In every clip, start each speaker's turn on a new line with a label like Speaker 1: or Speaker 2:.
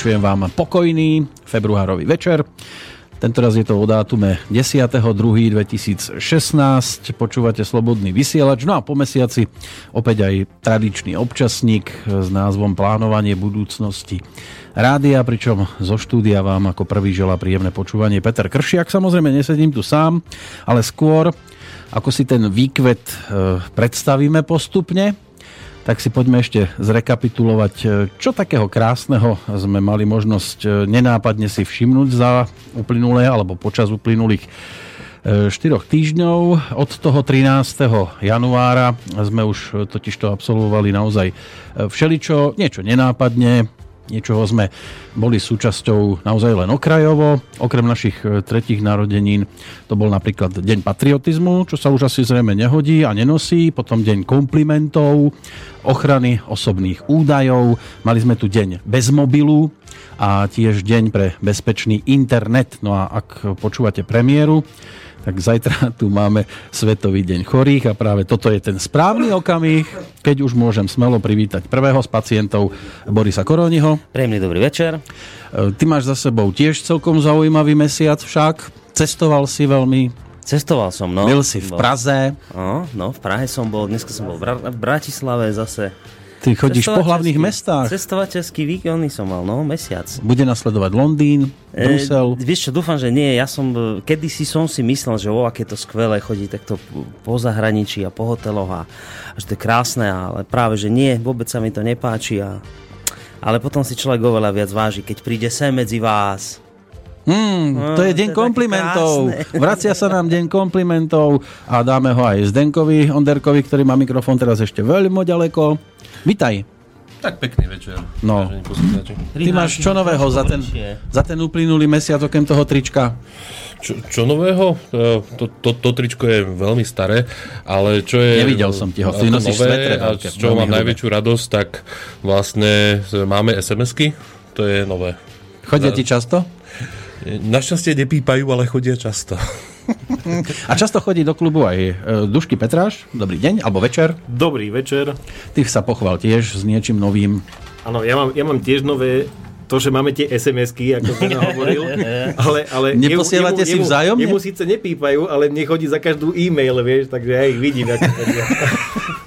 Speaker 1: Vinšujem vám pokojný februárový večer. Tentoraz je to o dátume 10.2.2016. Počúvate Slobodný vysielač. No a po mesiaci opäť aj tradičný občasník s názvom Plánovanie budúcnosti rádia, pričom zo štúdia vám ako prvý želá príjemné počúvanie Peter Kršiak. Samozrejme nesedím tu sám, ale skôr ako si ten výkvet e, predstavíme postupne, tak si poďme ešte zrekapitulovať, e, čo takého krásneho sme mali možnosť e, nenápadne si všimnúť za uplynulé alebo počas uplynulých 4 týždňov. Od toho 13. januára sme už totižto absolvovali naozaj všeličo, niečo nenápadne, niečoho sme boli súčasťou naozaj len okrajovo. Okrem našich e, tretich narodenín to bol napríklad Deň patriotizmu, čo sa už asi zrejme nehodí a nenosí, potom Deň komplimentov, ochrany osobných údajov, mali sme tu Deň bez mobilu a tiež Deň pre bezpečný internet. No a ak počúvate premiéru, tak zajtra tu máme Svetový deň chorých a práve toto je ten správny okamih, keď už môžem smelo privítať prvého z pacientov Borisa Koroniho.
Speaker 2: Príjemný dobrý večer. E,
Speaker 1: ty máš za sebou tiež celkom zaujímavý mesiac však. Cestoval si veľmi,
Speaker 2: Cestoval som, no.
Speaker 1: Byl si v Praze.
Speaker 2: No, no, v Prahe som bol, dneska som bol v Bratislave zase.
Speaker 1: Ty chodíš po hlavných mestách.
Speaker 2: Cestovateľský víkend som mal, no, mesiac.
Speaker 1: Bude nasledovať Londýn, e, Brusel.
Speaker 2: E, vieš čo, dúfam, že nie. Ja som, kedysi som si myslel, že o, aké to skvelé chodí takto po zahraničí a po hoteloch a, a že to je krásne, ale práve, že nie, vôbec sa mi to nepáči. A, ale potom si človek oveľa viac váži, keď príde sem medzi vás,
Speaker 1: Hmm, to je deň komplimentov. Vracia sa nám deň komplimentov a dáme ho aj Zdenkovi Onderkovi, ktorý má mikrofón teraz ešte veľmi ďaleko. Vitaj.
Speaker 3: Tak pekný večer.
Speaker 1: No. Ty máš čo nového za ten, za ten uplynulý mesiac okrem toho trička?
Speaker 3: Čo, čo nového? E, to, to, to tričko je veľmi staré, ale čo je...
Speaker 1: Nevidel som ti ho, ty nosíš svetre.
Speaker 3: A z čoho mám hrubé. najväčšiu radosť, tak vlastne máme SMS-ky, to je nové.
Speaker 1: Chodia ti často?
Speaker 3: Našťastie nepípajú, ale chodia často.
Speaker 1: A často chodí do klubu aj e, Dušky Petráš. Dobrý deň, alebo večer.
Speaker 4: Dobrý večer.
Speaker 1: Ty sa pochval tiež s niečím novým.
Speaker 4: Áno, ja mám, ja mám tiež nové to, že máme tie SMS-ky, ako som hovoril, ale, ale
Speaker 1: Neposielate jemu, si vzájomne?
Speaker 4: Jemu, síce nepípajú, ale mne chodí za každú e-mail, vieš, takže hej, vidím, ako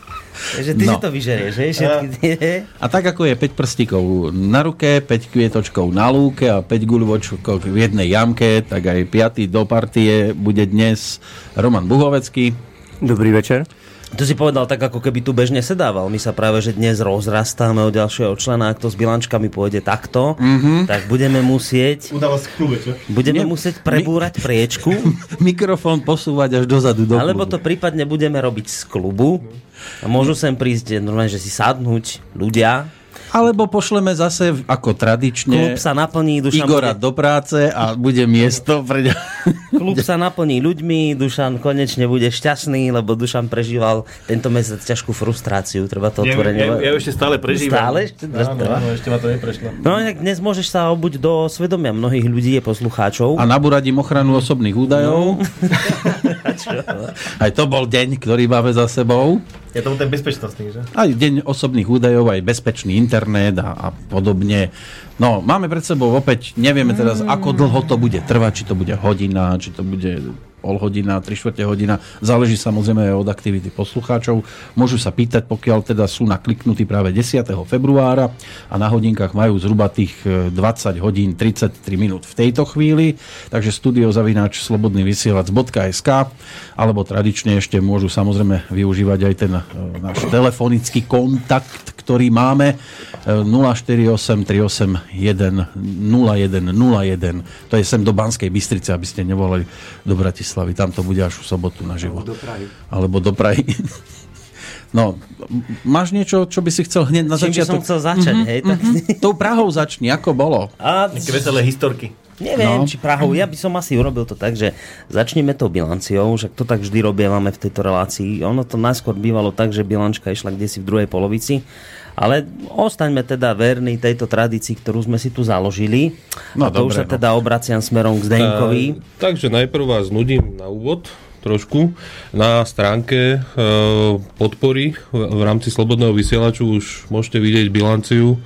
Speaker 2: že ty no. si to vyžerieš, že? Všetky
Speaker 1: tie... A tak ako je 5 prstíkov na ruke, 5 kvietočkov na lúke a 5 guľvočkov v jednej jamke, tak aj 5. do partie bude dnes Roman Buhovecký.
Speaker 5: Dobrý večer.
Speaker 2: To si povedal tak, ako keby tu bežne sedával. My sa práve, že dnes rozrastáme od ďalšieho člena. Ak to s bilančkami pôjde takto, mm-hmm. tak budeme musieť...
Speaker 4: Udalosť klube, čo?
Speaker 2: Budeme Nie, musieť prebúrať my... priečku.
Speaker 1: Mikrofón posúvať až dozadu do
Speaker 2: Alebo klubu. to prípadne budeme robiť z klubu. A môžu sem prísť normálne, že si sadnúť ľudia,
Speaker 1: alebo pošleme zase ako tradične
Speaker 2: Klub sa naplní, Dušan
Speaker 1: Igora bude... do práce a bude miesto pre...
Speaker 2: Klub sa naplní ľuďmi, Dušan konečne bude šťastný, lebo Dušan prežíval tento mesiac ťažkú frustráciu, treba to otvorene...
Speaker 4: Ja, ja, ja ešte stále prežívam.
Speaker 2: Stále? Ešte,
Speaker 4: no, no, no, ešte ma to neprešlo.
Speaker 2: No inak dnes môžeš sa obuť do svedomia mnohých ľudí, je poslucháčov.
Speaker 1: A nabúrať im ochranu osobných údajov. No. Aj to bol deň, ktorý máme za sebou.
Speaker 4: Je to ten bezpečnostný, že?
Speaker 1: Aj deň osobných údajov, aj bezpečný internet a, a podobne. No, máme pred sebou opäť, nevieme teraz, ako dlho to bude trvať, či to bude hodina, či to bude pol hodina, 3 čtvrte hodina. Záleží samozrejme aj od aktivity poslucháčov. Môžu sa pýtať, pokiaľ teda sú nakliknutí práve 10. februára a na hodinkách majú zhruba tých 20 e, hodín 33 minút v tejto chvíli. Takže studiozavináč slobodný vysielač.sk alebo tradične ešte môžu samozrejme využívať aj ten e, náš telefonický kontakt, ktorý máme 048 381 0101. To je sem do Banskej Bystrice, aby ste nevolali do Bratislavy. Tam to bude až v sobotu.
Speaker 4: Alebo do Prahy.
Speaker 1: Alebo do Prahy. No, máš niečo, čo by si chcel hneď na začiatok?
Speaker 2: Čím by som chcel začať, mm-hmm, hej? Tak...
Speaker 1: Mm-hmm. Tou Prahou začni, ako bolo?
Speaker 4: A... Nejaké veselé historky.
Speaker 2: Neviem, no. či Prahou. Ja by som asi urobil to tak, že začneme tou bilanciou, že to tak vždy máme v tejto relácii. Ono to najskôr bývalo tak, že bilančka išla kde si v druhej polovici ale ostaňme teda verní tejto tradícii, ktorú sme si tu založili. No, a to dobre, už sa no. teda obraciam smerom k Zdenkovi.
Speaker 3: Uh, takže najprv vás nudím na úvod trošku. Na stránke uh, podpory v, v rámci Slobodného vysielaču už môžete vidieť bilanciu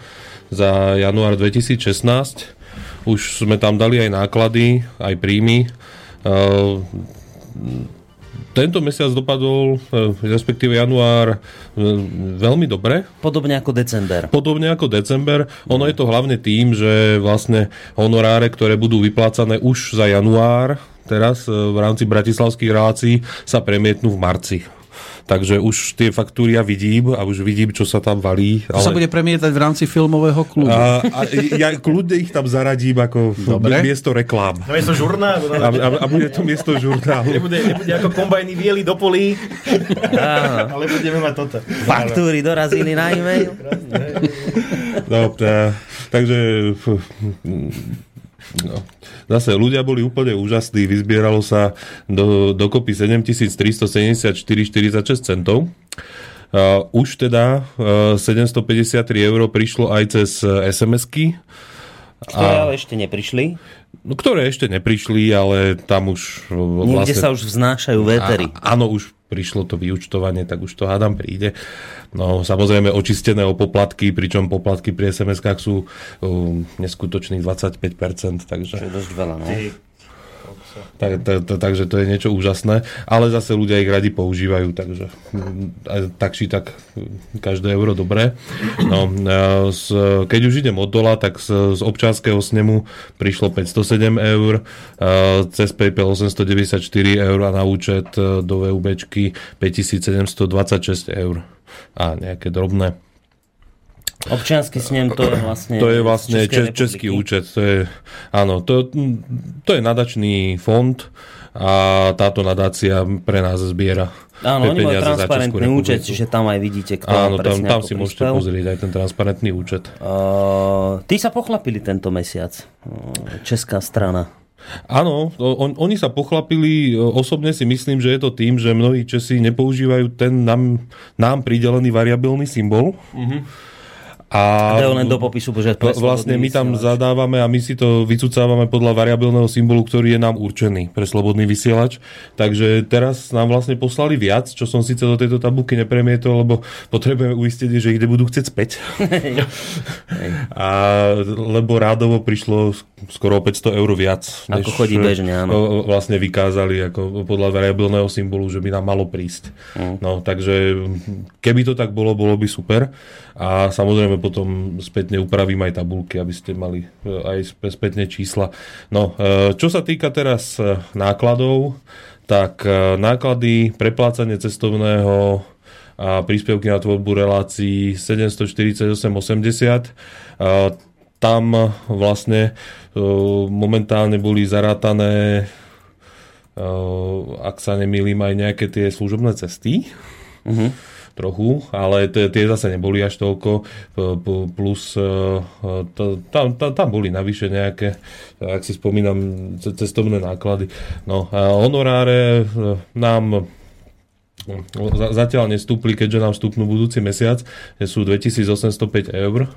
Speaker 3: za január 2016. Už sme tam dali aj náklady, aj príjmy. Uh, tento mesiac dopadol, uh, respektíve január, uh, veľmi dobre.
Speaker 2: Podobne ako december.
Speaker 3: Podobne ako december. Ono je to hlavne tým, že vlastne honoráre, ktoré budú vyplácané už za január, teraz v rámci bratislavských relácií, sa premietnú v marci takže už tie faktúry ja vidím a už vidím, čo sa tam valí.
Speaker 1: To ale... sa bude premietať v rámci filmového klubu. A,
Speaker 3: a ja kľudne ich tam zaradím ako Dobre. miesto reklám.
Speaker 4: No miesto žurnálu.
Speaker 3: A, a, a bude to miesto žurnálu.
Speaker 4: Nebude, nebude ako kombajny vieli do polí, ale budeme mať toto.
Speaker 2: Faktúry dorazili na e-mail.
Speaker 3: No, tá, takže No. Zase ľudia boli úplne úžasní, vyzbieralo sa do, dokopy 7374,46 centov. Uh, už teda uh, 753 eur prišlo aj cez SMS-ky.
Speaker 2: Ktoré a, ale ešte neprišli?
Speaker 3: No, ktoré ešte neprišli, ale tam už...
Speaker 2: Niekde vlastne, sa už vznášajú vétery.
Speaker 3: áno, už prišlo to vyučtovanie, tak už to hádam príde. No samozrejme očistené o poplatky, pričom poplatky pri SMS-kách sú um, neskutočných 25%, takže...
Speaker 2: To je dosť veľa, no.
Speaker 3: Tak, tak, tak, takže to je niečo úžasné, ale zase ľudia ich radi používajú, takže mm, tak či tak každé euro dobré. No, z, keď už idem od dola, tak z, z občanského snemu prišlo 507 eur, cez PayPal 894 eur a na účet e, do VUBčky 5726 eur a nejaké drobné.
Speaker 2: Občiansky snem to je vlastne...
Speaker 3: To je vlastne Český, český účet. To je, áno, to, to je nadačný fond a táto nadácia pre nás zbiera
Speaker 2: Áno, oni majú transparentný účet, čiže tam aj vidíte, kto
Speaker 3: Áno, tam, tam si môžete prispel. pozrieť aj ten transparentný účet.
Speaker 2: Uh, tí sa pochlapili tento mesiac. Česká strana.
Speaker 3: Áno, on, oni sa pochlapili, osobne si myslím, že je to tým, že mnohí Česi nepoužívajú ten nám, nám pridelený variabilný symbol. Uh-huh
Speaker 2: a, len do popisu, že
Speaker 3: vlastne my tam vysielač. zadávame a my si to vycúcávame podľa variabilného symbolu, ktorý je nám určený pre slobodný vysielač. Takže teraz nám vlastne poslali viac, čo som síce do tejto tabulky nepremietol, lebo potrebujeme uistiť, že ich budú chcieť späť. a, lebo rádovo prišlo skoro 500 eur viac.
Speaker 2: Než ako chodí bežne, áno.
Speaker 3: Vlastne vykázali ako podľa variabilného symbolu, že by nám malo prísť. Mm. No, takže keby to tak bolo, bolo by super. A samozrejme potom spätne upravím aj tabulky, aby ste mali e, aj spätne čísla. No, e, čo sa týka teraz e, nákladov, tak náklady, preplácanie cestovného a príspevky na tvorbu relácií 748,80. Tam vlastne momentálne boli zarátané ak sa nemýlim, aj nejaké tie služobné cesty. Uh-huh trochu, ale tie zase neboli až toľko, plus e, to, tam, tam, tam boli navyše nejaké, ak si spomínam, cestovné náklady. No a honoráre e, nám zatiaľ nestúpli, keďže nám vstupnú budúci mesiac, sú 2805 eur.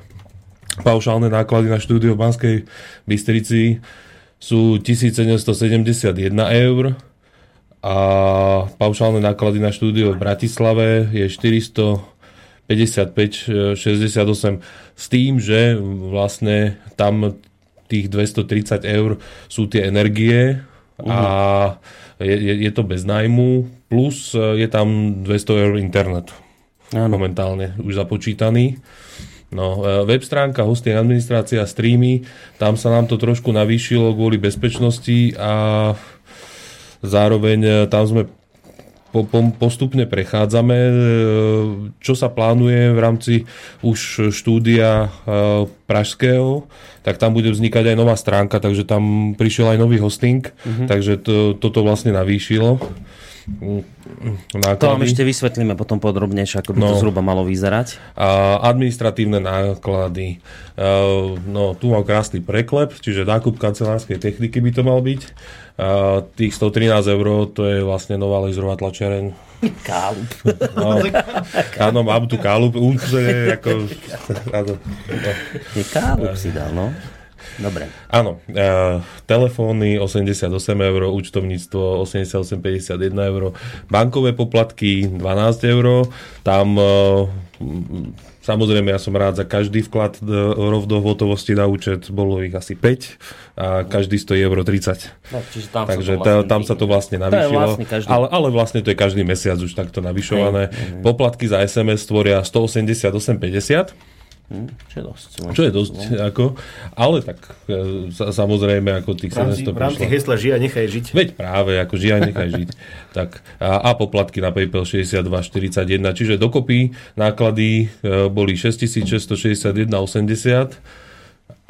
Speaker 3: Paušálne náklady na štúdio v Banskej Bystrici sú 1771 eur a paušálne náklady na štúdio v Bratislave je 455,68 s tým, že vlastne tam tých 230 eur sú tie energie a je, je, je to bez nájmu, plus je tam 200 eur internet ano. momentálne už započítaný. No, e, web stránka, hosting, administrácia, streamy, tam sa nám to trošku navýšilo kvôli bezpečnosti a Zároveň e, tam sme po, po, postupne prechádzame, e, čo sa plánuje v rámci už štúdia pražského, tak tam bude vznikať aj nová stránka, takže tam prišiel aj nový hosting, uh-huh. takže to, toto vlastne navýšilo.
Speaker 2: Náklady. To vám ešte vysvetlíme potom podrobnejšie, ako by no, to zhruba malo vyzerať.
Speaker 3: A administratívne náklady. No, tu mám krásny preklep, čiže nákup kancelárskej techniky by to mal byť. A tých 113 eur to je vlastne nová laserová tlačiareň.
Speaker 2: Kálup.
Speaker 3: No, áno, mám tu kálup, úplne ako... Áno,
Speaker 2: no. Kálup si dal, no. Dobre.
Speaker 3: Áno, e, telefóny 88 eur, účtovníctvo 88,51 eur, bankové poplatky 12 eur, tam e, Samozrejme, ja som rád za každý vklad rovno v hotovosti na účet, bolo ich asi 5 a každý stojí euro 30.
Speaker 2: No, čiže tam
Speaker 3: Takže
Speaker 2: sa to vlastne,
Speaker 3: tam sa to vlastne navýšilo.
Speaker 2: vlastne každý...
Speaker 3: ale, ale vlastne to je každý mesiac už takto navyšované. Poplatky za SMS tvoria 188,50
Speaker 2: Hm, čo je dosť.
Speaker 3: čo je dosť, ako, ale tak e, sa, samozrejme, ako tých
Speaker 4: V rámci,
Speaker 3: 700
Speaker 4: v rámci hesla žia nechaj žiť.
Speaker 3: Veď práve, ako žia, nechaj žiť. tak, a, a poplatky na PayPal 62,41, čiže dokopy náklady e, boli 6661,80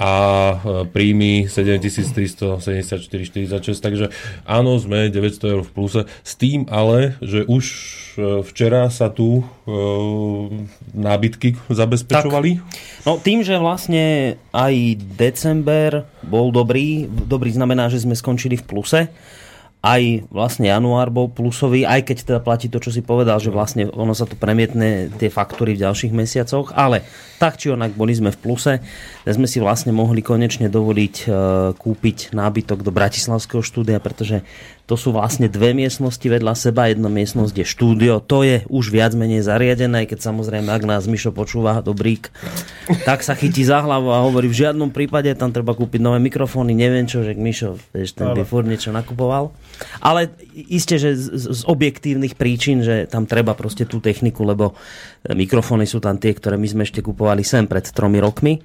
Speaker 3: a e, príjmy 7374,46, takže áno, sme 900 eur v pluse, s tým ale, že už e, včera sa tu e, nábytky zabezpečovali.
Speaker 2: No tým, že vlastne aj december bol dobrý, dobrý znamená, že sme skončili v pluse, aj vlastne január bol plusový, aj keď teda platí to, čo si povedal, že vlastne ono sa to premietne tie faktúry v ďalších mesiacoch, ale tak či onak boli sme v pluse, sme si vlastne mohli konečne dovoliť e, kúpiť nábytok do Bratislavského štúdia, pretože to sú vlastne dve miestnosti vedľa seba, jedna miestnosť je štúdio, to je už viac menej zariadené, keď samozrejme, ak nás Mišo počúva, dobrík, tak sa chytí za hlavu a hovorí, v žiadnom prípade tam treba kúpiť nové mikrofóny, neviem čo, že Mišo, vieš, ten by furt niečo nakupoval. Ale isté, že z, z objektívnych príčin, že tam treba proste tú techniku, lebo mikrofóny sú tam tie, ktoré my sme ešte kupovali sem pred tromi rokmi.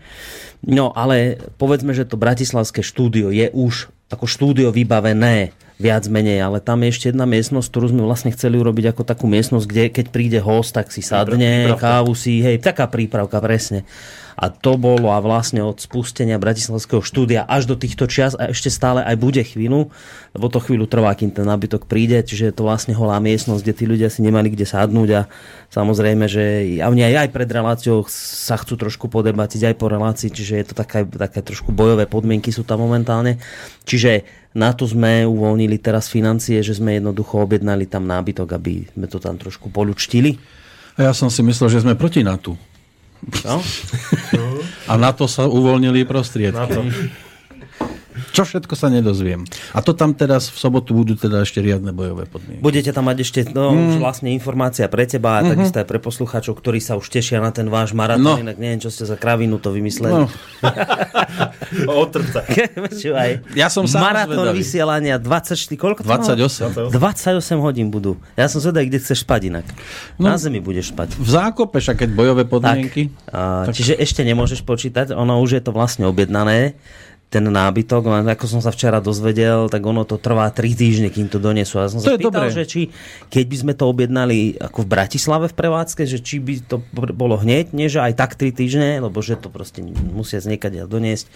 Speaker 2: No ale povedzme, že to bratislavské štúdio je už ako štúdio vybavené viac menej, ale tam je ešte jedna miestnosť, ktorú sme vlastne chceli urobiť ako takú miestnosť, kde keď príde host, tak si sadne,
Speaker 4: Prípravka.
Speaker 2: kávu si, hej, taká prípravka, presne. A to bolo a vlastne od spustenia Bratislavského štúdia až do týchto čias a ešte stále aj bude chvíľu, lebo to chvíľu trvá, kým ten nábytok príde, čiže je to vlastne holá miestnosť, kde tí ľudia si nemali kde sadnúť a samozrejme, že oni aj, aj pred reláciou sa chcú trošku podebatiť aj po relácii, čiže je to také, také trošku bojové podmienky sú tam momentálne. Čiže na to sme uvoľnili teraz financie, že sme jednoducho objednali tam nábytok, aby sme to tam trošku polučtili.
Speaker 1: A ja som si myslel, že sme proti NATO.
Speaker 2: No?
Speaker 1: A na to sa uvoľnili prostriedky.
Speaker 4: Na to.
Speaker 1: Čo všetko sa nedozviem. A to tam teraz v sobotu budú teda ešte riadne bojové podmienky.
Speaker 2: Budete tam mať ešte no, mm. vlastne informácia pre teba a mm-hmm. takisto aj pre poslucháčov, ktorí sa už tešia na ten váš maratón,
Speaker 1: No.
Speaker 2: inak neviem, čo ste za kravinu to vymysleli.
Speaker 1: No,
Speaker 4: Otrca.
Speaker 1: Ja som sám
Speaker 2: Maratón
Speaker 1: zvedavý.
Speaker 2: vysielania 24, koľko to malo?
Speaker 1: 28.
Speaker 2: 28 hodín budú. Ja som zvedavý, kde chceš spať inak.
Speaker 1: No.
Speaker 2: Na zemi budeš spať.
Speaker 1: V zákope, však keď bojové
Speaker 2: Tak.
Speaker 1: podmienky.
Speaker 2: A, čiže ešte nemôžeš počítať, ono už je to vlastne objednané, ten nábytok, len ako som sa včera dozvedel, tak ono to trvá 3 týždne, kým to donesú. A som
Speaker 1: To
Speaker 2: sa pýtal,
Speaker 1: dobré.
Speaker 2: že či keď by sme to objednali ako v Bratislave v prevádzke, že či by to bolo hneď, nie že aj tak 3 týždne, lebo že to proste musia z niekade doniesť.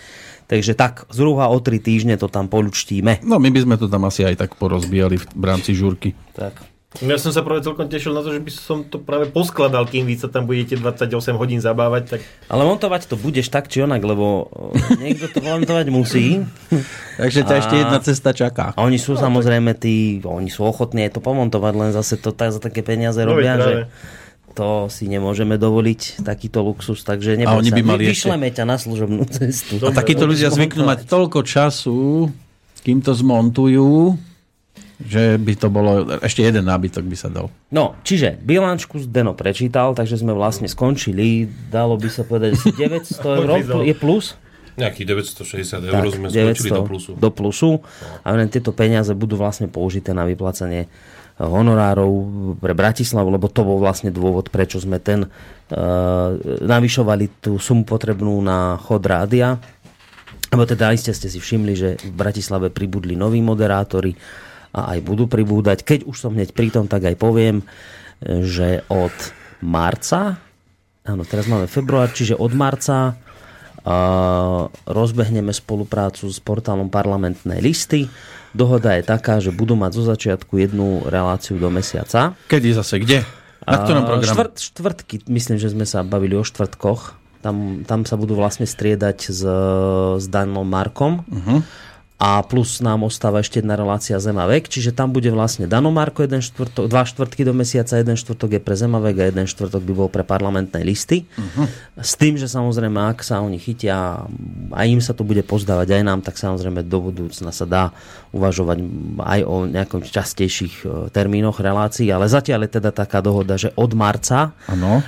Speaker 2: Takže tak zhruba o 3 týždne to tam polučtíme.
Speaker 1: No my by sme to tam asi aj tak porozbijali v v rámci žúrky.
Speaker 2: Tak.
Speaker 4: Ja som sa práve celkom tešil na to, že by som to práve poskladal, kým vy sa tam budete 28 hodín zabávať. Tak
Speaker 2: Ale montovať to budeš tak či onak, lebo o, niekto to montovať musí.
Speaker 1: Takže ťa
Speaker 2: A-
Speaker 1: ešte jedna cesta čaká.
Speaker 2: A oni sú samozrejme tí, oni sú ochotní aj to pomontovať, len zase to tak za také peniaze
Speaker 4: No,
Speaker 2: robia, že to si nemôžeme dovoliť, takýto luxus, takže
Speaker 1: A oni by mali
Speaker 2: Vy-
Speaker 1: ešte-
Speaker 2: Vyšleme ťa na služobnú cestu.
Speaker 1: A takíto
Speaker 2: Dobre,
Speaker 1: ľudia zvyknú mať toľko času, kým to zmontujú, že by to bolo, ešte jeden nábytok by sa dal.
Speaker 2: No, čiže bilančku Deno prečítal, takže sme vlastne skončili, dalo by sa povedať, asi 900 eur
Speaker 4: Odpísal.
Speaker 2: je plus.
Speaker 3: Nejakých 960 eur sme skočili do plusu.
Speaker 2: do plusu. A len tieto peniaze budú vlastne použité na vyplacanie eh, honorárov pre Bratislavu, lebo to bol vlastne dôvod, prečo sme ten uh, navyšovali tú sumu potrebnú na chod rádia. Lebo teda iste ste si všimli, že v Bratislave pribudli noví moderátori a aj budú pribúdať. Keď už som hneď pri tom, tak aj poviem, eh, že od marca, áno, teraz máme február, čiže od marca a rozbehneme spoluprácu s portálom parlamentné listy. Dohoda je taká, že budú mať zo začiatku jednu reláciu do mesiaca.
Speaker 1: Kedy zase, kde? Na ktorom programe?
Speaker 2: Štvrt, štvrtky, myslím, že sme sa bavili o štvrtkoch. Tam, tam sa budú vlastne striedať s, s Danom Markom.
Speaker 1: Mhm.
Speaker 2: A plus nám ostáva ešte jedna relácia Zemavek, čiže tam bude vlastne Dano Marko, jeden štvrtok, dva štvrtky do mesiaca, jeden štvrtok je pre Zemavek a jeden štvrtok by bol pre parlamentné listy. Uh-huh. S tým, že samozrejme, ak sa oni chytia a im sa to bude pozdávať aj nám, tak samozrejme do budúcna sa dá uvažovať aj o nejakom častejších e, termínoch relácií, ale zatiaľ je teda taká dohoda, že od marca
Speaker 1: ano.
Speaker 2: E,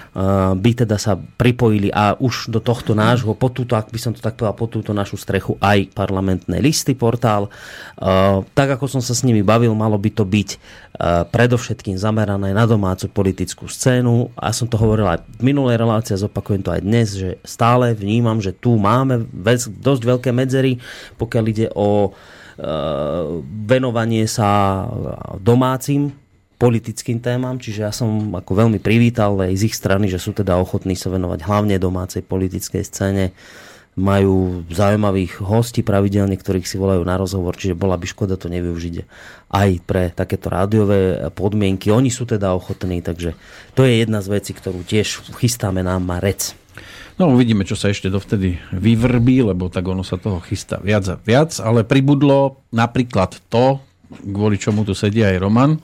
Speaker 2: by teda sa pripojili a už do tohto nášho, po túto, ak by som to tak povedal, po túto našu strechu aj parlamentné listy, portál. Uh, tak ako som sa s nimi bavil, malo by to byť uh, predovšetkým zamerané na domácu politickú scénu. A som to hovoril aj v minulej relácii, zopakujem to aj dnes, že stále vnímam, že tu máme dosť veľké medzery, pokiaľ ide o uh, venovanie sa domácim politickým témam, čiže ja som ako veľmi privítal aj z ich strany, že sú teda ochotní sa venovať hlavne domácej politickej scéne. Uh, majú zaujímavých hostí pravidelne, ktorých si volajú na rozhovor, čiže bola by škoda to nevyužiť aj pre takéto rádiové podmienky. Oni sú teda ochotní, takže to je jedna z vecí, ktorú tiež chystáme na Marec.
Speaker 1: No uvidíme, čo sa ešte dovtedy vyvrbí, lebo tak ono sa toho chystá viac a viac, ale pribudlo napríklad to, kvôli čomu tu sedí aj Roman,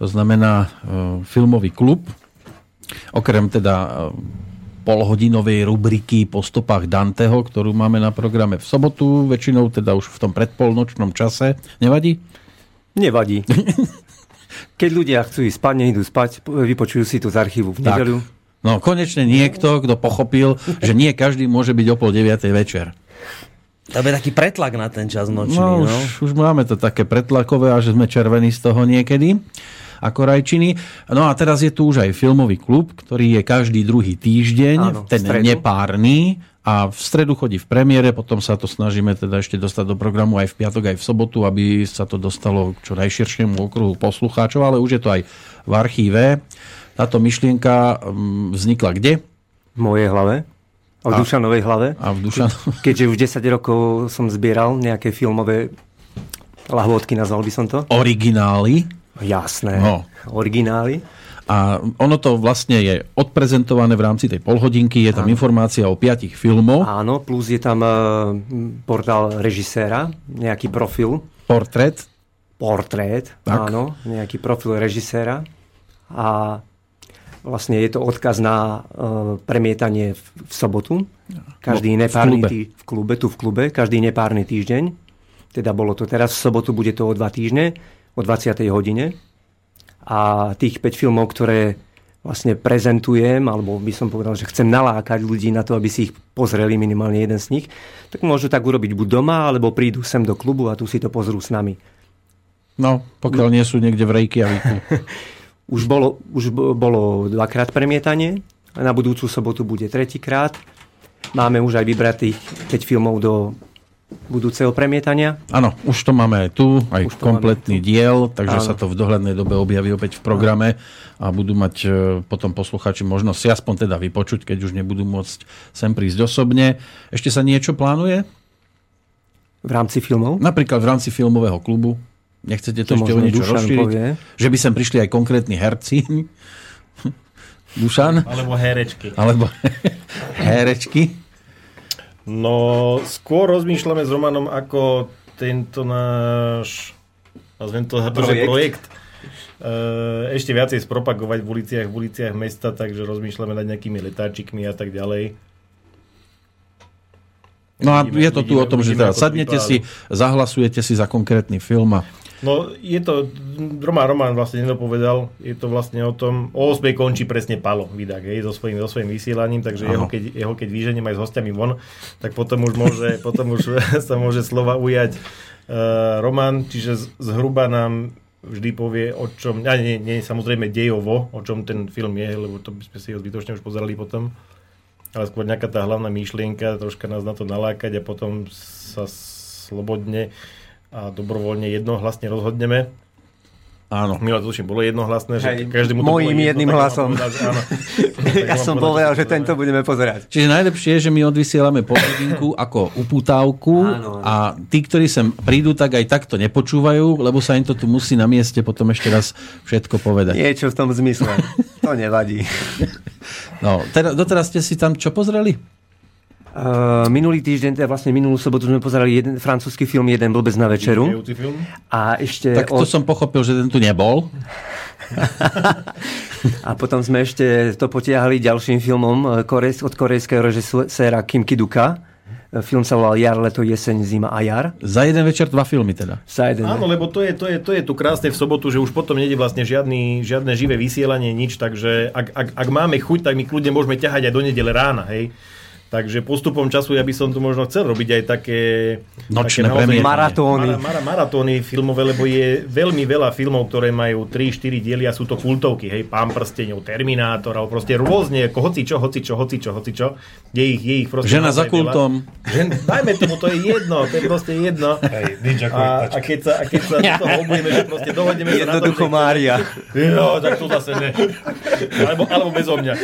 Speaker 1: to znamená e, filmový klub, okrem teda e, polhodinovej rubriky po stopách Danteho, ktorú máme na programe v sobotu, väčšinou teda už v tom predpolnočnom čase. Nevadí?
Speaker 5: Nevadí. Keď ľudia chcú ísť spať, nejdú spať, vypočujú si to z archívu v nedeľu.
Speaker 1: No konečne niekto, kto pochopil, že nie každý môže byť o pol deviatej večer.
Speaker 2: To je taký pretlak na ten čas nočný.
Speaker 1: No, no. Už, už máme to také pretlakové a že sme červení z toho niekedy ako rajčiny. No a teraz je tu už aj filmový klub, ktorý je každý druhý týždeň, Áno, ten nepárny a v stredu chodí v premiére, potom sa to snažíme teda ešte dostať do programu aj v piatok, aj v sobotu, aby sa to dostalo k čo najširšiemu okruhu poslucháčov, ale už je to aj v archíve. Táto myšlienka mm, vznikla kde?
Speaker 5: V mojej hlave. A v a, Dušanovej hlave.
Speaker 1: A v Dušan...
Speaker 5: Keďže už 10 rokov som zbieral nejaké filmové lahôdky, nazval by som to.
Speaker 1: Originály.
Speaker 5: Jasné, no. originály.
Speaker 1: A ono to vlastne je odprezentované v rámci tej polhodinky, je tam Áno. informácia o piatich filmoch.
Speaker 5: Áno, plus je tam uh, portál režiséra, nejaký profil.
Speaker 1: Portrét.
Speaker 5: Portrét, tak. áno, nejaký profil režiséra. A vlastne je to odkaz na uh, premietanie v, v sobotu. Každý no, nepárny v klube. Tý, v klube, tu v klube, každý nepárny týždeň. Teda bolo to teraz, v sobotu bude to o dva týždne o 20. hodine. A tých 5 filmov, ktoré vlastne prezentujem, alebo by som povedal, že chcem nalákať ľudí na to, aby si ich pozreli minimálne jeden z nich, tak môžu tak urobiť buď doma, alebo prídu sem do klubu a tu si to pozrú s nami.
Speaker 1: No, pokiaľ no. nie sú niekde v Reykjaviku.
Speaker 5: už, bolo, už bolo dvakrát premietanie, na budúcu sobotu bude tretíkrát. Máme už aj vybratých 5 filmov do budúceho premietania.
Speaker 1: Áno, už to máme aj tu, aj už kompletný tu. diel, takže Áno. sa to v dohľadnej dobe objaví opäť v programe a budú mať e, potom posluchači možnosť si aspoň teda vypočuť, keď už nebudú môcť sem prísť osobne. Ešte sa niečo plánuje?
Speaker 5: V rámci filmov?
Speaker 1: Napríklad v rámci filmového klubu. Nechcete to, to ešte o niečo Dušan rozšíriť? Povie. Že by sem prišli aj konkrétni herci? Dušan?
Speaker 4: Alebo herečky.
Speaker 1: Alebo herečky.
Speaker 4: No, skôr rozmýšľame s Romanom, ako tento náš, nazvem to projekt, projekt e, ešte viacej spropagovať v uliciach, v uliciach mesta, takže rozmýšľame nad nejakými letáčikmi a tak ďalej.
Speaker 1: No a je to tu o tom, že teda sadnete si, zahlasujete si za konkrétny film a
Speaker 4: No je to, Roman Roman vlastne nedopovedal, je to vlastne o tom, o 8 končí presne Palo vydák, hej, so svojím, so svojím vysielaním, takže jeho keď, jeho keď vyženiem aj s hostiami von, tak potom už môže, potom už sa môže slova ujať uh, Roman, čiže zhruba nám vždy povie, o čom, a nie, nie, samozrejme dejovo, o čom ten film je, lebo to by sme si ho zbytočne už pozerali potom, ale skôr nejaká tá hlavná myšlienka, troška nás na to nalákať a potom sa slobodne a dobrovoľne jednohlasne rozhodneme.
Speaker 1: Áno.
Speaker 4: Milé to bolo jednohlasné, že
Speaker 5: Hej, každému to Mojím jedným hlasom. ja som povedal, že tento budeme pozerať.
Speaker 1: Čiže najlepšie je, že my odvysielame hodinku ako uputávku áno, áno. a tí, ktorí sem prídu, tak aj takto nepočúvajú, lebo sa im to tu musí na mieste potom ešte raz všetko povedať.
Speaker 5: Niečo v tom zmysle. To nevadí.
Speaker 1: No, teda, doteraz ste si tam čo pozreli?
Speaker 5: Uh, minulý týždeň, teda vlastne minulú sobotu sme pozerali jeden francúzsky film Jeden blbec na večeru. A ešte
Speaker 1: tak to od... som pochopil, že ten tu nebol.
Speaker 5: a potom sme ešte to potiahli ďalším filmom od korejského režiséra Kim Kiduka Film sa volal Jar, leto, jeseň, zima a jar.
Speaker 1: Za jeden večer dva filmy teda.
Speaker 5: Za jeden
Speaker 4: Áno, lebo to je, to, je, to je tu krásne v sobotu, že už potom nejde vlastne žiadny, žiadne živé vysielanie, nič, takže ak, ak, ak máme chuť, tak my kľudne môžeme ťahať aj do nedele rána, hej. Takže postupom času ja by som tu možno chcel robiť aj také...
Speaker 1: Nočné
Speaker 5: také maratóny.
Speaker 4: Mara, mara, maratóny filmové, lebo je veľmi veľa filmov, ktoré majú 3-4 diely a sú to kultovky. Hej, Pán prsteňov, Terminátor, alebo proste rôzne, ako hoci čo, hoci čo, hoci čo, hoci čo. Je ich, je ich proste
Speaker 1: Žena za kultom.
Speaker 4: Žen, dajme tomu, to je jedno, to je proste jedno. Hej, a, a, keď sa, a keď sa do toho obujeme, že proste dohodneme
Speaker 5: sa na to, že... Mária.
Speaker 4: Jo, tak to zase ne. Alebo, alebo bezo mňa.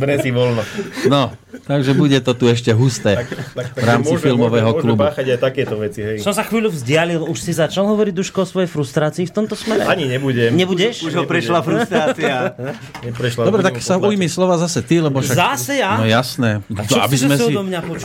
Speaker 4: Bere si voľno.
Speaker 1: No, Takže bude to tu ešte husté tak, tak, tak, v rámci môže, filmového môže, klubu.
Speaker 4: Môže aj takéto veci, hej.
Speaker 2: Som sa chvíľu vzdialil, už si začal hovoriť Duško o svojej frustrácii v tomto smere?
Speaker 4: Ani nebudem.
Speaker 2: Nebudeš?
Speaker 5: Už, už ho prešla frustrácia.
Speaker 1: Neprešla, Dobre, tak sa ujmi slova zase ty, lebo však...
Speaker 2: Zase ja?
Speaker 1: No jasné.
Speaker 2: A čo aby sme si,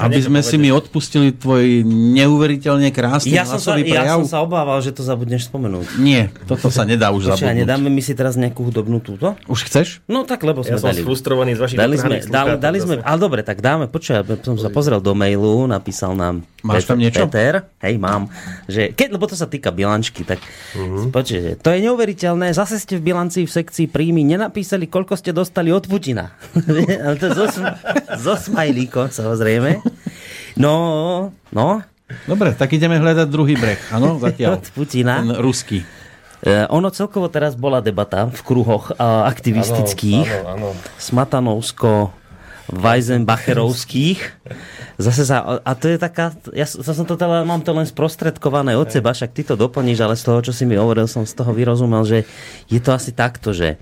Speaker 1: aby sme si mi odpustili tvoj neuveriteľne krásny ja hlasový
Speaker 2: sa,
Speaker 1: prejav.
Speaker 2: Ja som sa obával, že to zabudneš spomenúť.
Speaker 1: Nie, toto sa nedá už zabudnúť.
Speaker 2: nedáme mi si teraz nejakú hudobnú túto?
Speaker 1: Už chceš?
Speaker 2: No tak, lebo sme
Speaker 4: ja dali. Ja som frustrovaný z vašich dali sme,
Speaker 2: dali, dali sme, ale dobre, tak dáme, počuj, ja som sa pozrel do mailu, napísal nám
Speaker 1: Máš
Speaker 2: Peter,
Speaker 1: tam niečo?
Speaker 2: Peter, hej, mám, že keď, lebo to sa týka bilančky, tak uh-huh. počujete, to je neuveriteľné, zase ste v bilancii v sekcii príjmy nenapísali, koľko ste dostali od Putina. Ale to so smajlíkom, samozrejme. No, no.
Speaker 1: Dobre, tak ideme hľadať druhý breh, áno, zatiaľ.
Speaker 2: Od Putina.
Speaker 1: Ten ruský.
Speaker 2: Uh, ono celkovo teraz bola debata v kruhoch uh, aktivistických.
Speaker 3: Áno, áno, áno.
Speaker 2: Smatanovsko, Weizenbacherovských. Zase sa, a to je taká, ja som to teda, mám to len sprostredkované od seba, však ty to doplníš, ale z toho, čo si mi hovoril, som z toho vyrozumel, že je to asi takto, že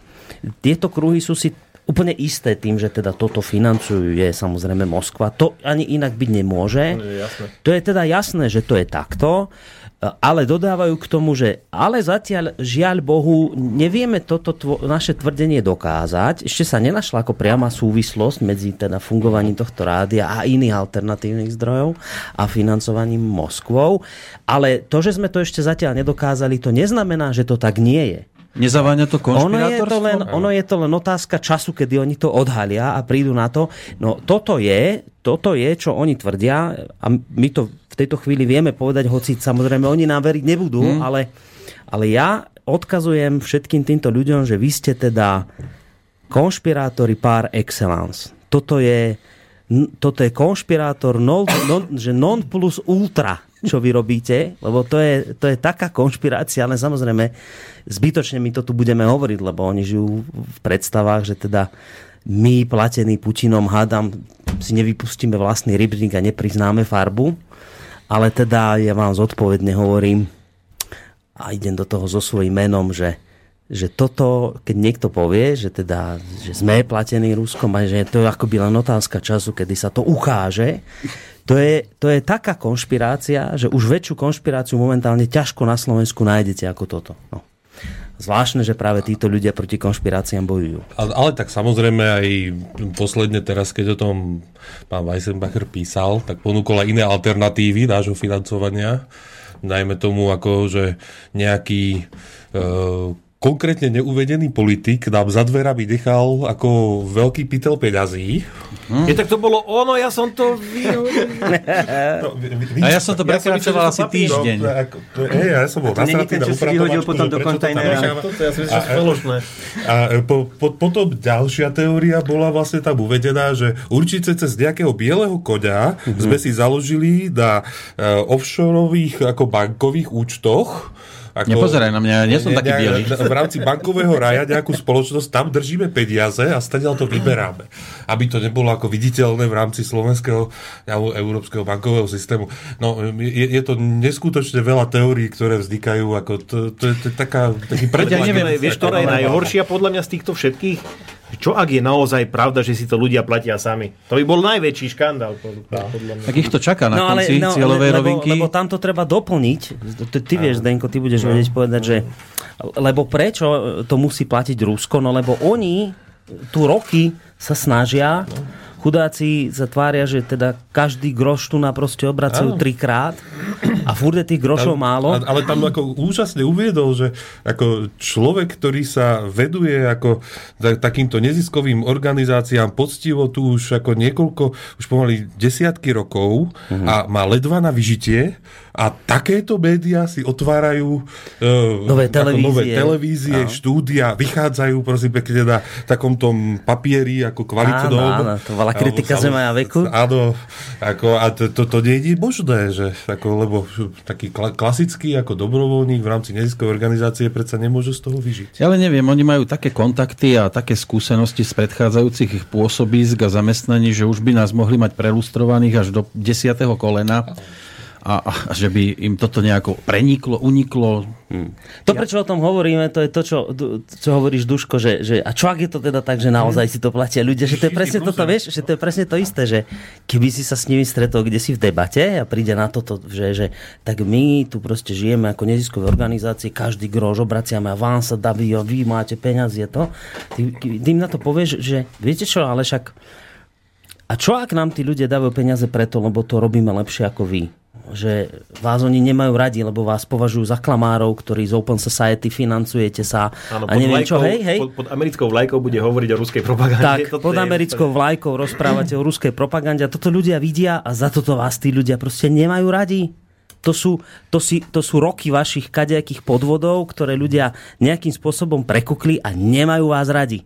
Speaker 2: tieto kruhy sú si úplne isté tým, že teda toto financujú je samozrejme Moskva. To ani inak byť nemôže.
Speaker 4: Je, jasné.
Speaker 2: to je teda jasné, že to je takto ale dodávajú k tomu, že ale zatiaľ žiaľ Bohu nevieme toto tvo- naše tvrdenie dokázať. Ešte sa nenašla ako priama súvislosť medzi teda fungovaním tohto rádia a iných alternatívnych zdrojov a financovaním Moskvou. Ale to, že sme to ešte zatiaľ nedokázali, to neznamená, že to tak nie je.
Speaker 1: Nezaváňa to
Speaker 2: ono je to, len, ono je to len otázka času, kedy oni to odhalia a prídu na to. No toto je, toto je, čo oni tvrdia a my to v tejto chvíli vieme povedať, hoci samozrejme oni nám veriť nebudú, hmm. ale, ale ja odkazujem všetkým týmto ľuďom, že vy ste teda konšpirátori par excellence. Toto je, toto je konšpirátor non, non, že non plus ultra čo vy robíte, lebo to je, to je taká konšpirácia, ale samozrejme zbytočne my to tu budeme hovoriť, lebo oni žijú v predstavách, že teda my, platení Putinom, hádam, si nevypustíme vlastný rybník a nepriznáme farbu, ale teda ja vám zodpovedne hovorím a idem do toho so svojím menom, že že toto, keď niekto povie, že teda, že sme platení Ruskom a že to je akoby len otázka času, kedy sa to ukáže, to je, to je taká konšpirácia, že už väčšiu konšpiráciu momentálne ťažko na Slovensku nájdete ako toto. No. Zvláštne, že práve títo ľudia proti konšpiráciám bojujú.
Speaker 3: Ale, ale tak samozrejme aj posledne teraz, keď o tom pán Weissenbacher písal, tak ponúkol aj iné alternatívy nášho financovania. Najmä tomu, ako že nejaký e, konkrétne neuvedený politik nám za dverami nechal ako veľký pytel peňazí.
Speaker 4: Hm? Je, tak to bolo ono, ja som to...
Speaker 1: no, a ja som to prekračoval ja asi týždeň.
Speaker 3: No, ako, to, ja som bol
Speaker 5: to nasratý na upratovačku,
Speaker 2: potom do kontajnera.
Speaker 4: To, ja si myslím, že.
Speaker 3: A, a po, po, potom ďalšia teória bola vlastne tam uvedená, že určite cez nejakého bieleho koňa mm-hmm. sme si založili na uh, offshoreových ako bankových účtoch
Speaker 1: ako, Nepozeraj na mňa, ja nie som ne, taký bielý.
Speaker 3: V rámci bankového raja nejakú spoločnosť, tam držíme peniaze a stadiaľ to vyberáme. Aby to nebolo ako viditeľné v rámci slovenského alebo európskeho bankového systému. No, je, je to neskutočne veľa teórií, ktoré vznikajú. Ako to, to, to, to je taká, taký
Speaker 4: Ja neviem, vieš, ktorá je najhoršia podľa mňa z týchto všetkých? Čo ak je naozaj pravda, že si to ľudia platia sami? To by bol najväčší škandál. Podľa mňa.
Speaker 1: Tak ich to čaká na no, ale, konci no, cieľovej
Speaker 2: lebo,
Speaker 1: rovinky.
Speaker 2: Lebo tam to treba doplniť. Ty vieš, Zdenko, ty budeš no. vedieť povedať, že lebo prečo to musí platiť Rusko? No lebo oni tu roky sa snažia chudáci sa tvária, že teda každý groš tu na proste obracajú trikrát furt tých grošov
Speaker 3: ale,
Speaker 2: málo.
Speaker 3: Ale tam ako úžasne uviedol, že ako človek, ktorý sa veduje ako takýmto neziskovým organizáciám poctivo tu už ako niekoľko, už pomaly desiatky rokov uh-huh. a má ledva na vyžitie a takéto médiá si otvárajú uh,
Speaker 2: nové televízie,
Speaker 3: nové televízie štúdia, vychádzajú prosím pekne na takom tom papieri ako kvalitnom.
Speaker 2: Áno, áno, to bola kritika zema a veku.
Speaker 3: Áno, ako, a to, to, to nie je možné, že ako, lebo taký klasický ako dobrovoľník v rámci neziskovej organizácie predsa nemôže z toho vyžiť.
Speaker 1: Ja ale neviem, oni majú také kontakty a také skúsenosti z predchádzajúcich ich pôsobísk a zamestnaní, že už by nás mohli mať prelustrovaných až do desiatého kolena a, a že by im toto nejako preniklo, uniklo.
Speaker 2: Hmm. To, prečo o tom hovoríme, to je to, čo, čo hovoríš, Duško, že, že a čo ak je to teda tak, že naozaj si to platia ľudia, že to je presne toto, vieš, že to je presne to isté, že keby si sa s nimi stretol kde si v debate a príde na toto, že, že tak my tu proste žijeme ako neziskové organizácie, každý grož obraciame a vám sa daví a vy máte peniaze, to. Ty, ty im na to povieš, že viete čo, ale však a čo ak nám tí ľudia dávajú peniaze preto, lebo to robíme lepšie ako vy? Že vás oni nemajú radi, lebo vás považujú za klamárov, ktorí z Open Society financujete sa
Speaker 4: Áno, a neviem vlajkou, čo, hej, hej. Pod, pod americkou vlajkou bude hovoriť o ruskej propagande.
Speaker 2: Tak, toto pod americkou vlajkou rozprávate o ruskej propagande a toto ľudia vidia a za toto vás tí ľudia proste nemajú radi. To sú, to, si, to sú roky vašich kadejakých podvodov, ktoré ľudia nejakým spôsobom prekukli a nemajú vás radi.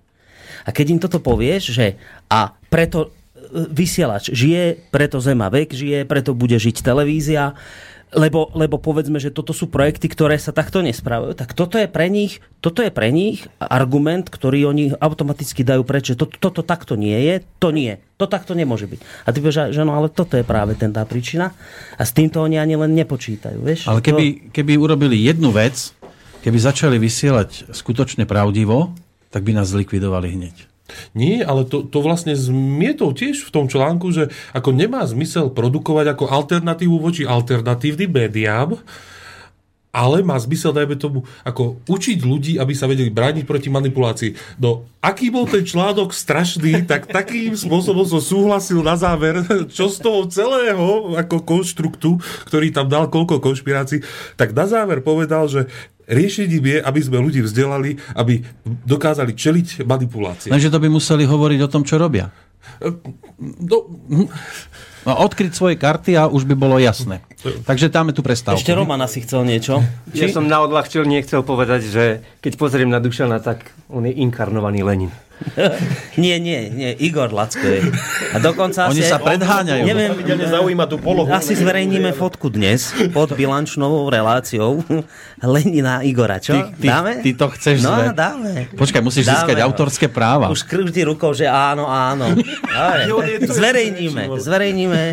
Speaker 2: A keď im toto povieš, že a preto vysielač žije, preto Zema vek žije, preto bude žiť televízia, lebo, lebo povedzme, že toto sú projekty, ktoré sa takto nespravujú, tak toto je pre nich, toto je pre nich argument, ktorý oni automaticky dajú preč, že to, toto takto nie je, to nie, to takto nemôže byť. A ty povieš, že no ale toto je práve ten tá príčina a s týmto oni ani len nepočítajú. Vieš?
Speaker 1: Ale keby, keby urobili jednu vec, keby začali vysielať skutočne pravdivo, tak by nás zlikvidovali hneď.
Speaker 3: Nie, ale to, to vlastne zmietol tiež v tom článku, že ako nemá zmysel produkovať ako alternatívu voči alternatívnym médiám, ale má zmysel, dajme tomu, ako učiť ľudí, aby sa vedeli brániť proti manipulácii. No, aký bol ten článok strašný, tak takým spôsobom som súhlasil na záver, čo z toho celého ako konštruktu, ktorý tam dal koľko konšpirácií, tak na záver povedal, že riešením je, aby sme ľudí vzdelali, aby dokázali čeliť manipulácii.
Speaker 1: Lenže to by museli hovoriť o tom, čo robia. No, no, odkryť svoje karty a už by bolo jasné. Takže dáme tu prestávku.
Speaker 2: Ešte Roman asi chcel niečo.
Speaker 5: Ja som na odľahčil nechcel povedať, že keď pozriem na Dušana, tak on je inkarnovaný Lenin.
Speaker 2: nie, nie, nie, Igor Lacko je. A dokonca
Speaker 1: Oni
Speaker 2: asi,
Speaker 1: sa predháňajú.
Speaker 4: Neviem, zaujíma tú polohu.
Speaker 2: Asi zverejníme fotku dnes pod bilančnovou reláciou Lenina Igora, čo?
Speaker 1: Ty, ty,
Speaker 2: dáme?
Speaker 1: Ty to chceš
Speaker 2: No,
Speaker 1: zve...
Speaker 2: dáme.
Speaker 1: Počkaj, musíš
Speaker 2: Dáme.
Speaker 1: získať autorské práva.
Speaker 2: Už krúždi rukou, že áno, áno. Dobre, zverejníme, zverejníme.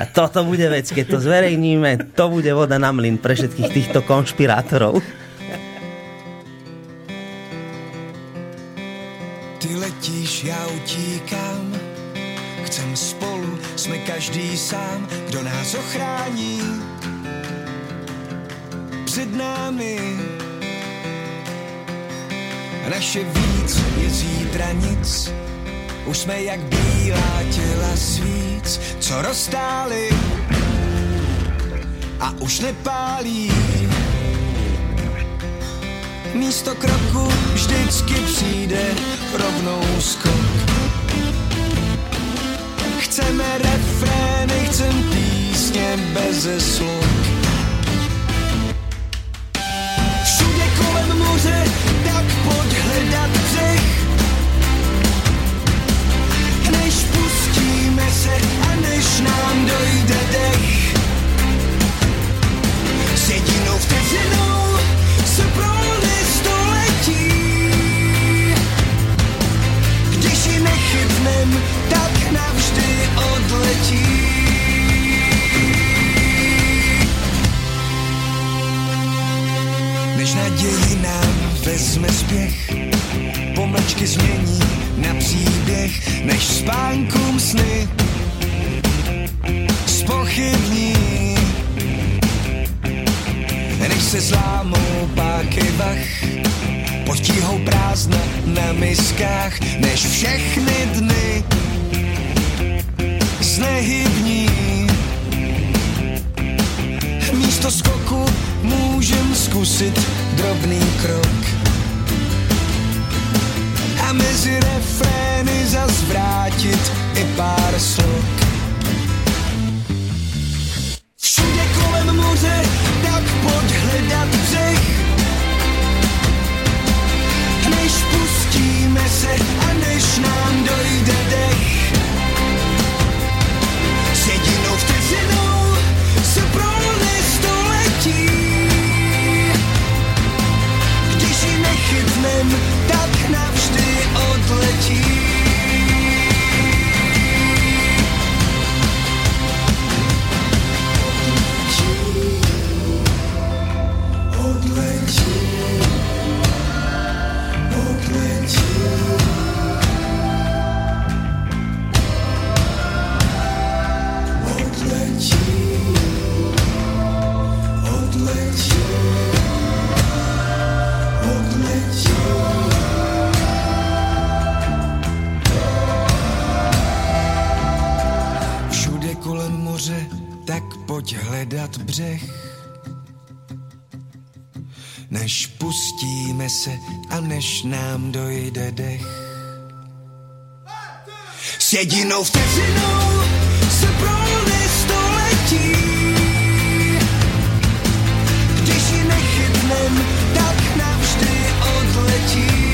Speaker 2: A toto bude vec, keď to zverejníme, to bude voda na mlyn pre všetkých týchto konšpirátorov.
Speaker 6: Letíš, já utíkám, chcem spolu, jsme každý sám, kdo nás ochrání. Před námi naše víc je zítra nic, už jsme jak bílá těla svíc, co roztály a už nepálí. Místo kroku vždycky přijde rovnou skok. Chceme refrény, chcem písně bez slov. Všude kolem moře, tak pojď hledat břeh. Než pustíme se a než nám dojde dech. S jedinou vteřinou se prolne nechytnem, tak navždy odletí. Než naději nám vezme spěch, pomlčky změní na příběh, než spánkům sny spochybní. Než se zlámou páky vach, potíhou prázdna na miskách, než všechny dny znehybní. Místo skoku můžem zkusit drobný krok. A mezi refrény zazvrátit i pár slok. Všude kolem moře, tak pojď hledat břeh než pustíme se a než nám dojde dech. S jedinou vteřinou se prolne století. Když ji nechytnem, tak navždy. Odletí. Moře, tak pojď hledat břeh. Než pustíme se a než nám dojde dech. S jedinou vteřinou se prolne století. Když ji nechytnem, tak navždy odletí.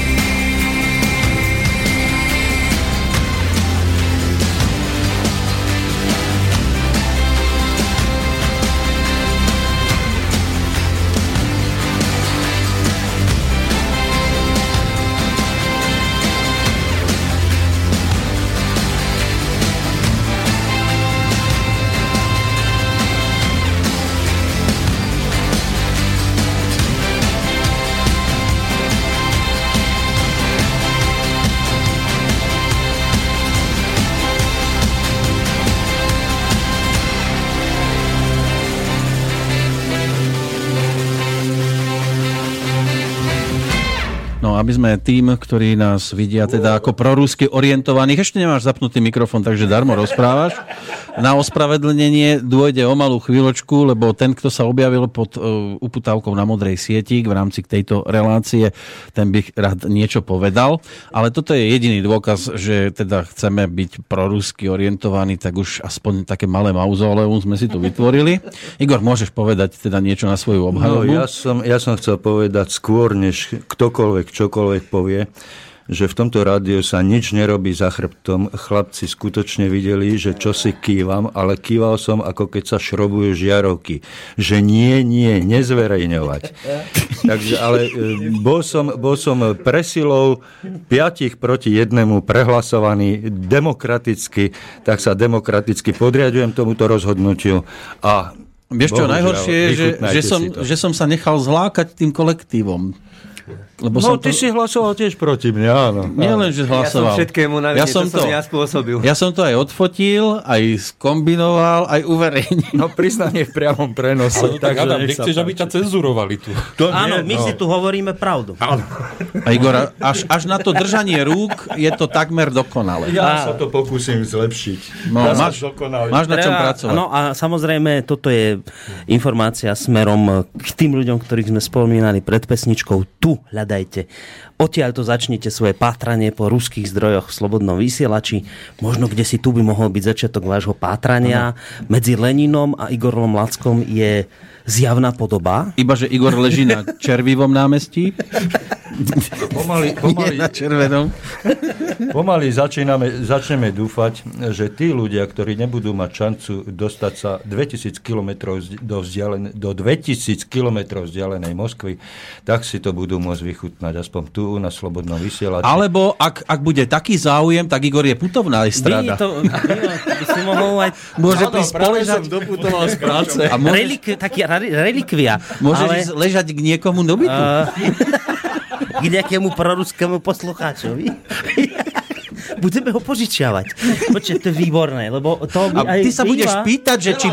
Speaker 1: Sme tým, ktorí nás vidia teda ako prorusky orientovaných, ešte nemáš zapnutý mikrofón, takže darmo rozprávaš. Na ospravedlnenie dôjde o malú chvíľočku, lebo ten, kto sa objavil pod uh, uputávkou na modrej sieti v rámci tejto relácie, ten by rád niečo povedal. Ale toto je jediný dôkaz, že teda chceme byť prorusky orientovaní, tak už aspoň také malé mauzoleum sme si tu vytvorili. Igor, môžeš povedať teda niečo na svoju
Speaker 7: No,
Speaker 1: obhajobu?
Speaker 7: ja, som, ja som chcel povedať skôr, než ktokoľvek čokoľvek povie, že v tomto rádiu sa nič nerobí za chrbtom. Chlapci skutočne videli, že čo si kývam, ale kýval som, ako keď sa šrobujú žiarovky. Že nie, nie, nezverejňovať. Takže, ale e, bol som, bol som presilou piatich proti jednému prehlasovaný demokraticky, tak sa demokraticky podriadujem tomuto rozhodnutiu a
Speaker 1: Vieš čo, najhoršie je, že, že, som, že som sa nechal zlákať tým kolektívom. Lebo
Speaker 7: No,
Speaker 1: som
Speaker 7: ty
Speaker 1: to,
Speaker 7: si hlasoval tiež proti mne, áno.
Speaker 1: nie len, že
Speaker 5: Ja som
Speaker 1: hlasoval.
Speaker 5: všetkému na
Speaker 1: ja som
Speaker 5: to som
Speaker 1: to,
Speaker 5: ja spôsobil.
Speaker 1: ja som to aj odfotil, aj skombinoval, aj uverejnil.
Speaker 7: No priznanie v priamom prenose.
Speaker 3: Ale tak Adam, nechceš, aby ťa cenzurovali tu.
Speaker 7: To
Speaker 2: Áno,
Speaker 7: nie,
Speaker 2: my
Speaker 7: no.
Speaker 2: si tu hovoríme pravdu.
Speaker 1: A Igor, až, až na to držanie rúk je to takmer dokonale.
Speaker 7: Ja sa to pokúsim zlepšiť.
Speaker 1: No,
Speaker 7: ja
Speaker 1: máš, máš na čom
Speaker 2: Treba-
Speaker 1: pracovať.
Speaker 2: No a samozrejme, toto je informácia smerom k tým ľuďom, ktorých sme spomínali pred pesničkou. Tu hľadajte. Odtiaľ to začnite svoje pátranie po ruských zdrojoch v Slobodnom vysielači. Možno kde si tu by mohol byť začiatok vášho pátrania. Medzi Leninom a Igorom Lackom je zjavná podoba.
Speaker 1: Iba, že Igor leží na Červivom námestí,
Speaker 7: Pomaly,
Speaker 1: nie
Speaker 7: pomaly,
Speaker 1: na Červenom.
Speaker 7: pomaly začíname, začneme dúfať, že tí ľudia, ktorí nebudú mať šancu dostať sa 2000 km do, vzdialen, do 2000 km vzdialenej Moskvy, tak si to budú môcť vychutnať aspoň tu na Slobodnom vysielači.
Speaker 1: Alebo ak, ak bude taký záujem, tak Igor je putovná estrada.
Speaker 2: to, by si mohol aj
Speaker 1: Môže prísť poležať
Speaker 3: doputoval z práce.
Speaker 1: a môže,
Speaker 2: relik, taký relikvia.
Speaker 1: môžeš
Speaker 2: ale,
Speaker 1: ísť ležať k niekomu do bytu.
Speaker 2: Uh, k nejakému proruskému poslucháčovi. Budeme ho požičiavať. Počkaj, to je výborné, lebo to
Speaker 1: A
Speaker 2: by aj
Speaker 1: ty sa budeš
Speaker 2: býva-
Speaker 1: pýtať, že či...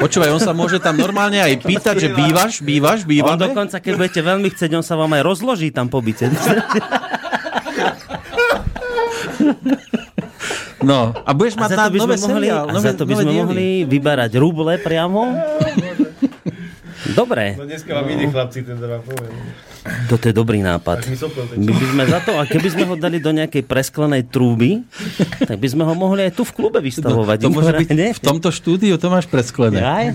Speaker 1: Počúvaj, on sa môže tam normálne aj pýtať, že bývaš, bývaš,
Speaker 2: On
Speaker 1: bývame.
Speaker 2: dokonca, keď budete veľmi chcieť, on sa vám aj rozloží tam po byte.
Speaker 1: No, a budeš
Speaker 2: A
Speaker 1: mať
Speaker 2: za
Speaker 1: na
Speaker 2: to
Speaker 1: nové
Speaker 2: sme mohli,
Speaker 1: seriál,
Speaker 2: a za to by sme
Speaker 1: diely.
Speaker 2: mohli vyberať ruble priamo. Dobre.
Speaker 4: No dneska mám iní chlapci, teda vám poviem.
Speaker 2: Toto je dobrý nápad. My by sme za to, a keby sme ho dali do nejakej presklenej trúby, tak by sme ho mohli aj tu v klube vystavovať.
Speaker 1: To môže byť v tomto štúdiu, to máš presklené.
Speaker 2: Aj?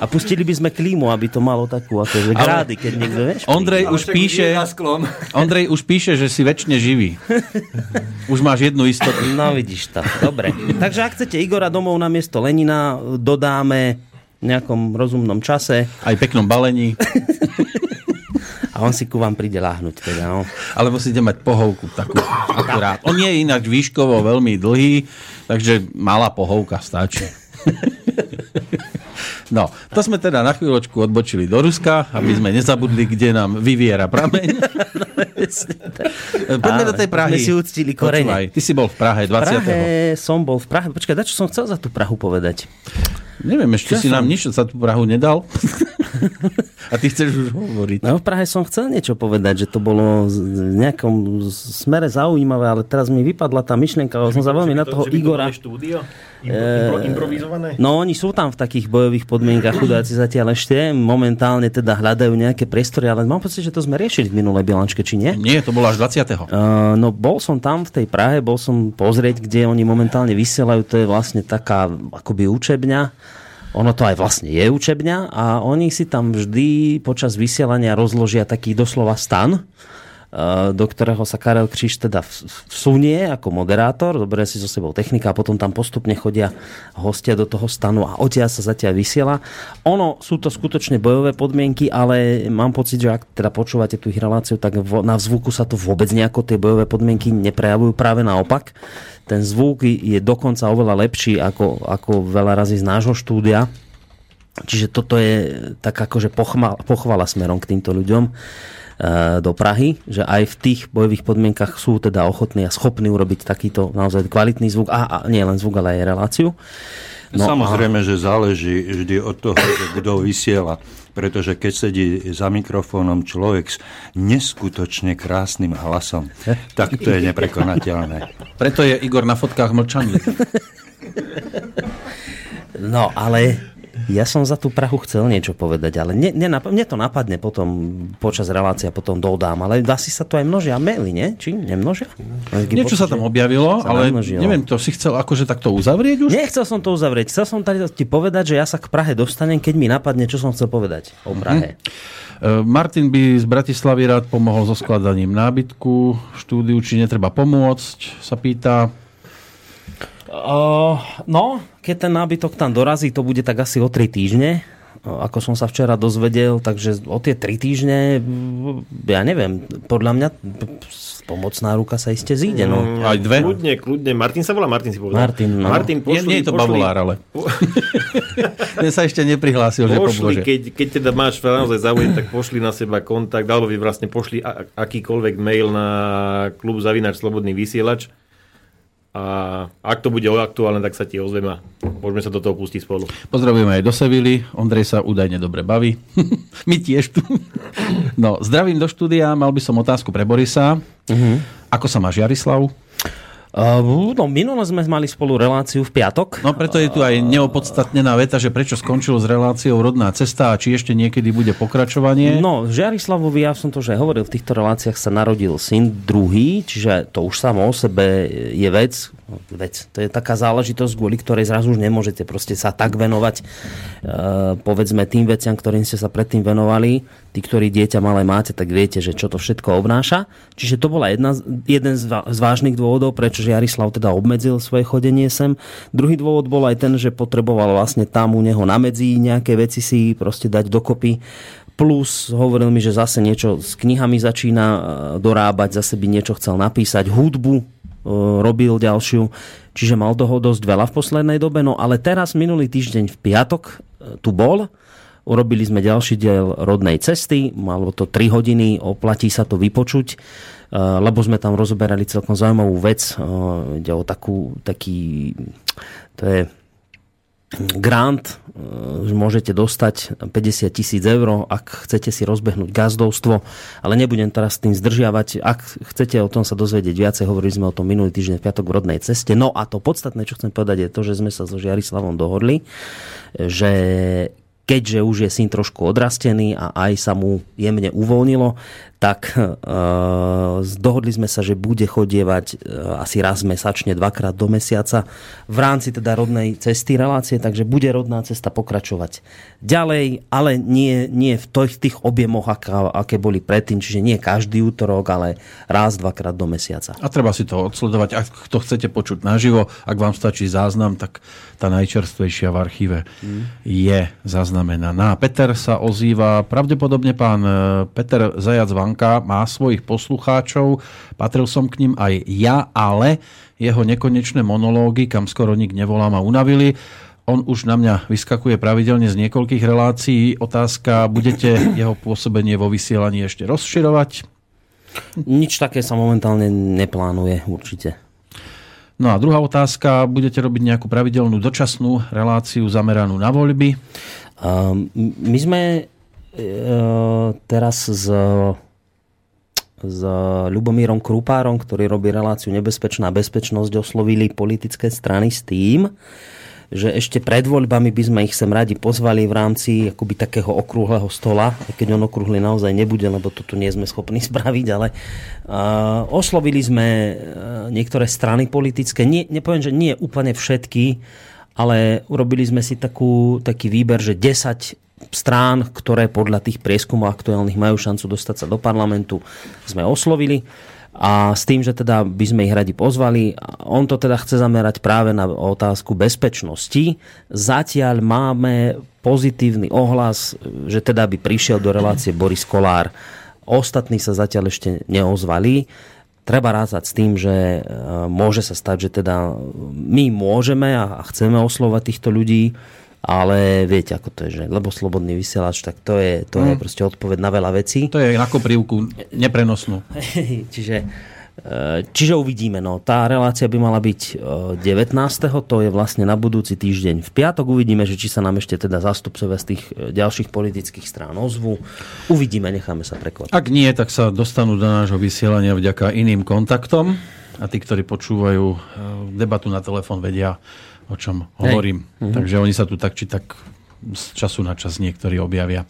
Speaker 2: A pustili by sme klímu, aby to malo takú akože grády, keď niekto vieš.
Speaker 1: Ondrej už píše. Ondrej už píše, že si väčšine živý. Už máš jednu istotu.
Speaker 2: No vidíš to. Dobre. Takže ak chcete Igora domov na miesto Lenina, dodáme v nejakom rozumnom čase
Speaker 1: Aj peknom balení.
Speaker 2: a on si ku vám príde láhnuť. Teda, no.
Speaker 1: Alebo si ide mať pohovku takú akurát. On je ináč výškovo veľmi dlhý, takže malá pohovka stačí. No, to sme teda na chvíľočku odbočili do Ruska, aby sme nezabudli, kde nám vyviera prameň. Poďme do tej Prahy.
Speaker 2: Sme si uctili korene.
Speaker 1: Počúvaj, ty si bol v Prahe 20.
Speaker 2: Prahe som bol v Prahe. Počkaj, čo som chcel za tú Prahu povedať?
Speaker 1: Neviem, ešte
Speaker 2: Čo
Speaker 1: si
Speaker 2: som?
Speaker 1: nám nič za tú Prahu nedal. A ty chceš už hovoriť.
Speaker 2: No v Prahe som chcel niečo povedať, že to bolo v nejakom smere zaujímavé, ale teraz mi vypadla tá myšlienka, ale som sa veľmi na toho Igora...
Speaker 4: štúdio? Impro, impro, improvizované?
Speaker 2: No oni sú tam v takých bojových podmienkach, chudáci zatiaľ ešte, momentálne teda hľadajú nejaké priestory, ale mám pocit, že to sme riešili v minulej bilančke, či nie?
Speaker 1: Nie, to bolo až 20.
Speaker 2: Uh, no bol som tam v tej Prahe, bol som pozrieť, kde oni momentálne vysielajú, to je vlastne taká akoby učebňa, ono to aj vlastne je učebňa a oni si tam vždy počas vysielania rozložia taký doslova stan, do ktorého sa Karel Kříž teda vsunie ako moderátor, dobre si so sebou technika a potom tam postupne chodia hostia do toho stanu a odtiaľ sa zatiaľ vysiela. Ono sú to skutočne bojové podmienky, ale mám pocit, že ak teda počúvate tú ich reláciu, tak na zvuku sa tu vôbec nejako tie bojové podmienky neprejavujú, práve naopak. Ten zvuk je dokonca oveľa lepší ako, ako veľa razy z nášho štúdia. Čiže toto je tak akože pochma, pochvala smerom k týmto ľuďom do Prahy, že aj v tých bojových podmienkach sú teda ochotní a schopní urobiť takýto naozaj kvalitný zvuk. A, a nie len zvuk, ale aj reláciu.
Speaker 7: No, Samozrejme, že záleží vždy od toho, že kto vysiela. Pretože keď sedí za mikrofónom človek s neskutočne krásnym hlasom, tak to je neprekonateľné.
Speaker 1: Preto je Igor na fotkách mlčaný.
Speaker 2: No, ale ja som za tú Prahu chcel niečo povedať, ale ne, ne, mne to napadne potom počas relácia, potom dodám, ale asi sa to aj množia maily, nie? Či nemnožia?
Speaker 1: Niečo sa tam objavilo,
Speaker 2: sa
Speaker 1: ale
Speaker 2: namnožilo.
Speaker 1: neviem, to si chcel akože takto uzavrieť už?
Speaker 2: Nechcel som to uzavrieť. Chcel som tady ti povedať, že ja sa k Prahe dostanem, keď mi napadne, čo som chcel povedať o Prahe.
Speaker 1: E, Martin by z Bratislavy rád pomohol so skladaním nábytku štúdiu, či netreba pomôcť, sa pýta.
Speaker 2: Uh, no, keď ten nábytok tam dorazí, to bude tak asi o 3 týždne. Uh, Ako som sa včera dozvedel, takže o tie 3 týždne, mm, ja neviem, podľa mňa pomocná ruka sa iste zíde. No.
Speaker 1: Aj dve?
Speaker 4: Kľudne, kľudne. Martin sa volá, Martin si povedal.
Speaker 2: Martin, no.
Speaker 4: Martin
Speaker 1: Nie,
Speaker 4: pošli,
Speaker 1: nie je to
Speaker 4: pošli,
Speaker 1: bavolár, ale. Ten sa ešte neprihlásil, že
Speaker 4: Pošli,
Speaker 1: pomôže.
Speaker 4: keď, keď teda máš naozaj záujem, tak pošli na seba kontakt, alebo vy vlastne pošli a- akýkoľvek mail na klub zavinač Slobodný vysielač a ak to bude aktuálne, tak sa ti ozvem a môžeme sa do toho pustiť spolu.
Speaker 1: Pozdravujeme aj do Sevily. Ondrej sa údajne dobre baví. My tiež tu. No, zdravím do štúdia. Mal by som otázku pre Borisa. Ako sa máš, Jarislav?
Speaker 2: Uh, no, minule sme mali spolu reláciu v piatok.
Speaker 1: No preto je tu aj neopodstatnená veta, že prečo skončilo s reláciou rodná cesta a či ešte niekedy bude pokračovanie.
Speaker 2: No, Žiarislavovi, ja som to aj hovoril, v týchto reláciách sa narodil syn druhý, čiže to už samo o sebe je vec, vec. To je taká záležitosť, kvôli ktorej zrazu už nemôžete proste sa tak venovať, e, povedzme, tým veciam, ktorým ste sa predtým venovali. Tí, ktorí dieťa malé máte, tak viete, že čo to všetko obnáša. Čiže to bola jedna, jeden z vážnych dôvodov, prečo Jarislav teda obmedzil svoje chodenie sem. Druhý dôvod bol aj ten, že potreboval vlastne tam u neho na medzi nejaké veci si proste dať dokopy. Plus hovoril mi, že zase niečo s knihami začína e, dorábať, zase by niečo chcel napísať, hudbu e, robil ďalšiu, čiže mal toho dosť veľa v poslednej dobe, no ale teraz minulý týždeň v piatok e, tu bol, urobili sme ďalší diel rodnej cesty, malo to 3 hodiny, oplatí sa to vypočuť, e, lebo sme tam rozoberali celkom zaujímavú vec, e, ide o takú, taký, to je grant, e, že môžete dostať 50 tisíc eur, ak chcete si rozbehnúť gazdovstvo, ale nebudem teraz tým zdržiavať. Ak chcete o tom sa dozvedieť viacej, hovorili sme o tom minulý týždeň v piatok v rodnej ceste. No a to podstatné, čo chcem povedať, je to, že sme sa so Žiarislavom dohodli, že keďže už je syn trošku odrastený a aj sa mu jemne uvoľnilo, tak uh, dohodli sme sa, že bude chodievať uh, asi raz mesačne, dvakrát do mesiaca v rámci teda rodnej cesty relácie, takže bude rodná cesta pokračovať ďalej, ale nie, nie v tých, tých objemoch, aká, aké boli predtým, čiže nie každý útorok, ale raz, dvakrát do mesiaca.
Speaker 1: A treba si to odsledovať, ak to chcete počuť naživo, ak vám stačí záznam, tak tá najčerstvejšia v archíve mm. je zaznamenaná. Peter sa ozýva, pravdepodobne pán e, Peter Zajac Van Vanka má svojich poslucháčov, patril som k ním aj ja, ale jeho nekonečné monológy, kam skoro nik nevolá, ma unavili. On už na mňa vyskakuje pravidelne z niekoľkých relácií. Otázka, budete jeho pôsobenie vo vysielaní ešte rozširovať?
Speaker 2: Nič také sa momentálne neplánuje určite.
Speaker 1: No a druhá otázka, budete robiť nejakú pravidelnú dočasnú reláciu zameranú na voľby?
Speaker 2: Um, my sme uh, teraz z s Ľubomírom Krupárom, ktorý robí reláciu Nebezpečná bezpečnosť, oslovili politické strany s tým, že ešte pred voľbami by sme ich sem radi pozvali v rámci akoby takého okrúhleho stola, keď on okrúhly naozaj nebude, lebo to tu nie sme schopní spraviť, ale uh, oslovili sme uh, niektoré strany politické, nie, nepoviem, že nie úplne všetky, ale urobili sme si takú, taký výber, že 10 strán, ktoré podľa tých prieskumov aktuálnych majú šancu dostať sa do parlamentu, sme oslovili a s tým, že teda by sme ich radi pozvali. On to teda chce zamerať práve na otázku bezpečnosti. Zatiaľ máme pozitívny ohlas, že teda by prišiel do relácie Boris Kolár. Ostatní sa zatiaľ ešte neozvali. Treba rázať s tým, že e, môže sa stať, že teda my môžeme a chceme oslovať týchto ľudí ale viete, ako to je, že lebo slobodný vysielač, tak to je, to mm. je proste odpoveď na veľa vecí.
Speaker 1: To je na koprivku neprenosnú.
Speaker 2: čiže, e, čiže uvidíme. No. Tá relácia by mala byť 19. E, to je vlastne na budúci týždeň. V piatok uvidíme, že či sa nám ešte teda zástupcovia z tých e, ďalších politických strán ozvu. Uvidíme, necháme sa prekvapiť.
Speaker 1: Ak nie, tak sa dostanú do nášho vysielania vďaka iným kontaktom a tí, ktorí počúvajú debatu na telefón, vedia, o čom hovorím. Hej. Mhm. Takže oni sa tu tak či tak z času na čas niektorí objavia.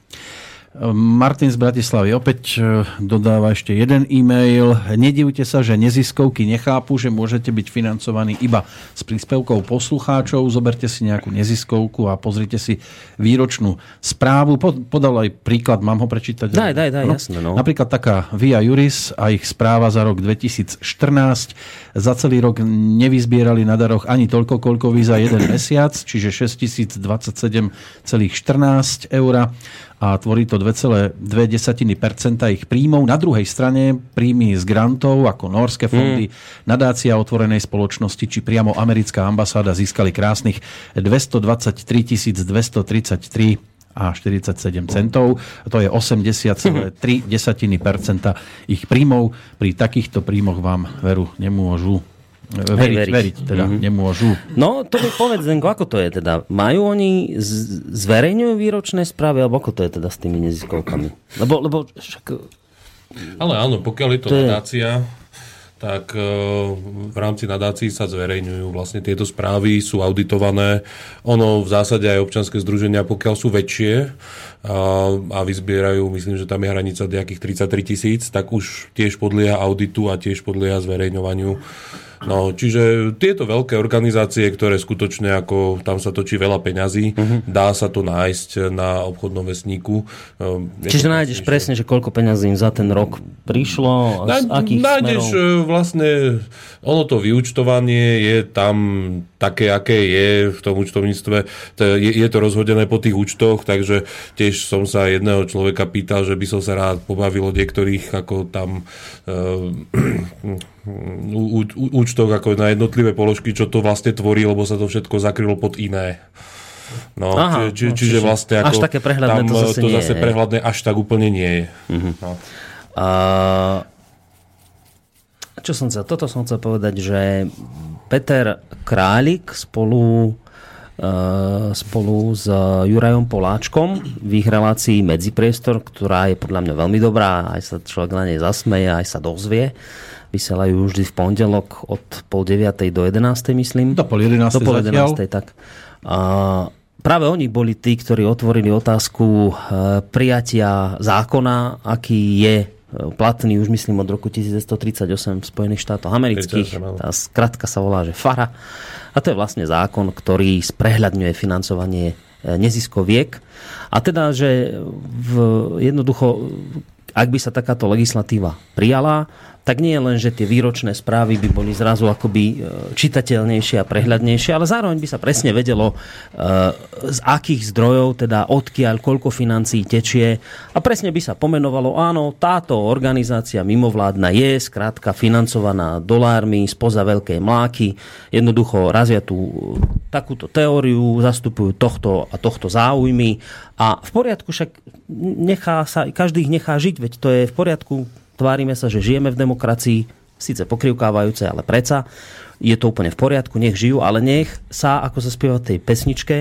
Speaker 1: Martin z Bratislavy opäť e, dodáva ešte jeden e-mail. Nedivte sa, že neziskovky nechápu, že môžete byť financovaní iba s príspevkou poslucháčov. Zoberte si nejakú neziskovku a pozrite si výročnú správu. Podal aj príklad, mám ho prečítať?
Speaker 2: Daj, daj, daj, no, jasne. No.
Speaker 1: Napríklad taká Via Juris a ich správa za rok 2014. Za celý rok nevyzbierali na daroch ani toľko, koľko vy za jeden mesiac, čiže 6027,14 eur a tvorí to 2,2% ich príjmov. Na druhej strane príjmy z grantov ako norské fondy, mm. nadácia otvorenej spoločnosti či priamo americká ambasáda získali krásnych 223 233 a 47 centov. To je 80,3 ich príjmov. Pri takýchto príjmoch vám veru nemôžu veriť, veriť. veriť teda mm-hmm. nemôžu.
Speaker 2: No, to mi povedz, Zenko, ako to je teda? Majú oni, z- zverejňujú výročné správy, alebo ako to je teda s tými neziskovkami? Lebo, lebo však...
Speaker 3: Ale áno, pokiaľ je to, to nadácia, tak e, v rámci nadácií sa zverejňujú vlastne tieto správy, sú auditované. Ono v zásade aj občanské združenia, pokiaľ sú väčšie a, a vyzbierajú, myslím, že tam je hranica nejakých 33 tisíc, tak už tiež podlieha auditu a tiež podlieha zverejňovaniu No, čiže tieto veľké organizácie, ktoré skutočne ako tam sa točí veľa peňazí, uh-huh. dá sa to nájsť na obchodnom vesníku.
Speaker 2: Ehm, čiže nájdeš presne, že koľko peňazí im za ten rok prišlo, a z akých Nájdeš smerov?
Speaker 3: E, vlastne, ono to vyučtovanie je tam také, aké je v tom účtovníctve. Je, je to rozhodené po tých účtoch, takže tiež som sa jedného človeka pýtal, že by som sa rád pobavil o niektorých, ako tam uh, ú, ú, účtoch ako na jednotlivé položky, čo to vlastne tvorí, lebo sa to všetko zakrylo pod iné. No, Aha, či, či, no, čiže, čiže vlastne ako,
Speaker 2: až také prehľadné tam, to zase, to nie
Speaker 3: zase je. prehľadné až tak úplne nie je. Uh-huh. No.
Speaker 2: A, čo som chcel, toto som chcel povedať, že Peter Králik spolu spolu s Jurajom Poláčkom v ich relácii Medzipriestor, ktorá je podľa mňa veľmi dobrá, aj sa človek na nej zasmeje, aj sa dozvie vysielajú vždy v pondelok od pol deviatej do 11. myslím.
Speaker 1: Do pol 11.
Speaker 2: Do pol 11. tak. A práve oni boli tí, ktorí otvorili otázku e, prijatia zákona, aký je e, platný už myslím od roku 1938 v Spojených štátoch amerických. Tá skratka sa volá, že FARA. A to je vlastne zákon, ktorý sprehľadňuje financovanie neziskoviek. A teda, že v, jednoducho, ak by sa takáto legislatíva prijala, tak nie len, že tie výročné správy by boli zrazu akoby e, čitateľnejšie a prehľadnejšie, ale zároveň by sa presne vedelo, e, z akých zdrojov, teda odkiaľ, koľko financií tečie. A presne by sa pomenovalo, áno, táto organizácia mimovládna je skrátka financovaná dolármi spoza veľkej mláky, jednoducho razia tú takúto teóriu, zastupujú tohto a tohto záujmy. A v poriadku však nechá sa, každý ich nechá žiť, veď to je v poriadku, tvárime sa, že žijeme v demokracii, síce pokrivkávajúce, ale preca je to úplne v poriadku, nech žijú, ale nech sa, ako sa spieva v tej pesničke,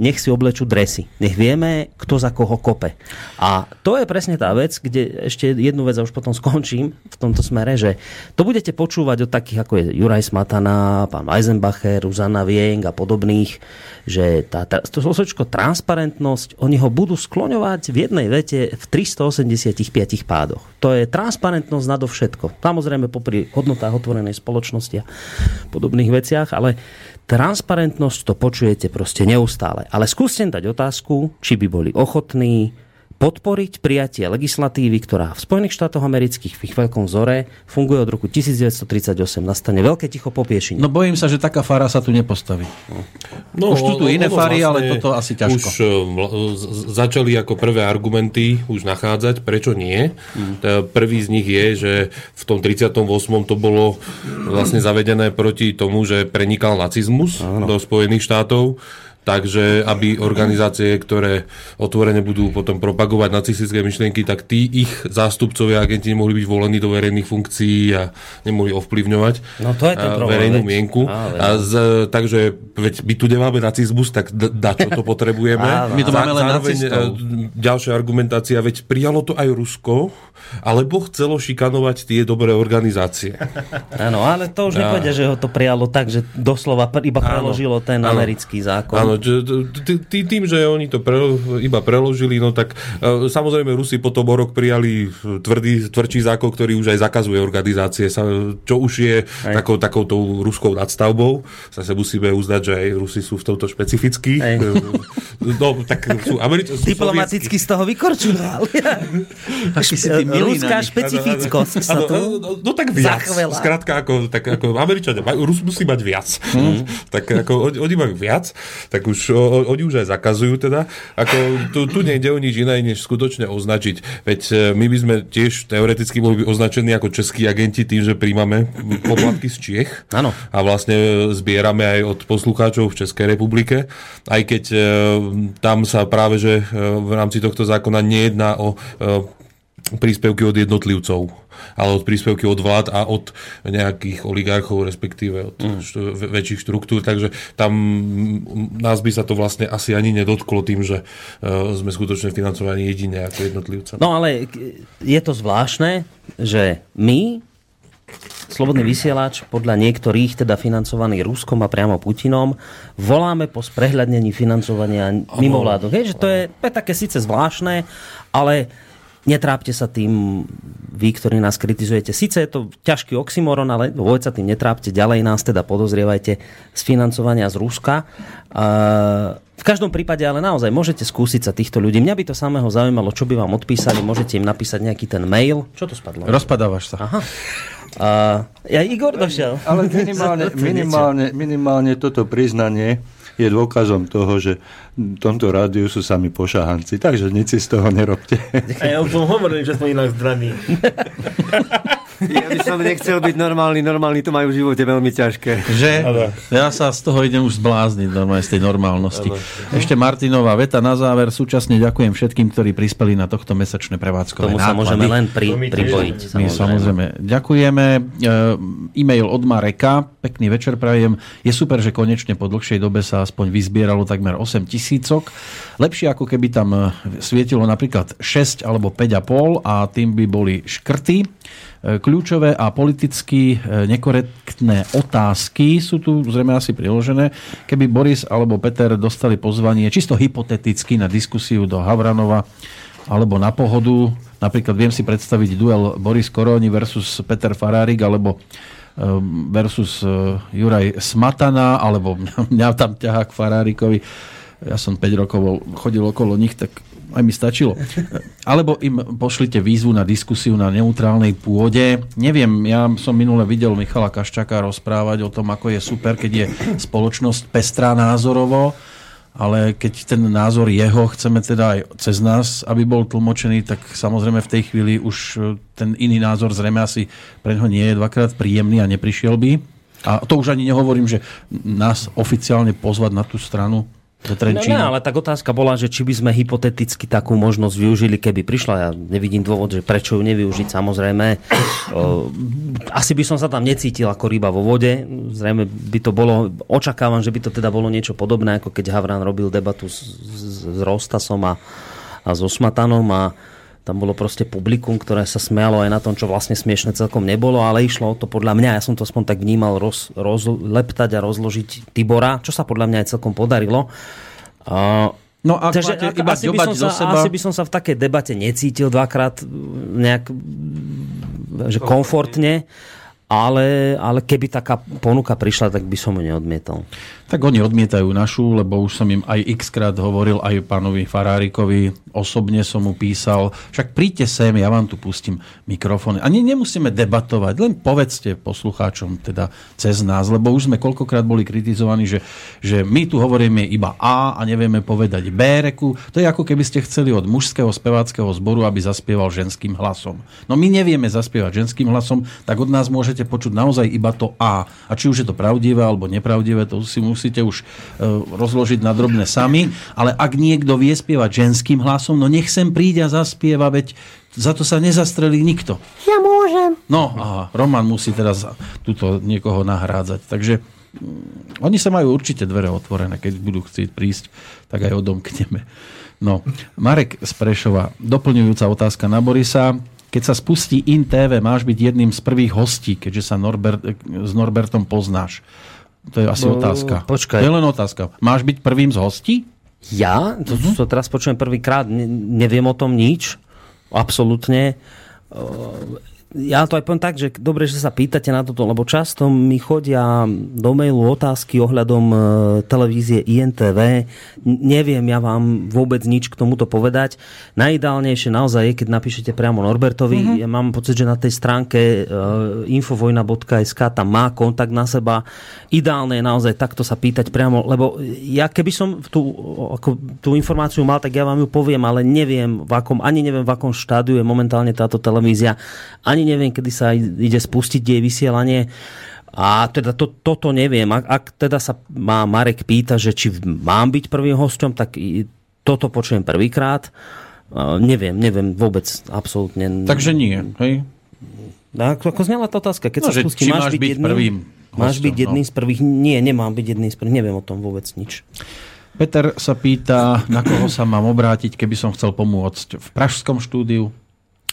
Speaker 2: nech si oblečú dresy. Nech vieme, kto za koho kope. A to je presne tá vec, kde ešte jednu vec a už potom skončím v tomto smere, že to budete počúvať od takých ako je Juraj Smatana, pán Weisenbacher, Ruzana Vieng a podobných, že tá, to slovičko transparentnosť, oni ho budú skloňovať v jednej vete v 385 pádoch. To je transparentnosť nadovšetko. Samozrejme popri hodnotách otvorenej spoločnosti a podobných veciach, ale transparentnosť to počujete proste neustále. Ale skúste dať otázku, či by boli ochotní podporiť prijatie legislatívy, ktorá v Spojených štátoch amerických v ich veľkom vzore funguje od roku 1938. Nastane veľké ticho po piešine.
Speaker 1: No bojím sa, že taká fara sa tu nepostaví. No, už tu, tu iné fary, vlastne ale toto asi ťažko.
Speaker 3: Už uh, začali ako prvé argumenty už nachádzať, prečo nie. Mm. Prvý z nich je, že v tom 38. to bolo vlastne zavedené proti tomu, že prenikal nacizmus Áno. do Spojených štátov Takže aby organizácie, ktoré otvorene budú potom propagovať nacistické myšlienky, tak tí ich zástupcovia agenti nemohli byť volení do verejných funkcií a nemohli ovplyvňovať
Speaker 2: no, to je ten
Speaker 3: problém, verejnú veď. mienku. A, a z, takže veď my tu nemáme nacizmus, tak da čo to potrebujeme.
Speaker 1: my to máme len Zároveň, nacistov. E,
Speaker 3: ďalšia argumentácia, veď prijalo to aj Rusko, alebo chcelo šikanovať tie dobré organizácie.
Speaker 2: Áno, ale to už nepovedia, že ho to prijalo tak, že doslova iba preložilo ten áno, americký zákon.
Speaker 3: Áno, tým, že oni to pre, iba preložili, no tak e, samozrejme Rusi potom o rok prijali tvrdý, tvrdší zákon, ktorý už aj zakazuje organizácie, čo už je takou, takou tou ruskou nadstavbou. Zase musíme uznať, že aj Rusi sú v tomto špecifickí. E, no, tak sú Američania.
Speaker 2: Diplomaticky z toho vykorčuval. Ruská špecifickosť sa tu no,
Speaker 3: no, no, tak viac. Zachvela. Skrátka, ako, tak ako Američania, Rus musí mať viac. Mm. tak ako oni majú viac, tak tak už o, oni už aj zakazujú teda. Ako, tu, tu nejde o nič iné, než skutočne označiť. Veď e, my by sme tiež teoreticky byť označení ako českí agenti tým, že príjmame poplatky z Čiech.
Speaker 2: Áno.
Speaker 3: A vlastne zbierame aj od poslucháčov v Českej republike. Aj keď e, tam sa práve, že e, v rámci tohto zákona nejedná o príspevky od jednotlivcov, ale od príspevky od vlád a od nejakých oligarchov, respektíve od mm. väčších štruktúr, takže tam nás by sa to vlastne asi ani nedotklo tým, že uh, sme skutočne financovaní jedine ako jednotlivca.
Speaker 2: No ale je to zvláštne, že my Slobodný vysielač, podľa niektorých teda financovaný Ruskom a priamo Putinom, voláme po sprehľadnení financovania mimovládok. Hej, že to je, to je také síce zvláštne, ale Netrápte sa tým, vy, ktorí nás kritizujete. Sice je to ťažký oxymoron, ale vôbec sa tým netrápte. Ďalej nás teda podozrievajte z financovania z Ruska. V každom prípade ale naozaj môžete skúsiť sa týchto ľudí. Mňa by to samého zaujímalo, čo by vám odpísali. Môžete im napísať nejaký ten mail. Čo to spadlo?
Speaker 1: Rozpadávaš sa.
Speaker 2: Aha. Uh, ja Igor došiel.
Speaker 7: Ale minimálne, minimálne, minimálne toto priznanie je dôkazom toho, že v tomto rádiu sú sami pošahanci. Takže nič si z toho nerobte.
Speaker 4: A ja už som hovoril, že sme inak zdraní.
Speaker 5: Ja by som nechcel byť normálny, normálny to majú v živote veľmi ťažké.
Speaker 1: Že? Ja sa z toho idem už zblázniť normálne z tej normálnosti. Ešte Martinová veta na záver. Súčasne ďakujem všetkým, ktorí prispeli na tohto mesačné prevádzkové
Speaker 2: Tomu náklady. sa môžeme len pri, pripojiť.
Speaker 1: My samozrejme. samozrejme ďakujeme. E, e-mail od Mareka. Pekný večer prajem. Je super, že konečne po dlhšej dobe sa aspoň vyzbieralo takmer 8 tisícok. Lepšie ako keby tam svietilo napríklad 6 alebo 5,5 a tým by boli škrty Kľúčové a politicky nekorektné otázky sú tu zrejme asi priložené. Keby Boris alebo Peter dostali pozvanie čisto hypoteticky na diskusiu do Havranova alebo na pohodu, napríklad viem si predstaviť duel Boris Koroni versus Peter Farárik alebo versus Juraj Smatana, alebo mňa tam ťahá k Farárikovi. Ja som 5 rokov chodil okolo nich, tak aj mi stačilo. Alebo im pošlite výzvu na diskusiu na neutrálnej pôde. Neviem, ja som minule videl Michala Kaščaka rozprávať o tom, ako je super, keď je spoločnosť pestrá názorovo, ale keď ten názor jeho chceme teda aj cez nás, aby bol tlmočený, tak samozrejme v tej chvíli už ten iný názor zrejme asi pre neho nie je dvakrát príjemný a neprišiel by. A to už ani nehovorím, že nás oficiálne pozvať na tú stranu do
Speaker 2: Trenčína. No, no, ale tak otázka bola, že či by sme hypoteticky takú možnosť využili, keby prišla. Ja nevidím dôvod, že prečo ju nevyužiť. Samozrejme, o, asi by som sa tam necítil ako ryba vo vode. Zrejme by to bolo, očakávam, že by to teda bolo niečo podobné, ako keď Havran robil debatu s, s, s Rostasom a, a s Osmatanom a tam bolo proste publikum, ktoré sa smialo aj na tom, čo vlastne smiešne celkom nebolo, ale išlo o to podľa mňa, ja som to aspoň tak vnímal, roz, rozleptať a rozložiť Tibora, čo sa podľa mňa aj celkom podarilo. Uh, No a Takže ak, iba asi, by som sa, seba... asi by som sa v takej debate necítil dvakrát nejak že komfortne, ale, ale keby taká ponuka prišla, tak by som ju neodmietol.
Speaker 1: Tak oni odmietajú našu, lebo už som im aj x krát hovoril aj pánovi Farárikovi, osobne som mu písal, však príďte sem, ja vám tu pustím mikrofón. A ne, nemusíme debatovať, len povedzte poslucháčom teda cez nás, lebo už sme koľkokrát boli kritizovaní, že, že my tu hovoríme iba A a nevieme povedať B reku. To je ako keby ste chceli od mužského speváckého zboru, aby zaspieval ženským hlasom. No my nevieme zaspievať ženským hlasom, tak od nás môžete počuť naozaj iba to A. A či už je to pravdivé alebo nepravdivé, to si musí musíte už e, rozložiť na drobné sami, ale ak niekto vie spievať ženským hlasom, no nech sem príde a zaspieva, veď za to sa nezastrelí nikto.
Speaker 8: Ja môžem.
Speaker 1: No, aha, Roman musí teraz túto niekoho nahrádzať. Takže mm, oni sa majú určite dvere otvorené, keď budú chcieť prísť, tak aj odomkneme. No, Marek z Prešova, doplňujúca otázka na Borisa. Keď sa spustí IN TV, máš byť jedným z prvých hostí, keďže sa Norbert, s Norbertom poznáš. To je asi no, otázka.
Speaker 2: Počkaj.
Speaker 1: To je len otázka. Máš byť prvým z hostí?
Speaker 2: Ja? To, mm-hmm. to teraz počujem prvýkrát. Ne, neviem o tom nič. Absolútne ja to aj poviem tak, že dobre, že sa pýtate na toto, lebo často mi chodia do mailu otázky ohľadom e, televízie INTV. Neviem ja vám vôbec nič k tomuto povedať. Najideálnejšie naozaj je, keď napíšete priamo Norbertovi. Mm-hmm. Ja mám pocit, že na tej stránke uh, infovojna.sk tam má kontakt na seba. Ideálne je naozaj takto sa pýtať priamo, lebo ja keby som tú, ako, tú informáciu mal, tak ja vám ju poviem, ale neviem v akom, ani neviem v akom štádiu je momentálne táto televízia. Ani ani neviem, kedy sa ide spustiť jej vysielanie. A teda to, toto neviem. Ak, ak teda sa má Marek pýta, že či mám byť prvým hostom, tak toto počujem prvýkrát. Uh, neviem, neviem vôbec, absolútne.
Speaker 1: Takže nie, hej?
Speaker 2: No, ako, znela tá otázka? Keď no, sa spustí, máš, máš byť, byť jedným, prvým hostom, Máš byť jedným no. z prvých? Nie, nemám byť jedným z prvých. Neviem o tom vôbec nič.
Speaker 1: Peter sa pýta, na koho sa mám obrátiť, keby som chcel pomôcť v Pražskom štúdiu.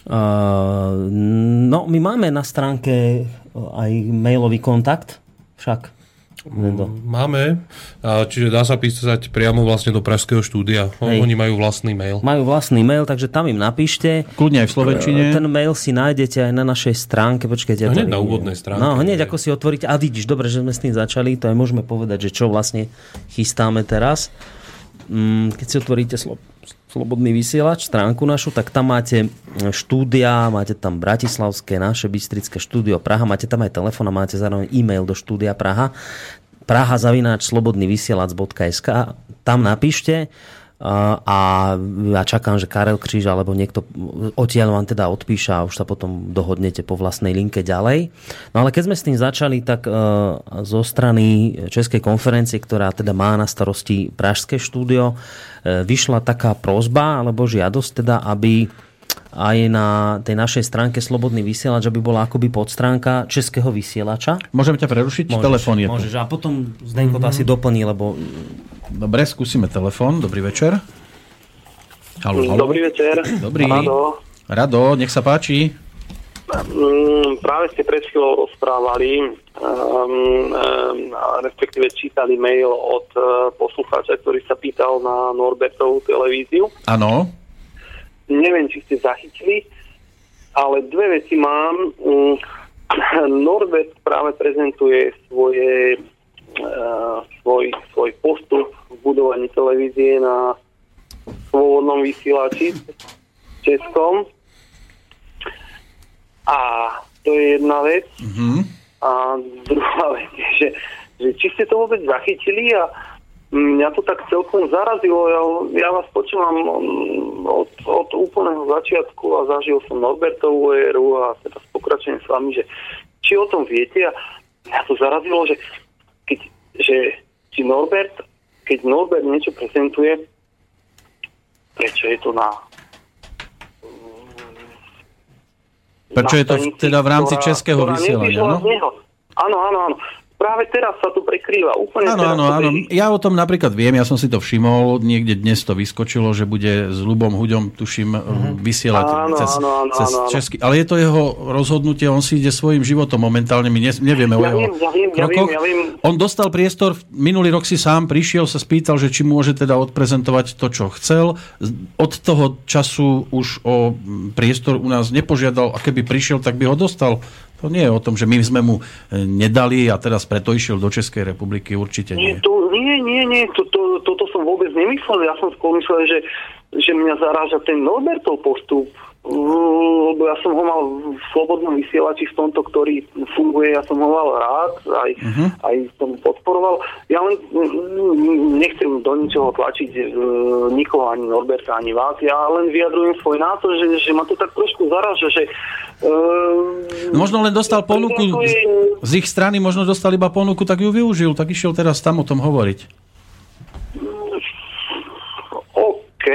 Speaker 2: Uh, no, my máme na stránke aj mailový kontakt, však.
Speaker 3: Máme, čiže dá sa písať priamo vlastne do Pražského štúdia. Hej. Oni majú vlastný mail.
Speaker 2: Majú vlastný mail, takže tam im napíšte.
Speaker 1: Kľudne aj v Slovenčine.
Speaker 2: Ten mail si nájdete aj na našej stránke. Počkajte.
Speaker 3: Hneď na úvodnej stránke.
Speaker 2: No, hneď ako si otvoríte. A vidíš, dobre, že sme s tým začali, to aj môžeme povedať, že čo vlastne chystáme teraz. Mm, keď si otvoríte slo- Slobodný vysielač, stránku našu, tak tam máte štúdia, máte tam Bratislavské, naše Bystrické štúdio Praha, máte tam aj telefón a máte zároveň e-mail do štúdia Praha. Praha zavináč slobodnyvysielac.sk tam napíšte a ja čakám, že Karel Kríž alebo niekto odtiaľ vám teda odpíša a už sa potom dohodnete po vlastnej linke ďalej. No ale keď sme s tým začali, tak zo strany Českej konferencie, ktorá teda má na starosti Pražské štúdio, e, vyšla taká prozba alebo žiadosť teda, aby aj na tej našej stránke Slobodný vysielač, aby bola akoby podstránka českého vysielača.
Speaker 1: Môžeme ťa prerušiť? Môžeš, Telefón je
Speaker 2: môžeš. A potom Zdenko mm-hmm. to mhm. asi doplní, lebo
Speaker 1: Dobre, skúsime telefón. Dobrý večer.
Speaker 9: Halo, halo. Dobrý večer.
Speaker 1: Dobrý. Rado. Rado, nech sa páči.
Speaker 8: Mm, práve ste pred chvíľou rozprávali, um, um, respektíve čítali mail od uh, poslucháča, ktorý sa pýtal na Norbertovú televíziu.
Speaker 1: Áno.
Speaker 8: Neviem, či ste zachytili, ale dve veci mám. Um, Norbert práve prezentuje svoje, svoj, svoj postup v budovaní televízie na svobodnom vysielači českom a to je jedna vec.
Speaker 1: Mm-hmm.
Speaker 8: A druhá vec je, že, že či ste to vôbec zachytili a mňa to tak celkom zarazilo. Ja, ja vás počúvam od, od úplného začiatku a zažil som Norbertovú éru a teraz pokračujem s vami, že či o tom viete a mňa to zarazilo, že, keď, že či Norbert, keď Norbert niečo prezentuje, prečo je to na
Speaker 1: Prečo je to teda v rámci ktorá, českého ktorá vysielania? No?
Speaker 8: Áno, áno, áno práve teraz sa to prekrýva. Úplne
Speaker 1: áno, áno, áno. Ja o tom napríklad viem, ja som si to všimol, niekde dnes to vyskočilo, že bude s Lubom Huďom, tuším, mm-hmm. vysielať
Speaker 8: áno,
Speaker 1: cez,
Speaker 8: áno, áno,
Speaker 1: cez
Speaker 8: áno,
Speaker 1: český. Ale je to jeho rozhodnutie, on si ide svojim životom momentálne, my nevieme
Speaker 8: ja
Speaker 1: o jeho
Speaker 8: viem, ja viem,
Speaker 1: krokoch.
Speaker 8: Ja viem, ja viem.
Speaker 1: On dostal priestor, minulý rok si sám prišiel, sa spýtal, že či môže teda odprezentovať to, čo chcel. Od toho času už o priestor u nás nepožiadal a keby prišiel, tak by ho dostal. To nie je o tom, že my sme mu e, nedali a teraz preto išiel do Českej republiky, určite nie.
Speaker 8: Nie, to, nie, nie, nie to, to, toto som vôbec nemyslel. Ja som skôr myslel, že, že mňa zaráža ten Norbertov postup lebo ja som ho mal v slobodnom vysielači v tomto, ktorý funguje, ja som ho mal rád, aj, uh-huh. aj som podporoval. Ja len nechcem do ničoho tlačiť e, nikoho, ani Norberta, ani vás, ja len vyjadrujem svoj názor, že, že ma to tak trošku zaraža, že
Speaker 1: e, Možno len dostal ponuku z, z ich strany, možno dostal iba ponuku, tak ju využil, tak išiel teraz tam o tom hovoriť.
Speaker 8: OK.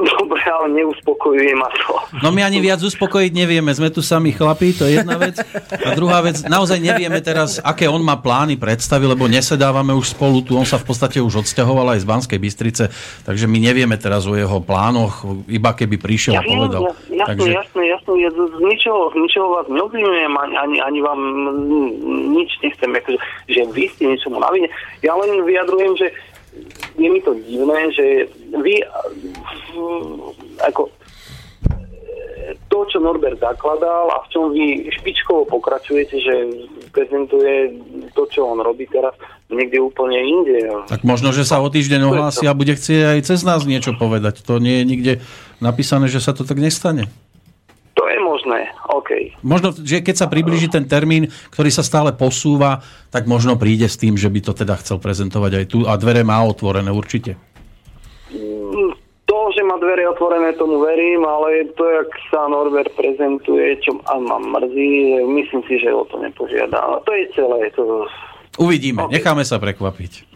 Speaker 8: Dobre, ale neuspokojuje ma to.
Speaker 1: No my ani viac uspokojiť nevieme. Sme tu sami chlapí, to je jedna vec. A druhá vec, naozaj nevieme teraz, aké on má plány, predstavy, lebo nesedávame už spolu tu. On sa v podstate už odsťahoval aj z Banskej Bystrice, takže my nevieme teraz o jeho plánoch, iba keby prišiel ja, a povedal.
Speaker 8: Ja, jasne, takže... jasne, jasne. Ja z, ničoho, z ničoho vás neobvinujem, ani, ani, ani vám nič nechcem, akože, že vy ste niečomu na vine. Ja len vyjadrujem, že je mi to divné, že vy ako to, čo Norbert zakladal a v čom vy špičkovo pokračujete, že prezentuje to, čo on robí teraz, niekde úplne inde.
Speaker 1: Tak možno, že sa o týždeň ohlási a bude chcieť aj cez nás niečo povedať. To nie je nikde napísané, že sa to tak nestane.
Speaker 8: To je možné, OK.
Speaker 1: Možno, že keď sa približí ten termín, ktorý sa stále posúva, tak možno príde s tým, že by to teda chcel prezentovať aj tu a dvere má otvorené určite.
Speaker 8: Mm, to, že má dvere otvorené, tomu verím, ale to, jak sa Norbert prezentuje, čo ma mrzí, myslím si, že o to nepožiada. To je celé. To...
Speaker 1: Uvidíme, okay. necháme sa prekvapiť.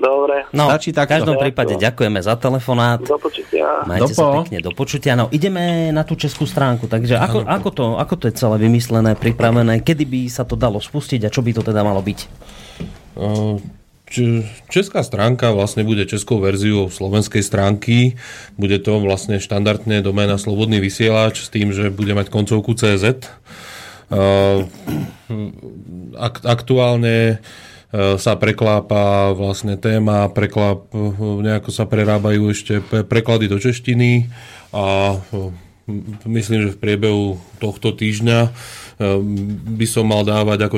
Speaker 8: Dobre.
Speaker 2: No, Stačí tak. V každom prípade ďakujeme za telefonát.
Speaker 8: Do počutia.
Speaker 2: Majte Dopo. sa pekne do počutia. No, ideme na tú českú stránku. Takže ako, ako, to, ako to je celé vymyslené, pripravené? Kedy by sa to dalo spustiť a čo by to teda malo byť?
Speaker 3: Česká stránka vlastne bude českou verziou slovenskej stránky. Bude to vlastne štandardne doména Slobodný vysielač s tým, že bude mať koncovku CZ. Aktuálne E, sa preklápa vlastne téma, preklap, e, nejako sa prerábajú ešte preklady do češtiny a e, myslím, že v priebehu tohto týždňa by som mal dávať ako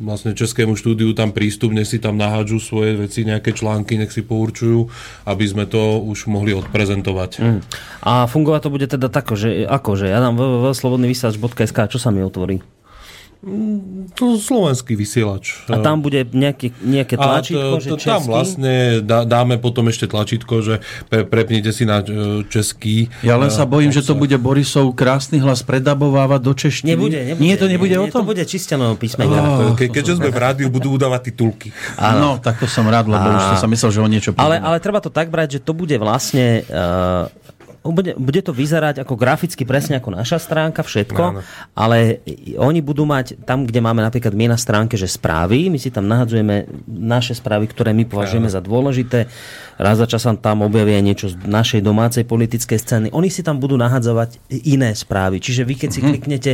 Speaker 3: vlastne českému štúdiu tam prístup, nech si tam nahádžu svoje veci, nejaké články, nech si pourčujú, aby sme to už mohli odprezentovať. Mm.
Speaker 2: A fungovať to bude teda tako, že ako, že ja dám www.slobodnyvysielač.sk, čo sa mi otvorí?
Speaker 3: To slovenský vysielač.
Speaker 2: A tam bude nejaké, nejaké tlačítko,
Speaker 3: a to, to, že Tam vlastne dá, dáme potom ešte tlačítko, že pre, prepnite si na e, český.
Speaker 1: Ja len sa bojím, že to bude Borisov krásny hlas predabovávať do češtiny.
Speaker 2: Nebude, nebude.
Speaker 1: Nie, to nebude nie, o tom?
Speaker 2: To bude čistenou písmenka.
Speaker 3: Oh, Ke, keďže sme v rádiu, budú udávať titulky.
Speaker 1: Áno, tak to som rád, lebo a... už som sa myslel, že o niečo
Speaker 2: ale, ale treba to tak brať, že to bude vlastne uh, bude, bude to vyzerať ako graficky presne ako naša stránka, všetko, no, no. ale oni budú mať tam, kde máme napríklad my na stránke, že správy, my si tam nahadzujeme naše správy, ktoré my považujeme no. za dôležité. Raz za čas tam objavia niečo z našej domácej politickej scény. Oni si tam budú nahadzovať iné správy. Čiže vy, keď si mm-hmm. kliknete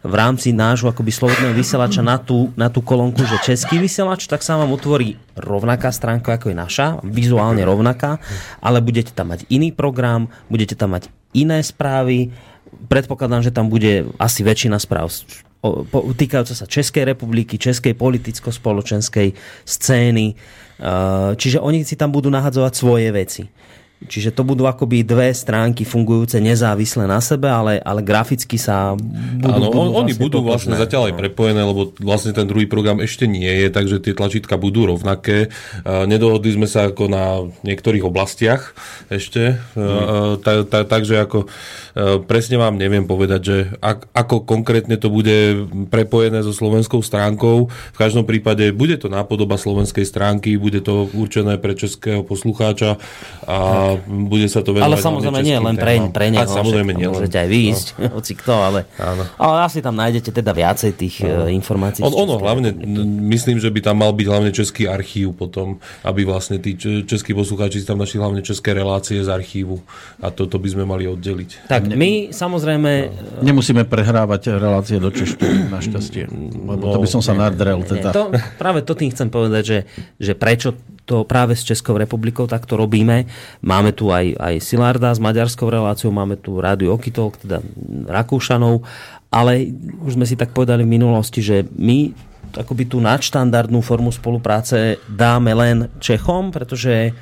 Speaker 2: v rámci nášho akoby slobodného vysielača na tú, na tú kolónku, že český vysielač, tak sa vám otvorí rovnaká stránka ako je naša, vizuálne rovnaká, ale budete tam mať iný program, budete tam mať iné správy. Predpokladám, že tam bude asi väčšina správ týkajúca sa Českej republiky, Českej politicko-spoločenskej scény. Čiže oni si tam budú nahadzovať svoje veci. Čiže to budú akoby dve stránky fungujúce nezávisle na sebe, ale, ale graficky sa budú,
Speaker 3: Áno,
Speaker 2: budú
Speaker 3: on, oni budú vlastne zatiaľ aj
Speaker 2: no.
Speaker 3: prepojené, lebo vlastne ten druhý program ešte nie je, takže tie tlačítka budú rovnaké. Nedohodli sme sa ako na niektorých oblastiach ešte, mm. ta, ta, takže ako e, presne vám neviem povedať, že ak, ako konkrétne to bude prepojené so slovenskou stránkou. V každom prípade bude to nápodoba slovenskej stránky, bude to určené pre českého poslucháča a bude sa to venovať.
Speaker 2: Ale samozrejme nie len pre, pre neho. A
Speaker 3: samozrejme nie
Speaker 2: Môžete aj výjsť, no. hoci kto, ale, Áno. ale asi tam nájdete teda viacej tých no. informácií.
Speaker 3: On, ono hlavne, myslím, že by tam mal byť hlavne český archív potom, aby vlastne tí českí poslucháči tam našli hlavne české relácie z archívu a toto by sme mali oddeliť.
Speaker 2: Tak my samozrejme...
Speaker 1: No. Nemusíme prehrávať relácie do češtiny, našťastie. Lebo no, to by som sa nadrel. Teda.
Speaker 2: Nie, to, práve to tým chcem povedať, že, že prečo to práve s Českou republikou takto robíme. Máme tu aj, aj Silarda s maďarskou reláciou, máme tu Rádio Okitol, teda Rakúšanov, ale už sme si tak povedali v minulosti, že my akoby tú nadštandardnú formu spolupráce dáme len Čechom, pretože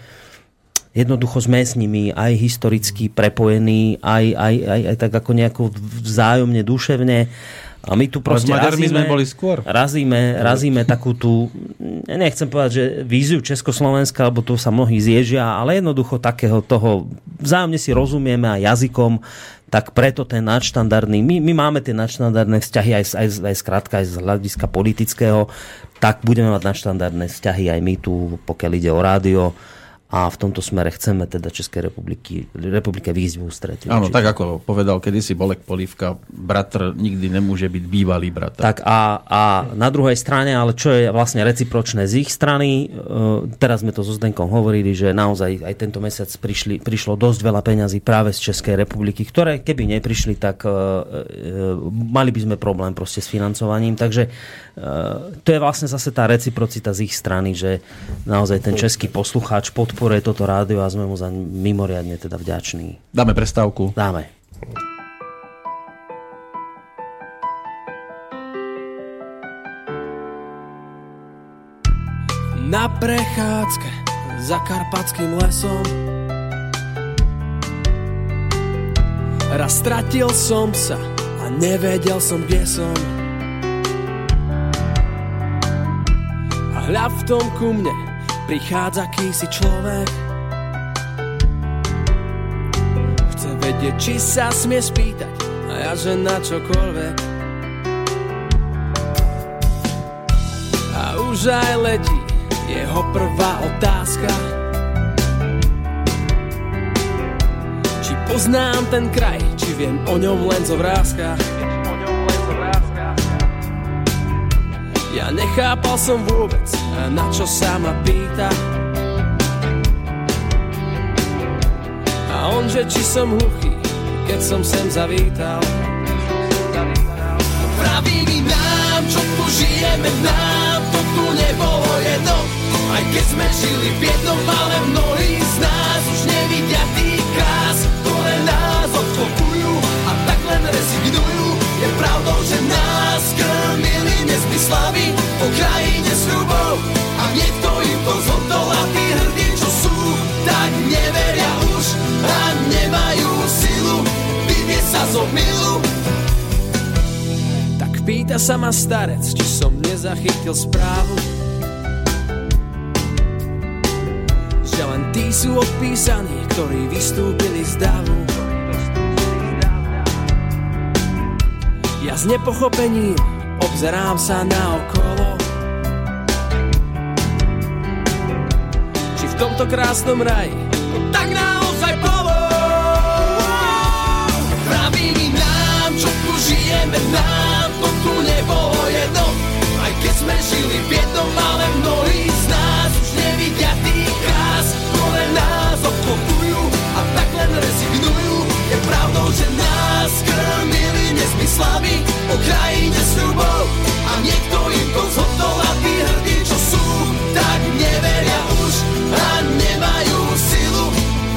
Speaker 2: jednoducho sme s nimi aj historicky prepojení, aj, aj, aj, aj tak ako nejako vzájomne, duševne a my tu proste razíme,
Speaker 1: sme boli skôr.
Speaker 2: Razíme, razíme takú tú, nechcem povedať, že víziu Československa, lebo tu sa mnohí zježia, ale jednoducho takého toho, vzájomne si rozumieme aj jazykom, tak preto ten nadštandardný, my, my máme tie nadštandardné vzťahy aj, aj, aj skrátka aj z hľadiska politického, tak budeme mať nadštandardné vzťahy aj my tu, pokiaľ ide o rádio a v tomto smere chceme teda Českej republiky, republike výjsť v ústretí.
Speaker 1: Áno, tak ako povedal kedysi Bolek Polivka, bratr nikdy nemôže byť bývalý bratr.
Speaker 2: Tak a, a na druhej strane, ale čo je vlastne recipročné z ich strany, e, teraz sme to so Zdenkom hovorili, že naozaj aj tento mesiac prišli, prišlo dosť veľa peňazí práve z Českej republiky, ktoré keby neprišli, tak e, e, mali by sme problém proste s financovaním, takže to je vlastne zase tá reciprocita z ich strany, že naozaj ten český poslucháč pod podporuje toto rádio a sme mu za mimoriadne teda vďační.
Speaker 1: Dáme prestávku.
Speaker 2: Dáme.
Speaker 10: Na prechádzke za karpatským lesom Raz stratil som sa a nevedel som, kde som A hľa v tom ku mne prichádza kýsi človek. Chce vedieť, či sa smie spýtať A ja, že na čokoľvek. A už aj letí jeho prvá otázka. Či poznám ten kraj, či viem o ňom len zo vrázka Ja nechápal som vôbec, na čo sa ma pýta. A on, že či som hluchý, keď som sem zavítal. Pravý nám, čo tu žijeme, nám to tu nebolo jedno. Aj keď sme žili v jednom, ale mnohí z nás už nevidia tých krás, ktoré nás odkopujú a tak len rezignujú. Je pravdou, že nás krmili nezmyslami po krajine sľubov a niekto im to zhodol a tí hrdí, čo sú, tak neveria už a nemajú silu vyvieť sa zo milu. Tak pýta sa ma starec, či som nezachytil správu. Že len tí sú odpísaní, ktorí vystúpili z davu. Ja s nepochopením obzerám sa na okolo. Či v tomto krásnom raji tak naozaj bolo.
Speaker 6: Pravili nám, čo tu žijeme, nám to tu nebolo jedno. Aj keď sme žili v jednom, ale mnohí z nás už nevidia tých krás, ktoré nás obklopujú a tak len rezignujú. Je pravdou, že nás krmili nezmyslami o krajine sľubov a niekto im to zhodol a tí hrdí, čo sú, tak neveria už a nemajú silu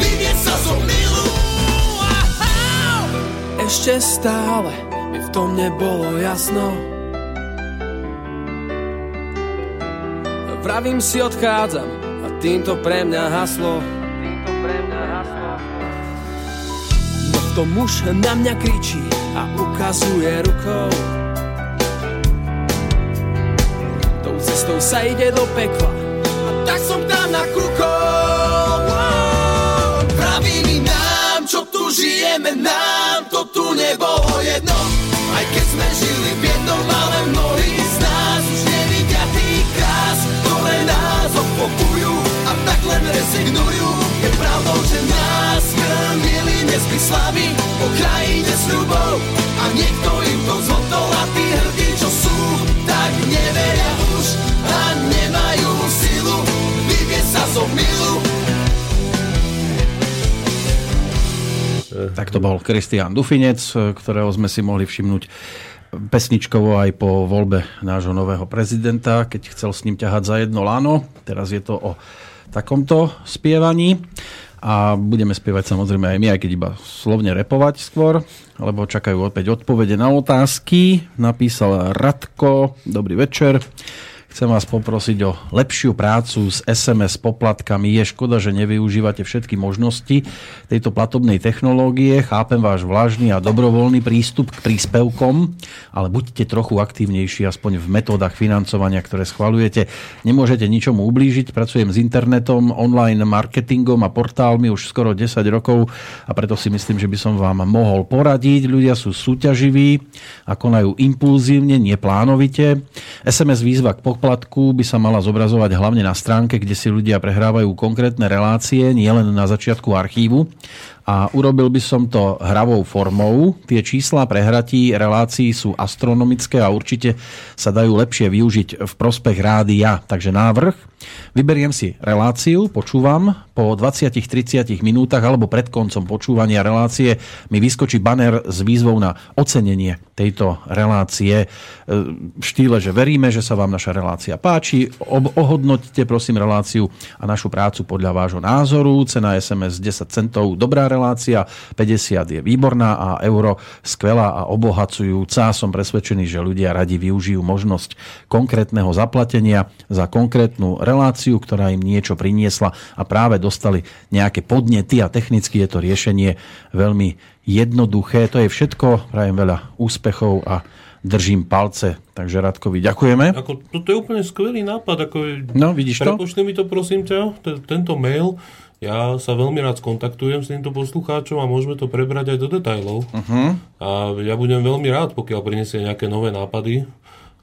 Speaker 6: vyvieť sa zo milu. Ešte stále mi v tom nebolo jasno. Vravím si odchádzam a týmto pre mňa haslo. No to muž na mňa kričí ukazuje rukou. Tou cestou sa ide do pekla a tak som tam nakúkol. Praví mi nám, čo tu žijeme, nám to tu nebolo jedno. Aj keď sme žili v jednom, ale mnohí z nás už nevidia tých krás, ktoré nás obklopujú a tak len rezignujú. Je pravdou, že nás krmili nezmyslami po krajine sľubov a niekto im to zhodol a tí hrdí, čo sú, tak neveria už a nemajú silu vyvieť sa zo milu.
Speaker 1: Tak to bol Kristián Dufinec, ktorého sme si mohli všimnúť pesničkovo aj po voľbe nášho nového prezidenta, keď chcel s ním ťahať za jedno lano. Teraz je to o takomto spievaní a budeme spievať samozrejme aj my, aj keď iba slovne repovať skôr, lebo čakajú opäť odpovede na otázky. Napísal Radko, dobrý večer. Chcem vás poprosiť o lepšiu prácu s SMS poplatkami. Je škoda, že nevyužívate všetky možnosti tejto platobnej technológie. Chápem váš vlažný a dobrovoľný prístup k príspevkom, ale buďte trochu aktívnejší aspoň v metódach financovania, ktoré schvalujete. Nemôžete ničomu ublížiť. Pracujem s internetom, online marketingom a portálmi už skoro 10 rokov a preto si myslím, že by som vám mohol poradiť. Ľudia sú súťaživí a konajú impulzívne, neplánovite. SMS výzva k poplatku by sa mala zobrazovať hlavne na stránke, kde si ľudia prehrávajú konkrétne relácie, nielen na začiatku archívu. A urobil by som to hravou formou. Tie čísla prehratí relácií sú astronomické a určite sa dajú lepšie využiť v prospech rádia. Takže návrh. Vyberiem si reláciu, počúvam. Po 20-30 minútach alebo pred koncom počúvania relácie mi vyskočí banner s výzvou na ocenenie tejto relácie v štýle, že veríme, že sa vám naša relácia páči. Ohodnoťte prosím reláciu a našu prácu podľa vášho názoru. Cena SMS 10 centov, dobrá relácia, 50 je výborná a euro skvelá a obohacujúca. Som presvedčený, že ľudia radi využijú možnosť konkrétneho zaplatenia za konkrétnu reláciu, ktorá im niečo priniesla a práve dostali nejaké podnety a technicky je to riešenie veľmi jednoduché. To je všetko. Prajem veľa úspechov a držím palce. Takže Radkovi ďakujeme.
Speaker 3: Ako, toto je úplne skvelý nápad. Ako,
Speaker 1: no, vidíš to?
Speaker 3: Prepošli mi to prosím ťa, t- tento mail. Ja sa veľmi rád skontaktujem s týmto poslucháčom a môžeme to prebrať aj do detajlov.
Speaker 1: Uh-huh.
Speaker 3: A ja budem veľmi rád, pokiaľ prinesie nejaké nové nápady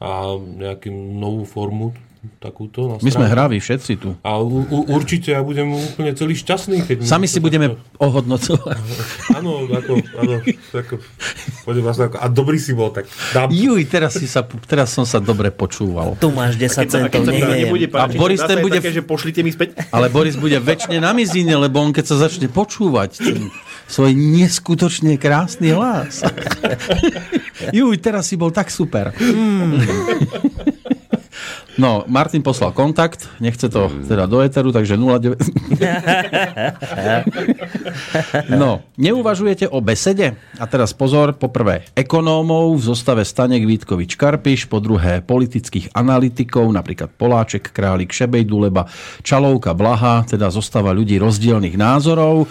Speaker 3: a nejakú novú formu takúto. Na
Speaker 1: My sme hraví všetci tu.
Speaker 3: A u, u, určite ja budem úplne celý šťastný. Keď
Speaker 1: Sami si budeme takto... ohodnocovať.
Speaker 3: Áno, ako, áno, ako, vlastne ako, a dobrý si bol, tak dám.
Speaker 1: Juj, teraz, si sa, teraz som sa dobre počúval.
Speaker 2: Tu máš 10 centov,
Speaker 4: nebude
Speaker 1: A Boris ten bude...
Speaker 4: Také, že pošlite mi späť.
Speaker 1: Ale Boris bude väčšine na mizine, lebo on keď sa začne počúvať ten svoj neskutočne krásny hlas. Juj, teraz si bol tak super. Mm. No, Martin poslal kontakt, nechce to teda do Eteru, takže 09... no, neuvažujete o besede? A teraz pozor, po prvé ekonómov v zostave Stanek Vítkovič Karpiš, po druhé politických analytikov, napríklad Poláček, Králik, Šebej, Duleba, Čalovka, Blaha, teda zostava ľudí rozdielných názorov.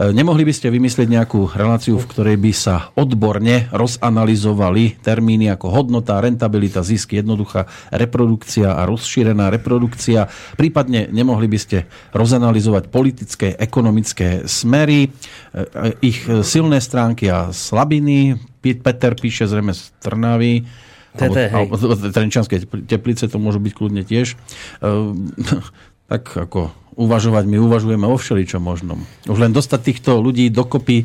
Speaker 1: Nemohli by ste vymyslieť nejakú reláciu, v ktorej by sa odborne rozanalizovali termíny ako hodnota, rentabilita, zisk, jednoduchá reprodukcia a rozšírená reprodukcia. Prípadne nemohli by ste rozanalizovať politické, ekonomické smery, ich silné stránky a slabiny. Peter píše zrejme z Trnavy,
Speaker 2: Tete,
Speaker 1: alebo, alebo Trenčanské teplice to môžu byť kľudne tiež. tak ako uvažovať, my uvažujeme o všeličom možnom. Už len dostať týchto ľudí dokopy e,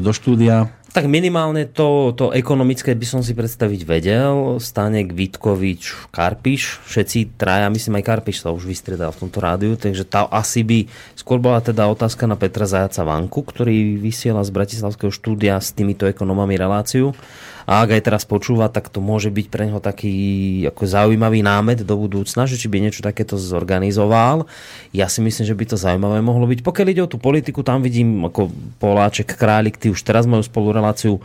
Speaker 1: do štúdia
Speaker 2: Tak minimálne to, to ekonomické by som si predstaviť vedel. Stanek, Vitkovič, Karpiš, všetci traja, myslím aj Karpiš sa už vystredal v tomto rádiu, takže tá asi by, skôr bola teda otázka na Petra Zajaca Vanku, ktorý vysiela z Bratislavského štúdia s týmito ekonomami reláciu a ak aj teraz počúva, tak to môže byť pre neho taký ako zaujímavý námet do budúcna, že či by niečo takéto zorganizoval. Ja si myslím, že by to zaujímavé mohlo byť. Pokiaľ ide o tú politiku, tam vidím ako Poláček, Králik, ty už teraz majú spolu reláciu.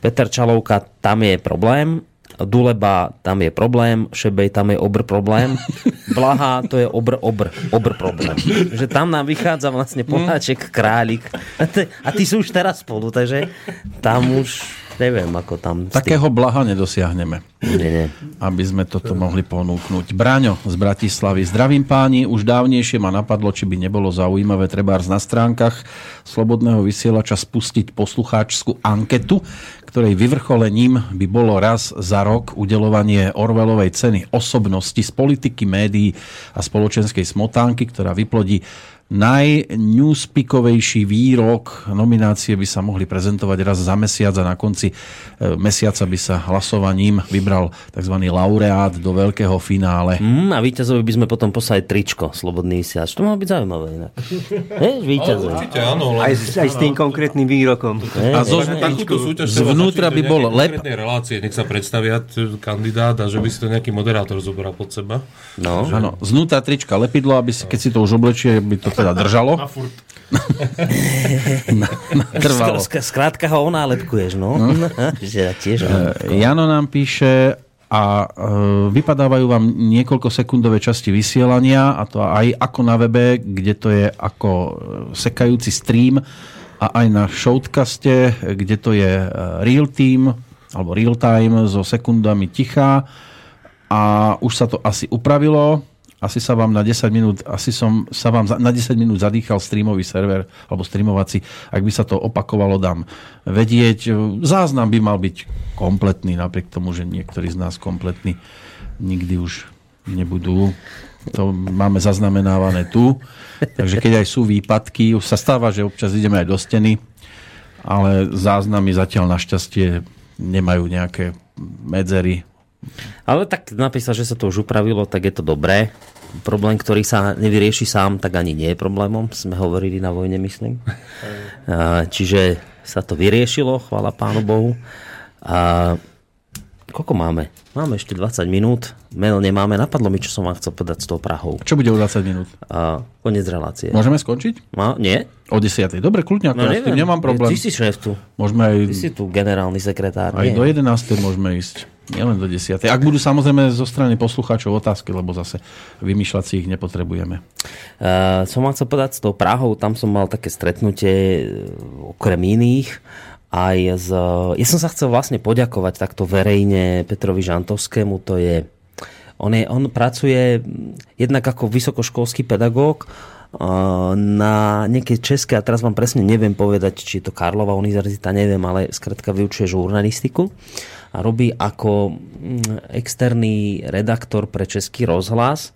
Speaker 2: Peter Čalovka, tam je problém. Duleba, tam je problém, Šebej, tam je obr problém, Blaha, to je obr, obr, obr problém. Že tam nám vychádza vlastne Poláček, Králik a, ty, a ty sú už teraz spolu, takže tam už neviem, ako tam...
Speaker 1: Takého blaha nedosiahneme.
Speaker 2: Nie, nie.
Speaker 1: Aby sme toto mohli ponúknuť. Braňo z Bratislavy. Zdravím páni, už dávnejšie ma napadlo, či by nebolo zaujímavé trebárs na stránkach Slobodného vysielača spustiť poslucháčskú anketu, ktorej vyvrcholením by bolo raz za rok udelovanie Orvelovej ceny osobnosti z politiky, médií a spoločenskej smotánky, ktorá vyplodí najnewspikovejší výrok. Nominácie by sa mohli prezentovať raz za mesiac a na konci e, mesiaca by sa hlasovaním vybral tzv. laureát do veľkého finále.
Speaker 2: Mm, a víťazovi by sme potom poslali tričko Slobodný vysielač. To má byť zaujímavé inak. Vieš, víťazovi.
Speaker 3: Určite áno.
Speaker 5: Aj, s- aj s tým konkrétnym výrokom.
Speaker 1: A zo, zvnútra by bol lep,
Speaker 3: relácie, nech sa predstavia kandidát a že by si to nejaký moderátor zobral pod seba.
Speaker 2: No.
Speaker 1: Áno, znútra trička lepidlo, aby si, keď si to už oblečie, by to teda držalo.
Speaker 4: A furt.
Speaker 1: Trvalo.
Speaker 2: Sk- skrátka ho onálepkuješ, no. že ja tiež.
Speaker 1: E, Jano nám píše a e, vypadávajú vám niekoľko sekundové časti vysielania a to aj ako na webe, kde to je ako e, sekajúci stream a aj na showcaste, kde to je e, real team alebo real time so sekundami ticha a už sa to asi upravilo. Asi sa vám na 10 minút, asi som sa vám na 10 minút zadýchal streamový server alebo streamovací. Ak by sa to opakovalo, dám vedieť. Záznam by mal byť kompletný, napriek tomu, že niektorí z nás kompletní nikdy už nebudú. To máme zaznamenávané tu. Takže keď aj sú výpadky, už sa stáva, že občas ideme aj do steny, ale záznamy zatiaľ našťastie nemajú nejaké medzery.
Speaker 2: Ale tak napísal, že sa to už upravilo, tak je to dobré. Problém, ktorý sa nevyrieši sám, tak ani nie je problémom. Sme hovorili na vojne, myslím. Čiže sa to vyriešilo, chvála Pánu Bohu. A koľko máme? Máme ešte 20 minút. Meno nemáme. Napadlo mi, čo som vám chcel povedať s tou Prahou.
Speaker 1: Čo bude o 20 minút?
Speaker 2: A konec relácie.
Speaker 1: Môžeme skončiť?
Speaker 2: No, nie?
Speaker 1: O 10. Dobre, kľudne,
Speaker 2: No,
Speaker 1: no, ja s tým nemám problém.
Speaker 2: Ty si šéf tu.
Speaker 1: Môžeme aj,
Speaker 2: Ty si tu generálny sekretár.
Speaker 1: aj
Speaker 2: nie?
Speaker 1: do 11. môžeme ísť. Nielen do 10. Ak budú samozrejme zo strany poslucháčov otázky, lebo zase vymýšľať si ich nepotrebujeme.
Speaker 2: Uh, som vám chcel povedať s tou Prahou, tam som mal také stretnutie e, okrem iných aj z... Ja som sa chcel vlastne poďakovať takto verejne Petrovi Žantovskému, to je... On, je, on pracuje jednak ako vysokoškolský pedagóg na nejakej českej, a teraz vám presne neviem povedať, či je to Karlova univerzita, neviem, ale skrátka vyučuje žurnalistiku a robí ako mm, externý redaktor pre Český rozhlas.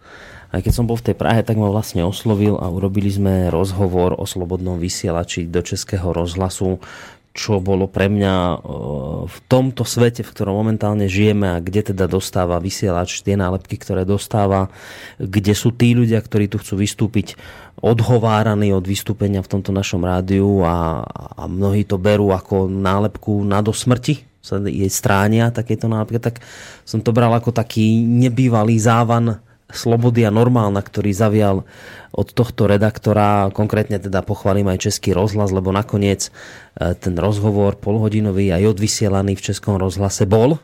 Speaker 2: Aj keď som bol v tej Prahe, tak ma vlastne oslovil a urobili sme rozhovor o slobodnom vysielači do Českého rozhlasu, čo bolo pre mňa e, v tomto svete, v ktorom momentálne žijeme a kde teda dostáva vysielač tie nálepky, ktoré dostáva, kde sú tí ľudia, ktorí tu chcú vystúpiť odhováraní od vystúpenia v tomto našom rádiu a, a mnohí to berú ako nálepku na do smrti, sa jej stránia takéto nálepky, tak som to bral ako taký nebývalý závan slobody a normálna, ktorý zavial od tohto redaktora, konkrétne teda pochválim aj Český rozhlas, lebo nakoniec e, ten rozhovor polhodinový aj odvysielaný v Českom rozhlase bol,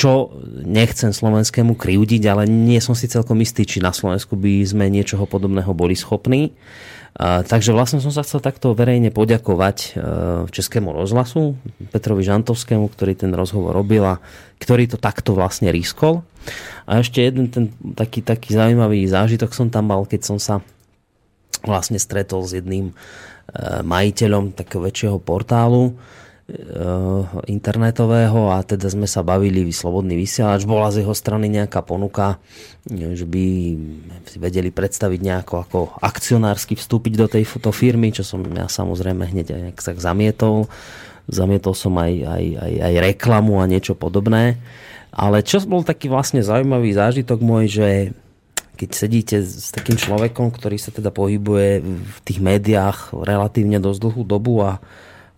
Speaker 2: čo nechcem slovenskému kriudiť, ale nie som si celkom istý, či na Slovensku by sme niečoho podobného boli schopní. Takže vlastne som sa chcel takto verejne poďakovať e, Českému rozhlasu, Petrovi Žantovskému, ktorý ten rozhovor robil a ktorý to takto vlastne riskol. A ešte jeden ten taký, taký zaujímavý zážitok som tam mal, keď som sa vlastne stretol s jedným e, majiteľom takého väčšieho portálu internetového a teda sme sa bavili slobodný vysielač. Bola z jeho strany nejaká ponuka, e, že by si vedeli predstaviť nejako ako akcionársky vstúpiť do tejto firmy, čo som ja samozrejme hneď aj tak zamietol zamietol som aj, aj, aj, aj reklamu a niečo podobné. Ale čo bol taký vlastne zaujímavý zážitok môj, že keď sedíte s takým človekom, ktorý sa teda pohybuje v tých médiách relatívne dosť dlhú dobu a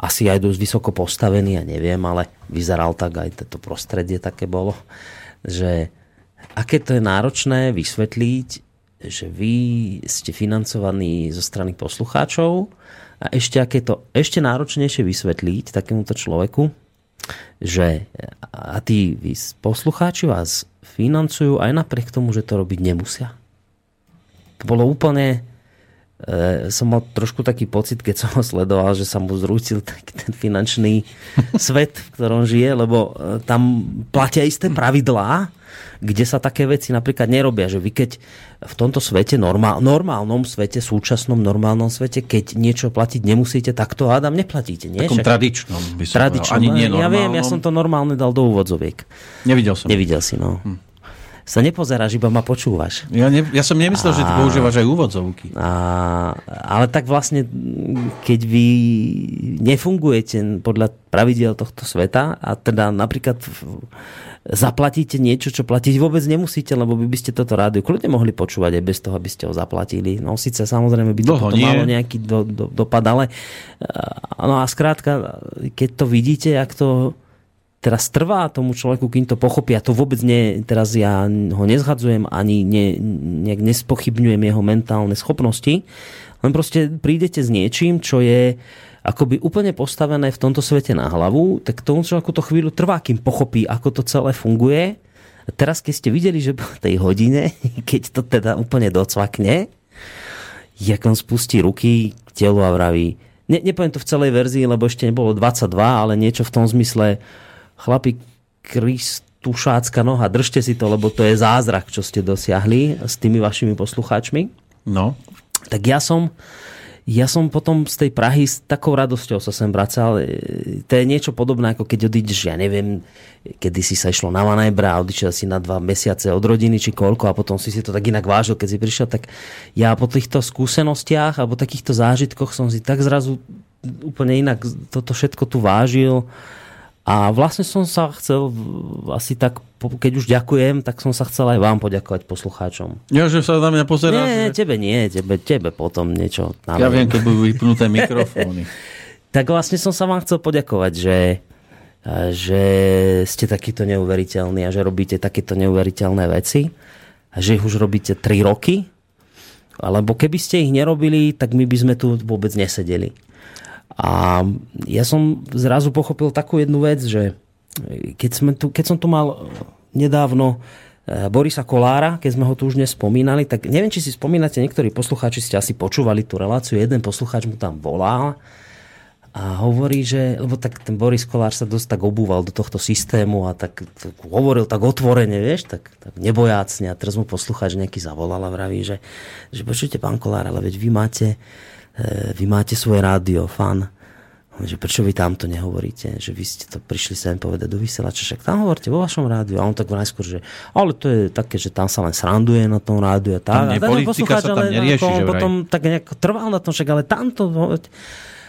Speaker 2: asi aj dosť vysoko postavený, ja neviem, ale vyzeral tak aj toto prostredie také bolo, že aké to je náročné vysvetliť, že vy ste financovaní zo strany poslucháčov a ešte aké to ešte náročnejšie vysvetliť takémuto človeku, že a tí poslucháči vás financujú aj napriek tomu, že to robiť nemusia. To bolo úplne som mal trošku taký pocit, keď som ho sledoval, že sa mu zrúcil taký ten finančný svet, v ktorom žije, lebo e, tam platia isté pravidlá, kde sa také veci napríklad nerobia, že vy keď v tomto svete, normál, normálnom svete, súčasnom normálnom svete, keď niečo platiť nemusíte, tak to hádam neplatíte. Nie?
Speaker 1: Takom
Speaker 2: Však...
Speaker 1: tradičnom by som
Speaker 2: tradičnom,
Speaker 1: Ani nie
Speaker 2: Ja viem, ja som to normálne dal do úvodzoviek.
Speaker 1: Nevidel som.
Speaker 2: Nevidel si, no. Hm sa nepozeráš, iba ma počúvaš.
Speaker 1: Ja, ne, ja som nemyslel, a, že ty používaš aj úvodzovky.
Speaker 2: A, ale tak vlastne, keď vy nefungujete podľa pravidel tohto sveta a teda napríklad zaplatíte niečo, čo platiť vôbec nemusíte, lebo by, by ste toto rádio kľudne mohli počúvať aj bez toho, aby ste ho zaplatili. No síce samozrejme by to potom malo nejaký do, do, dopad, ale no a skrátka, keď to vidíte, jak to teraz trvá tomu človeku, kým to pochopí. A to vôbec nie, teraz ja ho nezhadzujem, ani ne, nejak nespochybňujem jeho mentálne schopnosti. Len proste prídete s niečím, čo je akoby úplne postavené v tomto svete na hlavu, tak tomu človeku to chvíľu trvá, kým pochopí, ako to celé funguje. A teraz, keď ste videli, že po tej hodine, keď to teda úplne docvakne, jak on spustí ruky k telu a vraví, ne, nepoviem to v celej verzii, lebo ešte nebolo 22, ale niečo v tom zmysle, chlapi, Kristušácka noha, držte si to, lebo to je zázrak, čo ste dosiahli s tými vašimi poslucháčmi.
Speaker 1: No.
Speaker 2: Tak ja som, ja som potom z tej Prahy s takou radosťou sa sem vracal. E, to je niečo podobné, ako keď odídeš, ja neviem, kedy si sa išlo na Manebra a odišiel si na dva mesiace od rodiny, či koľko a potom si si to tak inak vážil, keď si prišiel, tak ja po týchto skúsenostiach alebo takýchto zážitkoch som si tak zrazu úplne inak toto všetko tu vážil a vlastne som sa chcel asi tak, keď už ďakujem, tak som sa chcel aj vám poďakovať poslucháčom.
Speaker 1: Ja, že sa na mňa pozeráš?
Speaker 2: Nie, že... tebe nie, tebe, tebe potom niečo.
Speaker 1: Ja viem, keď budú vypnuté mikrofóny.
Speaker 2: tak vlastne som sa vám chcel poďakovať, že, že ste takýto neuveriteľní a že robíte takéto neuveriteľné veci a že ich už robíte 3 roky. Alebo keby ste ich nerobili, tak my by sme tu vôbec nesedeli. A ja som zrazu pochopil takú jednu vec, že keď, sme tu, keď som tu mal nedávno e, Borisa Kolára, keď sme ho tu už nespomínali, tak neviem, či si spomínate, niektorí poslucháči ste asi počúvali tú reláciu, jeden poslucháč mu tam volal a hovorí, že, lebo tak ten Boris Kolár sa dosť tak obúval do tohto systému a tak, tak hovoril tak otvorene, vieš, tak, tak nebojácne a teraz mu poslucháč nejaký zavolal a vraví, že, že počujte, pán Kolár, ale veď vy máte vy máte svoje rádio, fan. Že prečo vy tamto nehovoríte? Že vy ste to prišli sem povedať do vysielača, však tam hovorte vo vašom rádiu. A on tak najskôr, že ale to je také, že tam sa len sranduje na tom rádiu a tak.
Speaker 1: Tam a politika sa tam nerieši, že
Speaker 2: potom tak nejak trval na tom, však ale tamto...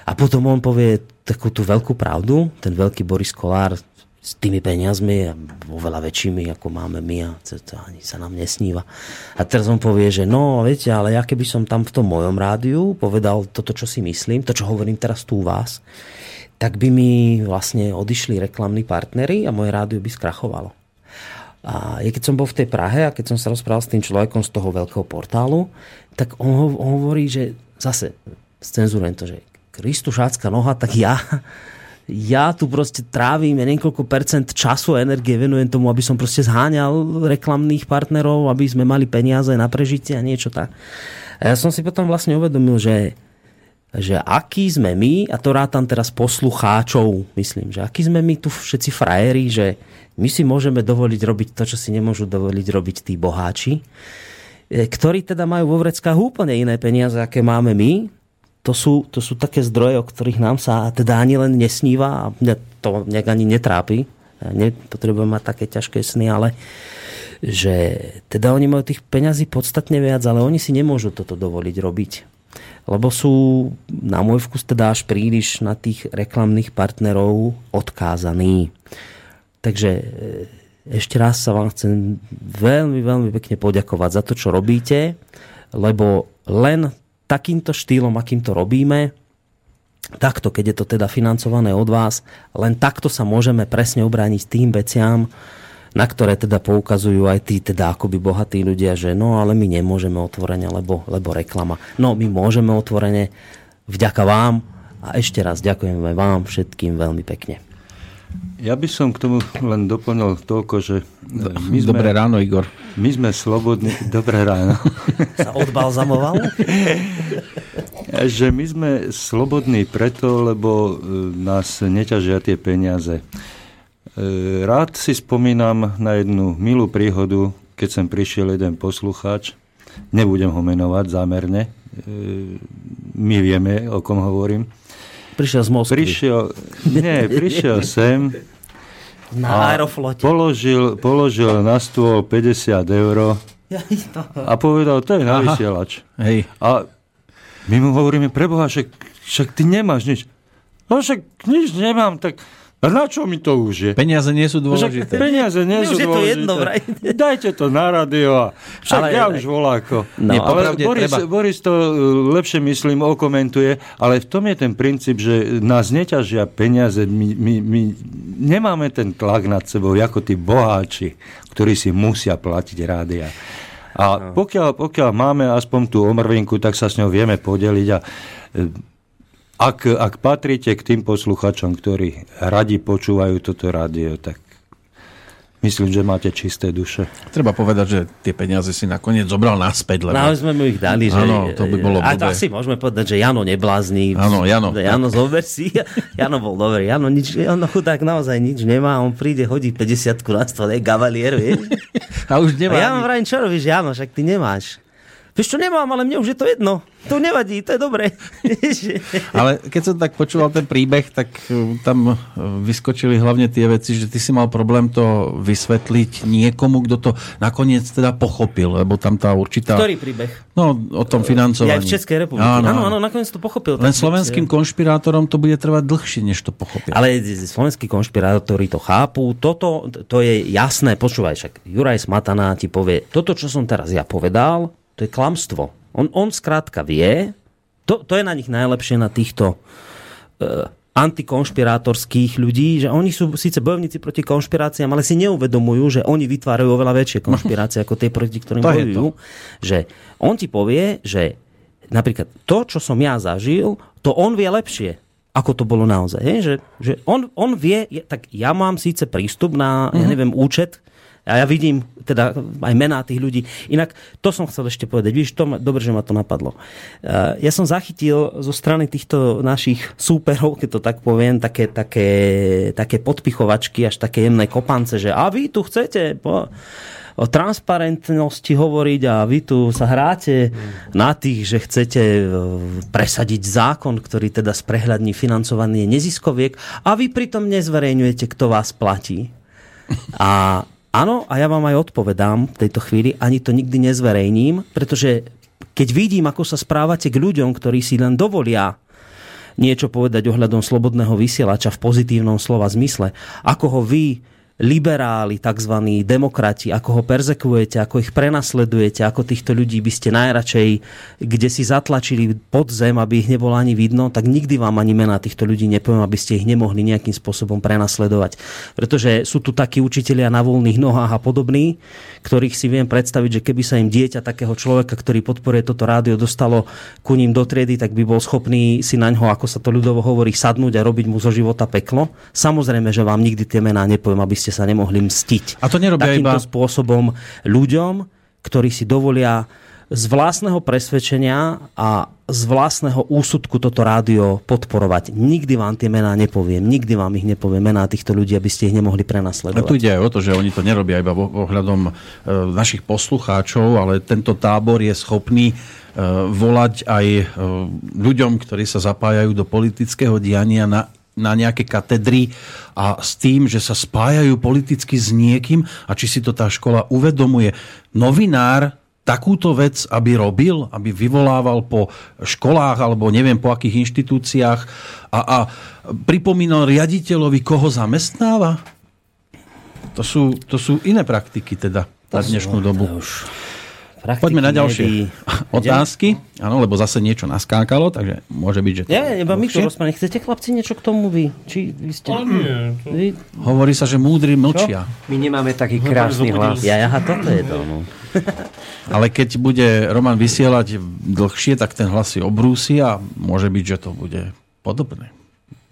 Speaker 2: A potom on povie takú tú veľkú pravdu, ten veľký Boris Kolár, s tými peniazmi, oveľa väčšími, ako máme my a to, to ani sa nám nesníva. A teraz on povie, že no, viete, ale ja keby som tam v tom mojom rádiu povedal toto, čo si myslím, to, čo hovorím teraz tu u vás, tak by mi vlastne odišli reklamní partnery a moje rádio by skrachovalo. A keď som bol v tej Prahe a keď som sa rozprával s tým človekom z toho veľkého portálu, tak on, on hovorí, že zase, cenzurujem to, že Kristušácka noha, tak ja ja tu proste trávim ja niekoľko percent času a energie venujem tomu, aby som proste zháňal reklamných partnerov, aby sme mali peniaze na prežitie a niečo tak. A ja som si potom vlastne uvedomil, že, že aký sme my, a to rátam teraz poslucháčov, myslím, že aký sme my tu všetci frajeri, že my si môžeme dovoliť robiť to, čo si nemôžu dovoliť robiť tí boháči, e, ktorí teda majú vo vreckách úplne iné peniaze, aké máme my, to sú, to sú také zdroje, o ktorých nám sa teda ani len nesníva a mňa to nejak ani netrápi. Ja nepotrebujem mať také ťažké sny, ale že teda oni majú tých peňazí podstatne viac, ale oni si nemôžu toto dovoliť robiť. lebo sú na môj vkus teda až príliš na tých reklamných partnerov odkázaní. Takže e, ešte raz sa vám chcem veľmi, veľmi pekne poďakovať za to, čo robíte, lebo len takýmto štýlom, akým to robíme, takto, keď je to teda financované od vás, len takto sa môžeme presne obrániť tým veciam, na ktoré teda poukazujú aj tí teda akoby bohatí ľudia, že no ale my nemôžeme otvorene, lebo, lebo reklama. No my môžeme otvorene, vďaka vám a ešte raz ďakujeme vám všetkým veľmi pekne.
Speaker 7: Ja by som k tomu len doplnil toľko, že...
Speaker 1: My sme, Dobré ráno, Igor.
Speaker 7: My sme slobodní... Dobré ráno.
Speaker 2: Sa odbalzamoval?
Speaker 7: že my sme slobodní preto, lebo e, nás neťažia tie peniaze. E, rád si spomínam na jednu milú príhodu, keď sem prišiel jeden poslucháč, nebudem ho menovať zámerne, e, my vieme, o kom hovorím.
Speaker 2: Prišiel z Moskvy.
Speaker 7: Prišiel, nie, prišiel sem
Speaker 2: na aeroflote.
Speaker 7: Položil, položil na stôl 50 eur a povedal, to je na vysielač.
Speaker 1: Hej.
Speaker 7: A my mu hovoríme, preboha, však, však ty nemáš nič. No však nič nemám, tak a na čo mi to už je?
Speaker 1: Peniaze nie sú dôležité.
Speaker 7: Však peniaze nie sú
Speaker 2: už
Speaker 7: dôležité.
Speaker 2: to jedno, vraj.
Speaker 7: Dajte to na radio a však ale, ja už voláko.
Speaker 1: No,
Speaker 7: ale Boris, treba... Boris to uh, lepšie myslím okomentuje, ale v tom je ten princíp, že nás neťažia peniaze. My, my, my nemáme ten tlak nad sebou, ako tí boháči, ktorí si musia platiť rádia. A pokiaľ, pokiaľ máme aspoň tú omrvinku, tak sa s ňou vieme podeliť a uh, ak, ak patríte k tým posluchačom, ktorí radi počúvajú toto rádio, tak myslím, že máte čisté duše.
Speaker 1: Treba povedať, že tie peniaze si nakoniec zobral naspäť. Lebo...
Speaker 2: No, sme mu ich dali. Že...
Speaker 1: Áno, to by bolo
Speaker 2: A to asi môžeme povedať, že Jano neblázní.
Speaker 1: Áno, Jano.
Speaker 2: Jano zober si. Jano bol dobrý. Jano, nič, Jano chudák naozaj nič nemá. On príde, hodí 50 na stole, gavalier, vie?
Speaker 1: A už nemá.
Speaker 2: A ja vám vrajím, čo robíš, Jano, však ty nemáš. Vieš čo, nemám, ale mne už je to jedno. To nevadí, to je dobré.
Speaker 1: ale keď som tak počúval ten príbeh, tak e, tam e, vyskočili hlavne tie veci, že ty si mal problém to vysvetliť niekomu, kto to nakoniec teda pochopil, lebo tam tá určitá...
Speaker 2: Ktorý príbeh?
Speaker 1: No, o tom financovaní.
Speaker 2: Ja v Českej republike. Áno, áno, áno, nakoniec to pochopil.
Speaker 1: Len slovenským konšpirátorom to bude trvať dlhšie, než to pochopia.
Speaker 2: Ale slovenskí konšpirátori to chápu. Toto, to je jasné. Počúvaj, však Juraj Smatana ti povie, toto, čo som teraz ja povedal, to je klamstvo. On, on skrátka vie, to, to je na nich najlepšie na týchto uh, antikonšpirátorských ľudí, že oni sú síce bojovníci proti konšpiráciám, ale si neuvedomujú, že oni vytvárajú oveľa väčšie konšpirácie ako tie, proti ktorým bojujú. Že on ti povie, že napríklad to, čo som ja zažil, to on vie lepšie ako to bolo naozaj. Že, že on, on vie, tak ja mám síce prístup na, mm-hmm. ja mhm. neviem, účet, a ja vidím teda aj mená tých ľudí. Inak to som chcel ešte povedať. Víš, to ma, dobre, že ma to napadlo. Ja som zachytil zo strany týchto našich súperov, keď to tak poviem, také, také, také podpichovačky, až také jemné kopance, že a vy tu chcete po, o transparentnosti hovoriť a vy tu sa hráte na tých, že chcete e, presadiť zákon, ktorý teda sprehľadní financovanie neziskoviek a vy pritom nezverejňujete, kto vás platí. A Áno, a ja vám aj odpovedám v tejto chvíli, ani to nikdy nezverejním, pretože keď vidím, ako sa správate k ľuďom, ktorí si len dovolia niečo povedať ohľadom slobodného vysielača v pozitívnom slova zmysle, ako ho vy liberáli, tzv. demokrati, ako ho perzekujete, ako ich prenasledujete, ako týchto ľudí by ste najradšej kde si zatlačili pod zem, aby ich nebolo ani vidno, tak nikdy vám ani mená týchto ľudí nepoviem, aby ste ich nemohli nejakým spôsobom prenasledovať. Pretože sú tu takí učitelia na voľných nohách a podobní, ktorých si viem predstaviť, že keby sa im dieťa takého človeka, ktorý podporuje toto rádio, dostalo ku ním do triedy, tak by bol schopný si na ňo, ako sa to ľudovo hovorí, sadnúť a robiť mu zo života peklo. Samozrejme, že vám nikdy tie mená nepoviem, aby ste sa nemohli mstiť.
Speaker 1: A to nerobia
Speaker 2: Takýmto
Speaker 1: iba...
Speaker 2: spôsobom ľuďom, ktorí si dovolia z vlastného presvedčenia a z vlastného úsudku toto rádio podporovať. Nikdy vám tie mená nepoviem, nikdy vám ich nepoviem, mená týchto ľudí, aby ste ich nemohli prenasledovať.
Speaker 1: A tu ide aj o to, že oni to nerobia iba ohľadom e, našich poslucháčov, ale tento tábor je schopný e, volať aj e, ľuďom, ktorí sa zapájajú do politického diania na na nejaké katedry a s tým, že sa spájajú politicky s niekým a či si to tá škola uvedomuje. Novinár takúto vec, aby robil, aby vyvolával po školách alebo neviem po akých inštitúciách a, a pripomínal riaditeľovi, koho zamestnáva? To sú, to sú iné praktiky teda na dnešnú dobu.
Speaker 2: Už
Speaker 1: Poďme na ďalšie otázky. Áno, lebo zase niečo naskákalo, takže môže byť, že to
Speaker 2: Ja, iba
Speaker 1: dlhšie.
Speaker 2: rozprávame. Chcete chlapci niečo k tomu vy? Či vy ste... Vy...
Speaker 1: Hovorí sa, že múdri mlčia.
Speaker 5: My nemáme taký krásny hlas.
Speaker 2: Ja, aha, toto je to. No.
Speaker 1: Ale keď bude Roman vysielať dlhšie, tak ten hlas si obrúsi a môže byť, že to bude podobné.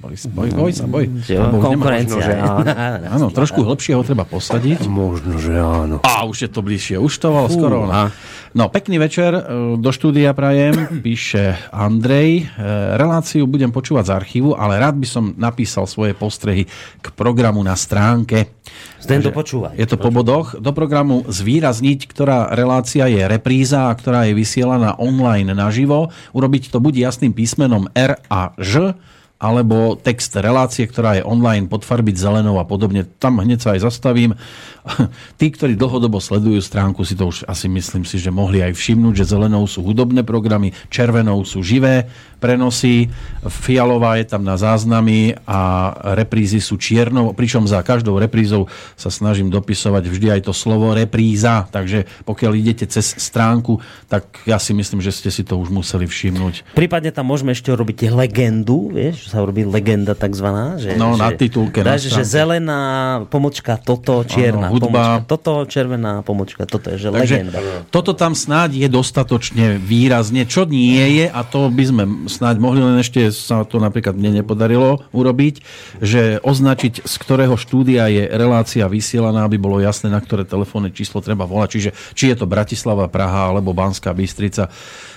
Speaker 1: Boj, boj, boj sa, boj. Nemá-
Speaker 2: konkurencia.
Speaker 5: možno, že áno.
Speaker 1: Áno, trošku hlbšie ho treba posadiť.
Speaker 5: Možno, že áno.
Speaker 1: A už je to bližšie, už to bolo skoro. ona. No, pekný večer, e, do štúdia prajem, píše Andrej. E, Reláciu budem počúvať z archívu, ale rád by som napísal svoje postrehy k programu na stránke.
Speaker 2: Zden to počúvaj.
Speaker 1: Je to po bodoch. Do programu zvýrazniť, ktorá relácia je repríza a ktorá je vysielaná online naživo. Urobiť to buď jasným písmenom R a Ž, alebo text relácie, ktorá je online, podfarbiť zelenou a podobne. Tam hneď sa aj zastavím. Tí, ktorí dlhodobo sledujú stránku, si to už asi myslím si, že mohli aj všimnúť, že zelenou sú hudobné programy, červenou sú živé prenosy, fialová je tam na záznamy a reprízy sú čiernou, pričom za každou reprízou sa snažím dopisovať vždy aj to slovo repríza, takže pokiaľ idete cez stránku, tak ja si myslím, že ste si to už museli všimnúť.
Speaker 2: Prípadne tam môžeme ešte robiť legendu, vieš, sa robí legenda takzvaná. Že,
Speaker 1: No,
Speaker 2: že,
Speaker 1: na titulke, na
Speaker 2: Dáš, že
Speaker 1: stránke.
Speaker 2: zelená pomočka toto, čierna
Speaker 1: hudba.
Speaker 2: pomočka toto, červená pomočka toto je, že
Speaker 1: Takže
Speaker 2: legenda.
Speaker 1: toto tam snáď je dostatočne výrazne, čo nie je, a to by sme snáď mohli, len ešte sa to napríklad mne nepodarilo urobiť, že označiť, z ktorého štúdia je relácia vysielaná, aby bolo jasné, na ktoré telefónne číslo treba volať. Čiže či je to Bratislava, Praha alebo Banská Bystrica.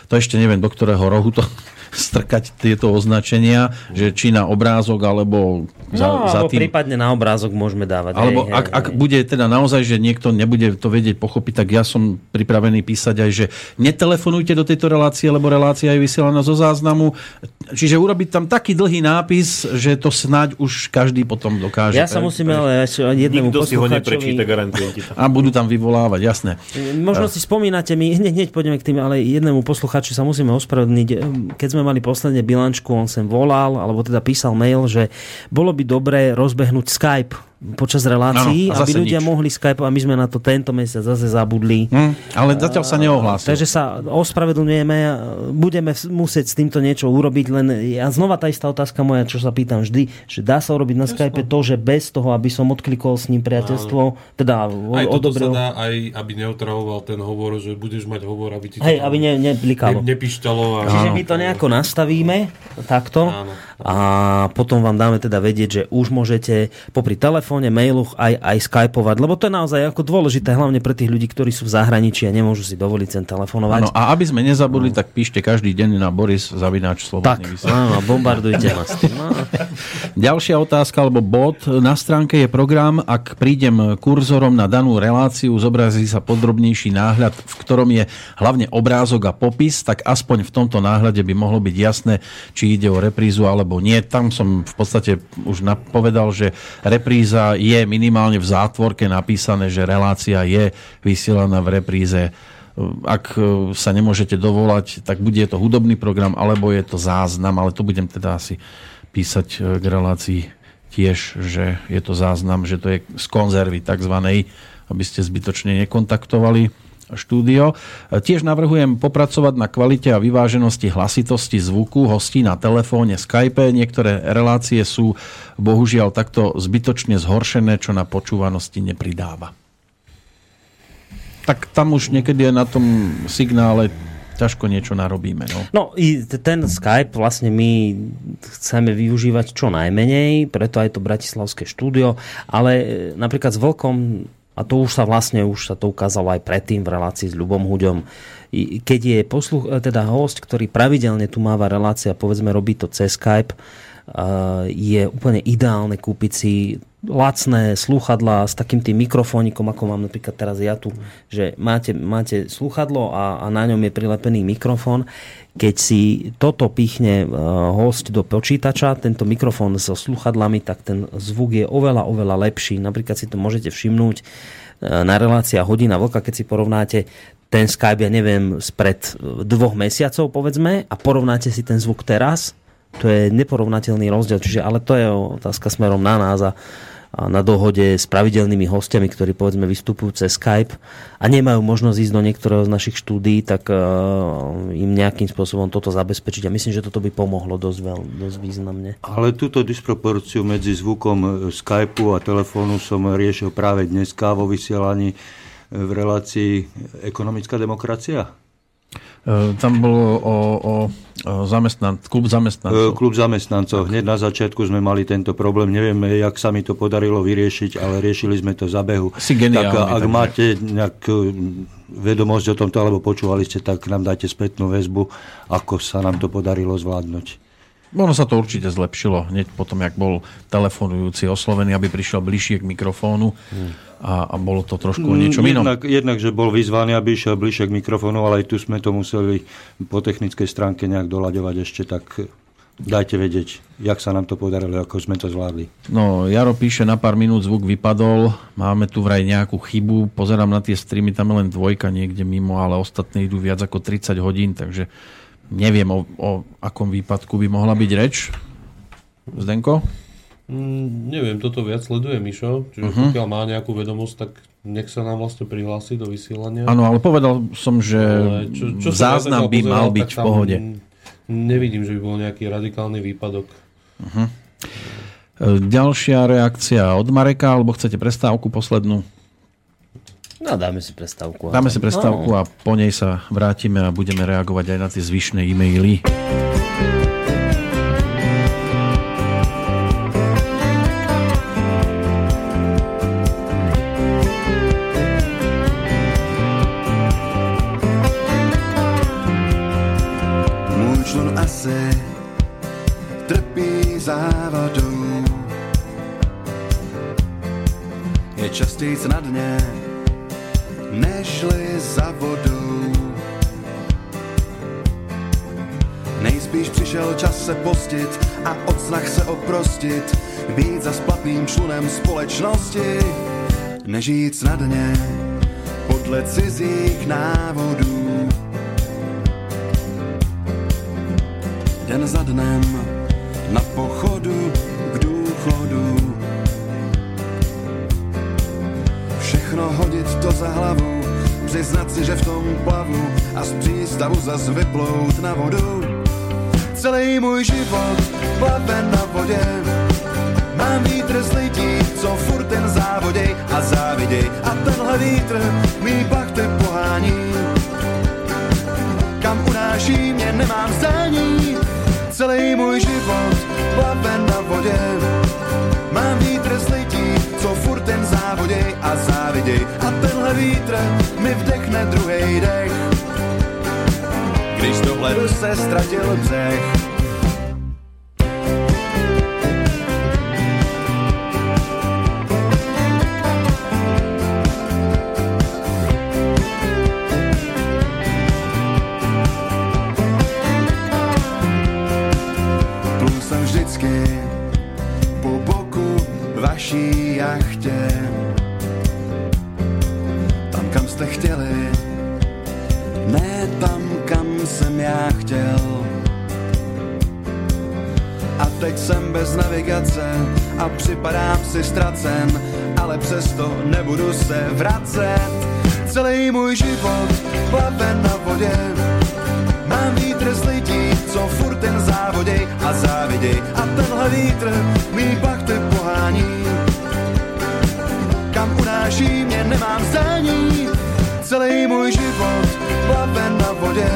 Speaker 1: To ešte neviem, do ktorého rohu to strkať tieto označenia, že či na obrázok alebo za,
Speaker 2: no,
Speaker 1: za
Speaker 2: alebo
Speaker 1: tým
Speaker 2: prípadne na obrázok môžeme dávať.
Speaker 1: alebo
Speaker 2: hej,
Speaker 1: ak,
Speaker 2: hej,
Speaker 1: ak
Speaker 2: hej.
Speaker 1: bude teda naozaj, že niekto nebude to vedieť pochopiť, tak ja som pripravený písať aj, že netelefonujte do tejto relácie, lebo relácia je vysielaná zo záznamu. Čiže urobiť tam taký dlhý nápis, že to snáď už každý potom dokáže.
Speaker 2: Ja sa musím ale jednému
Speaker 4: Nikto si ho neprečíta, garantujem ti to.
Speaker 1: A budú tam vyvolávať, jasné.
Speaker 2: Možno si spomínate mi, hneď, hneď pôjdeme k tým, ale jednému posluchaču sa musíme ospravedlniť. Keď sme mali posledne bilančku, on sem volal, alebo teda písal mail, že bolo by dobré rozbehnúť Skype počas relácií,
Speaker 1: Áno, a
Speaker 2: aby ľudia
Speaker 1: nič.
Speaker 2: mohli Skype a my sme na to tento mesiac zase zabudli.
Speaker 1: Hm, ale zatiaľ sa neohlásil.
Speaker 2: Takže sa ospravedlňujeme, budeme musieť s týmto niečo urobiť, len ja znova tá istá otázka moja, čo sa pýtam vždy, že dá sa urobiť na Skype to, že bez toho, aby som odklikol s ním priateľstvo, teda
Speaker 3: Aj toto sa
Speaker 2: odobril.
Speaker 3: dá, aj aby neotravoval ten hovor, že budeš mať hovor, aby ti to
Speaker 2: Hej, aby ne, neblikalo.
Speaker 3: ne. A...
Speaker 2: Čiže my to nejako nastavíme takto
Speaker 3: Áno.
Speaker 2: a potom vám dáme teda vedieť, že už môžete popri telefóne, mailoch aj, aj skypovať, lebo to je naozaj ako dôležité, hlavne pre tých ľudí, ktorí sú v zahraničí a nemôžu si dovoliť sem telefonovať.
Speaker 1: Áno, a aby sme nezabudli, tak píšte každý deň na Boris Zavináč
Speaker 2: tak,
Speaker 1: Slobodný vysielač.
Speaker 2: áno, bombardujte ma s tým. No.
Speaker 1: Ďalšia otázka alebo bod. Na stránke je program, ak prídem kurzorom na danú reláciu, zobrazí sa podrobnejší náhľad, v ktorom je hlavne obrázok a popis, tak aspoň v tomto náhľade by mohlo byť jasné, či ide o reprízu alebo nie. Tam som v podstate už napovedal, že repríza je minimálne v zátvorke napísané, že relácia je vysielaná v repríze. Ak e, sa nemôžete dovolať, tak bude to hudobný program, alebo je to záznam, ale to budem teda asi písať e, k relácii tiež, že je to záznam, že to je z konzervy takzvanej, aby ste zbytočne nekontaktovali štúdio. Tiež navrhujem popracovať na kvalite a vyváženosti hlasitosti zvuku hostí na telefóne Skype. Niektoré relácie sú bohužiaľ takto zbytočne zhoršené, čo na počúvanosti nepridáva. Tak tam už niekedy je na tom signále ťažko niečo narobíme. No.
Speaker 2: No i ten Skype vlastne my chceme využívať čo najmenej, preto aj to bratislavské štúdio, ale e, napríklad s Vlkom, a to už sa vlastne, už sa to ukázalo aj predtým v relácii s Ľubom Huďom, keď je posluch, e, teda host, ktorý pravidelne tu máva relácia, povedzme robí to cez Skype, e, je úplne ideálne kúpiť si lacné slúchadlá s takým tým mikrofónikom, ako mám napríklad teraz ja tu, že máte, máte slúchadlo a, a na ňom je prilepený mikrofón. Keď si toto pichne e, host do počítača, tento mikrofón so slúchadlami, tak ten zvuk je oveľa, oveľa lepší. Napríklad si to môžete všimnúť na relácia Hodina Vlka, keď si porovnáte ten Skype, ja neviem, spred dvoch mesiacov, povedzme, a porovnáte si ten zvuk teraz, to je neporovnateľný rozdiel. Čiže, ale to je otázka smerom na nás a na dohode s pravidelnými hostiami, ktorí povedzme vystupujú cez Skype a nemajú možnosť ísť do niektorého z našich štúdí, tak uh, im nejakým spôsobom toto zabezpečiť. A myslím, že toto by pomohlo dosť, veľ, dosť významne.
Speaker 7: Ale túto disproporciu medzi zvukom Skypeu a telefónu som riešil práve dneska vo vysielaní v relácii Ekonomická demokracia.
Speaker 1: E, tam bolo o, o zamestnan- klub zamestnancov.
Speaker 7: E, klub zamestnancov. Hneď na začiatku sme mali tento problém. Neviem, jak sa mi to podarilo vyriešiť, ale riešili sme to za behu.
Speaker 1: Si geniálny,
Speaker 7: tak ak
Speaker 1: takže.
Speaker 7: máte nejakú vedomosť o tomto, alebo počúvali ste, tak nám dajte spätnú väzbu, ako sa nám to podarilo zvládnuť.
Speaker 1: Ono sa to určite zlepšilo hneď potom, jak bol telefonujúci oslovený, aby prišiel bližšie k mikrofónu a, a bolo to trošku o niečom inom.
Speaker 7: Jednak, jednak, že bol vyzvaný, aby išiel bližšie k mikrofónu, ale aj tu sme to museli po technickej stránke nejak doľaďovať ešte, tak dajte vedieť, jak sa nám to podarilo, ako sme to zvládli.
Speaker 1: No, Jaro píše, na pár minút zvuk vypadol, máme tu vraj nejakú chybu, pozerám na tie streamy, tam je len dvojka niekde mimo, ale ostatné idú viac ako 30 hodín, takže neviem, o, o akom výpadku by mohla byť reč. Zdenko?
Speaker 3: Mm, neviem, toto viac sleduje Mišo, čiže uh-huh. pokiaľ má nejakú vedomosť, tak nech sa nám vlastne prihlási do vysielania.
Speaker 1: Áno, ale povedal som, že
Speaker 3: Ale čo, čo ja
Speaker 1: záznam by
Speaker 3: pozeral,
Speaker 1: mal byť v pohode.
Speaker 3: Nevidím, že by bol nejaký radikálny výpadok.
Speaker 1: Uh-huh. Ďalšia reakcia od Mareka, alebo chcete prestávku poslednú?
Speaker 2: No, dáme si prestávku.
Speaker 1: Dáme si prestávku a po nej sa vrátime a budeme reagovať aj na tie zvyšné e-maily.
Speaker 6: Je častějc na dně, nežli za vodou. Nejspíš přišel čas se postit a od snah se oprostit, být za splatným člunem společnosti, nežít snadně podle cizích návodů. Den za dnem na pochodu k důchodu. Všechno hodit to za hlavu, přiznat si, že v tom plavu a z přístavu zas vyplout na vodu. Celý můj život plave na vodě, mám vítr z lidí, co furt ten závoděj a záviděj a tenhle vítr mý pachty pohání. Kam unáší mě nemám zdání, celý můj život plave na vodě. Mám vítr z lidí, co furt ten závoděj a záviděj a tenhle vítr mi vdechne druhý dech. Když do hledu se ztratil břeh. Jsem já chtěl. A teď jsem bez navigace a připadám si ztracen, ale přesto nebudu se vracet. Celý můj život plave na vodě, Mám vítr z lidí, co furt ten závoděj a záviděj a tenhle vítr mý pachty pohání. Kam unáší mě nemám zdání, celý můj život plave na vodě.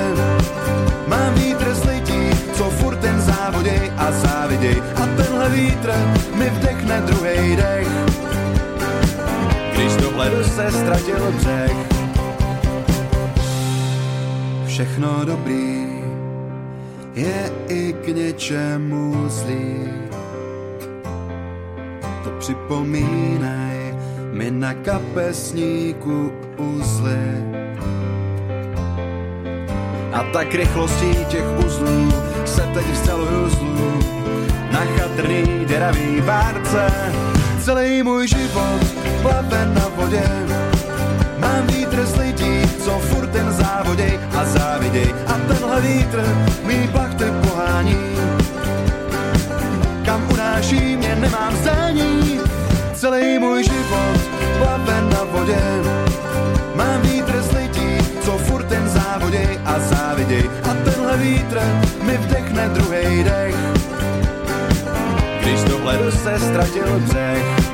Speaker 6: Mám vítr z lidí, co furt ten závoděj a záviděj a tenhle vítr mi vdechne druhý dech. Když do hledu se ztratil břeh, všechno dobrý je i k něčemu zlý. To připomínaj mi na kapesníku uzly. A tak rychlostí těch uzlů se teď vstěluju zlů na chatrný deravý bárce. Celý můj život plave na vodě. Mám vítr z lidí, co furt ten závodej a záviděj. A tenhle vítr mý plachty pohání. Kam unáší mě nemám zdání. Celý můj život plave na vodě. Záviděj. A tenhle vítr mi vdechne druhý dech. Když ledu se ztratil břeh.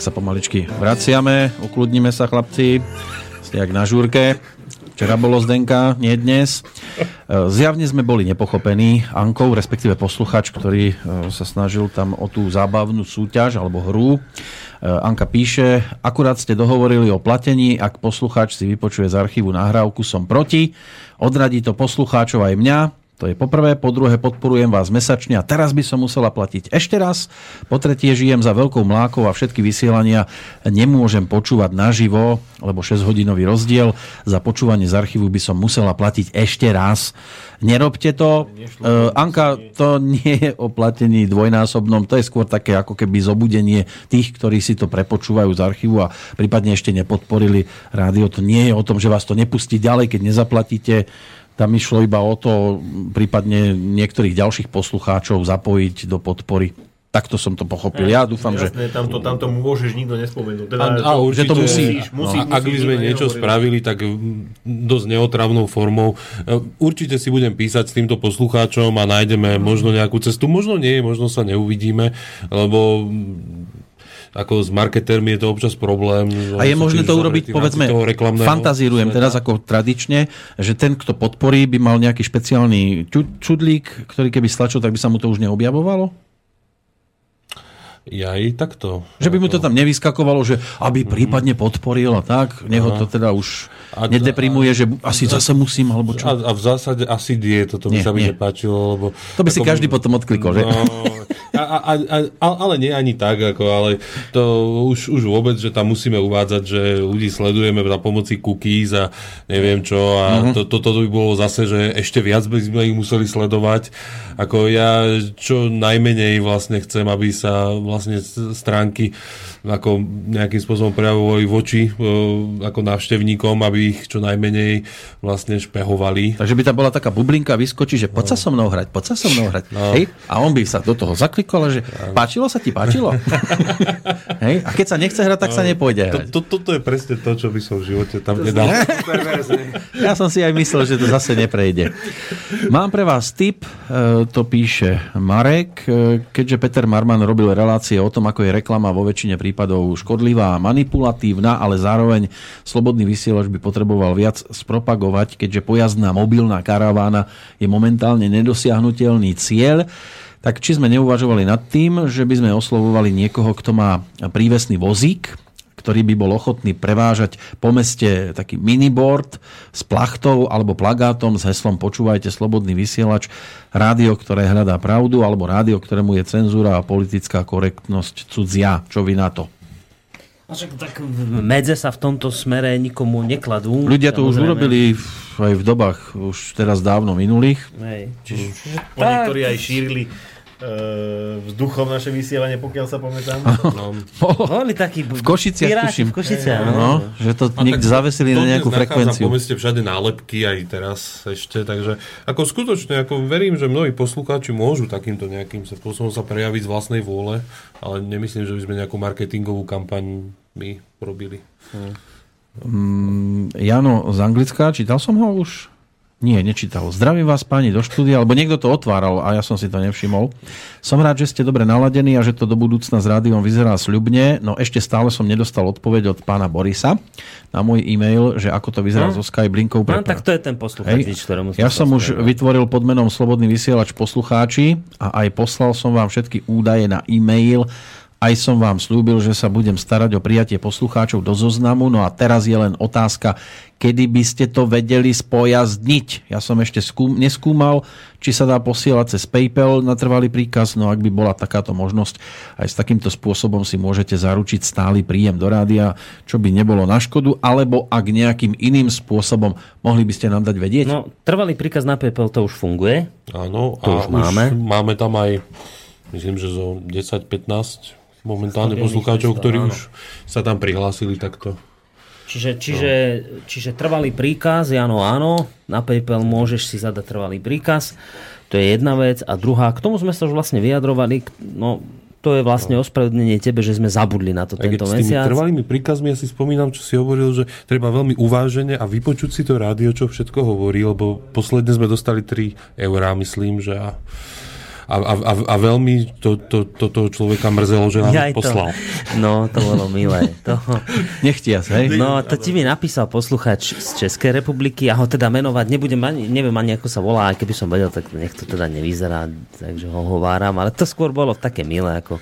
Speaker 1: Tak sa pomaličky vraciame, ukludníme sa chlapci, ste jak na žúrke. Včera bolo Zdenka, nie dnes. E, Zjavne sme boli nepochopení Ankou, respektíve posluchač, ktorý e, sa snažil tam o tú zábavnú súťaž alebo hru. E, Anka píše, akurát ste dohovorili o platení, ak poslucháč si vypočuje z archívu nahrávku, som proti. Odradí to poslucháčov aj mňa, to je poprvé, po druhé podporujem vás mesačne a teraz by som musela platiť ešte raz. Po tretie žijem za veľkou mlákou a všetky vysielania nemôžem počúvať naživo, lebo 6 hodinový rozdiel. Za počúvanie z archívu by som musela platiť ešte raz. Nerobte to. Uh, Anka, to nie je o platení dvojnásobnom, to je skôr také ako keby zobudenie tých, ktorí si to prepočúvajú z archívu a prípadne ešte nepodporili rádio. To nie je o tom, že vás to nepustí ďalej, keď nezaplatíte tam išlo iba o to prípadne niektorých ďalších poslucháčov zapojiť do podpory. Takto som to pochopil. Ja dúfam,
Speaker 4: Jasné,
Speaker 1: že...
Speaker 4: Tam to, tam to môžeš nikto nespomenúť. Teda,
Speaker 3: A, a určite,
Speaker 1: že to musí.
Speaker 3: No, a ak by sme niečo spravili, tak dosť neotravnou formou. E, Určite si budem písať s týmto poslucháčom a nájdeme možno nejakú cestu. Možno nie, možno sa neuvidíme, lebo ako s marketermi je to občas problém.
Speaker 1: A je možné to urobiť, povedzme, fantazírujem teraz ako tradične, že ten, kto podporí, by mal nejaký špeciálny ču- čudlík, ktorý keby stlačil, tak by sa mu to už neobjavovalo?
Speaker 3: Ja i takto.
Speaker 1: Že by mu to tam nevyskakovalo, že aby prípadne podporil a tak, nech ho to teda už
Speaker 3: A-
Speaker 1: nedeprimuje, že asi zase musím, alebo čo.
Speaker 3: A, a v zásade asi die, toto by
Speaker 1: Nie,
Speaker 3: sa mi nepáčilo, lebo...
Speaker 1: To by si
Speaker 3: ako-
Speaker 1: každý potom odklikol, že?
Speaker 3: No, a, a, a, a, ale nie ani tak, ako, ale to už, už vôbec, že tam musíme uvádzať, že ľudí sledujeme za pomoci cookies a neviem čo a
Speaker 1: Mhm.
Speaker 3: to, toto by bolo zase, že ešte viac by sme ich museli sledovať. Ako ja čo najmenej vlastne chcem, aby sa vlastne s- stránky ako nejakým spôsobom prejavovali voči e, ako návštevníkom, aby ich čo najmenej vlastne špehovali.
Speaker 1: Takže by tam bola taká bublinka, vyskočí, že poď sa so mnou hrať, poď sa so mnou hrať.
Speaker 3: No.
Speaker 1: Hej? A on by sa do toho zaklikol, že páčilo sa ti, páčilo? Hej? A keď sa nechce hrať, tak sa nepôjde
Speaker 3: To,
Speaker 1: hrať.
Speaker 3: to, toto je presne to, čo by som v živote tam nedal.
Speaker 1: Ja som si aj myslel, že to zase neprejde. Mám pre vás tip, e, to píše Marek, e, keďže Peter Marman robil relácie o tom, ako je reklama vo väčšine prípadov škodlivá a manipulatívna, ale zároveň slobodný vysielač by potreboval viac spropagovať, keďže pojazdná mobilná karavána je momentálne nedosiahnutelný cieľ, tak či sme neuvažovali nad tým, že by sme oslovovali niekoho, kto má prívesný vozík, ktorý by bol ochotný prevážať po meste taký miniboard s plachtou alebo plagátom s heslom Počúvajte slobodný vysielač, rádio, ktoré hľadá pravdu, alebo rádio, ktorému je cenzúra a politická korektnosť cudzia. Čo vy na to?
Speaker 2: A však tak medze sa v tomto smere nikomu nekladú.
Speaker 1: Ľudia to už urobili v- aj v dobách už teraz dávno minulých.
Speaker 2: Hej. Čiže, čiže
Speaker 4: Po niektorí aj šírili vzduchom naše vysielanie, pokiaľ sa pamätám.
Speaker 3: No.
Speaker 2: Boli takí
Speaker 1: V Košiciach,
Speaker 2: piráti
Speaker 1: tuším.
Speaker 2: V Košiciach, no.
Speaker 1: No, že to
Speaker 3: A
Speaker 1: niekde zavesili na nejakú frekvenciu.
Speaker 3: po meste všade nálepky aj teraz ešte, takže ako skutočne, ako verím, že mnohí poslucháči môžu takýmto nejakým spôsobom sa prejaviť z vlastnej vôle, ale nemyslím, že by sme nejakú marketingovú kampaň my robili.
Speaker 1: Mm, Jano z Anglicka, čítal som ho už? Nie, nečítal. Zdravím vás páni do štúdia, lebo niekto to otváral a ja som si to nevšimol. Som rád, že ste dobre naladení a že to do budúcna s rádiom vyzerá sľubne, no ešte stále som nedostal odpoveď od pána Borisa na môj e-mail, že ako to vyzerá
Speaker 2: No.
Speaker 1: so Skyblinkou.
Speaker 2: No, tak to je ten posluchač,
Speaker 1: Hej.
Speaker 2: ktorému
Speaker 1: Ja som už vytvoril pod menom Slobodný vysielač poslucháči a aj poslal som vám všetky údaje na e-mail Aj som vám slúbil, že sa budem starať o prijatie poslucháčov do zoznamu, no a teraz je len otázka, kedy by ste to vedeli spojazniť. Ja som ešte skúm, neskúmal, či sa dá posielať cez PayPal na trvalý príkaz, no ak by bola takáto možnosť, aj s takýmto spôsobom si môžete zaručiť stály príjem do rádia, čo by nebolo na škodu, alebo ak nejakým iným spôsobom mohli by ste nám dať vedieť?
Speaker 2: No, trvalý príkaz na PayPal to už funguje.
Speaker 3: Áno,
Speaker 2: To
Speaker 3: a
Speaker 2: už máme.
Speaker 3: máme tam aj, myslím, že zo 10-15 momentálne poslucháčov, ktorí
Speaker 2: áno.
Speaker 3: už sa tam prihlásili takto.
Speaker 2: Čiže, čiže, čiže trvalý príkaz, áno, áno, na PayPal môžeš si zadať trvalý príkaz, to je jedna vec. A druhá, k tomu sme sa už vlastne vyjadrovali, no to je vlastne ospravedlnenie tebe, že sme zabudli na to
Speaker 3: keď
Speaker 2: tento
Speaker 3: s tými
Speaker 2: mesiac.
Speaker 3: trvalými príkazmi ja si spomínam, čo si hovoril, že treba veľmi uvážene a vypočuť si to rádio, čo všetko hovorí, lebo posledne sme dostali 3 eurá, myslím, že a, a, a, a, veľmi to, to, to, toho človeka mrzelo, že nám
Speaker 2: Jaj, to.
Speaker 3: poslal.
Speaker 2: No, to bolo milé. To...
Speaker 1: Nechtia sa, hej?
Speaker 2: No, to ti mi napísal posluchač z Českej republiky a ho teda menovať nebudem ani, neviem ani ako sa volá, aj keby som vedel, tak nech to teda nevyzerá, takže ho hováram, ale to skôr bolo také milé. Ako...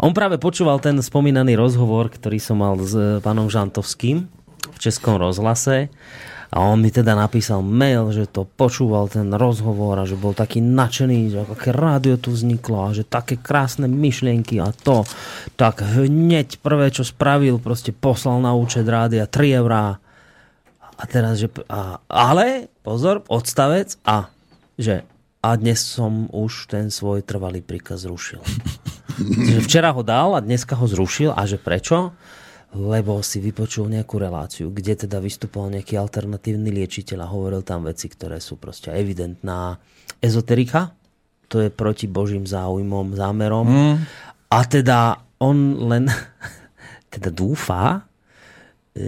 Speaker 2: On práve počúval ten spomínaný rozhovor, ktorý som mal s eh, pánom Žantovským v Českom rozhlase a on mi teda napísal mail, že to počúval ten rozhovor a že bol taký nadšený, že aké rádio tu vzniklo a že také krásne myšlienky a to. Tak hneď prvé, čo spravil, proste poslal na účet rádia 3 eurá. A teraz, že... A, ale, pozor, odstavec a že a dnes som už ten svoj trvalý príkaz zrušil. Včera ho dal a dneska ho zrušil a že prečo? Lebo si vypočul nejakú reláciu, kde teda vystupoval nejaký alternatívny liečiteľ a hovoril tam veci, ktoré sú proste evidentná ezoterika. To je proti Božím záujmom, zámerom.
Speaker 1: Mm.
Speaker 2: A teda on len teda dúfa,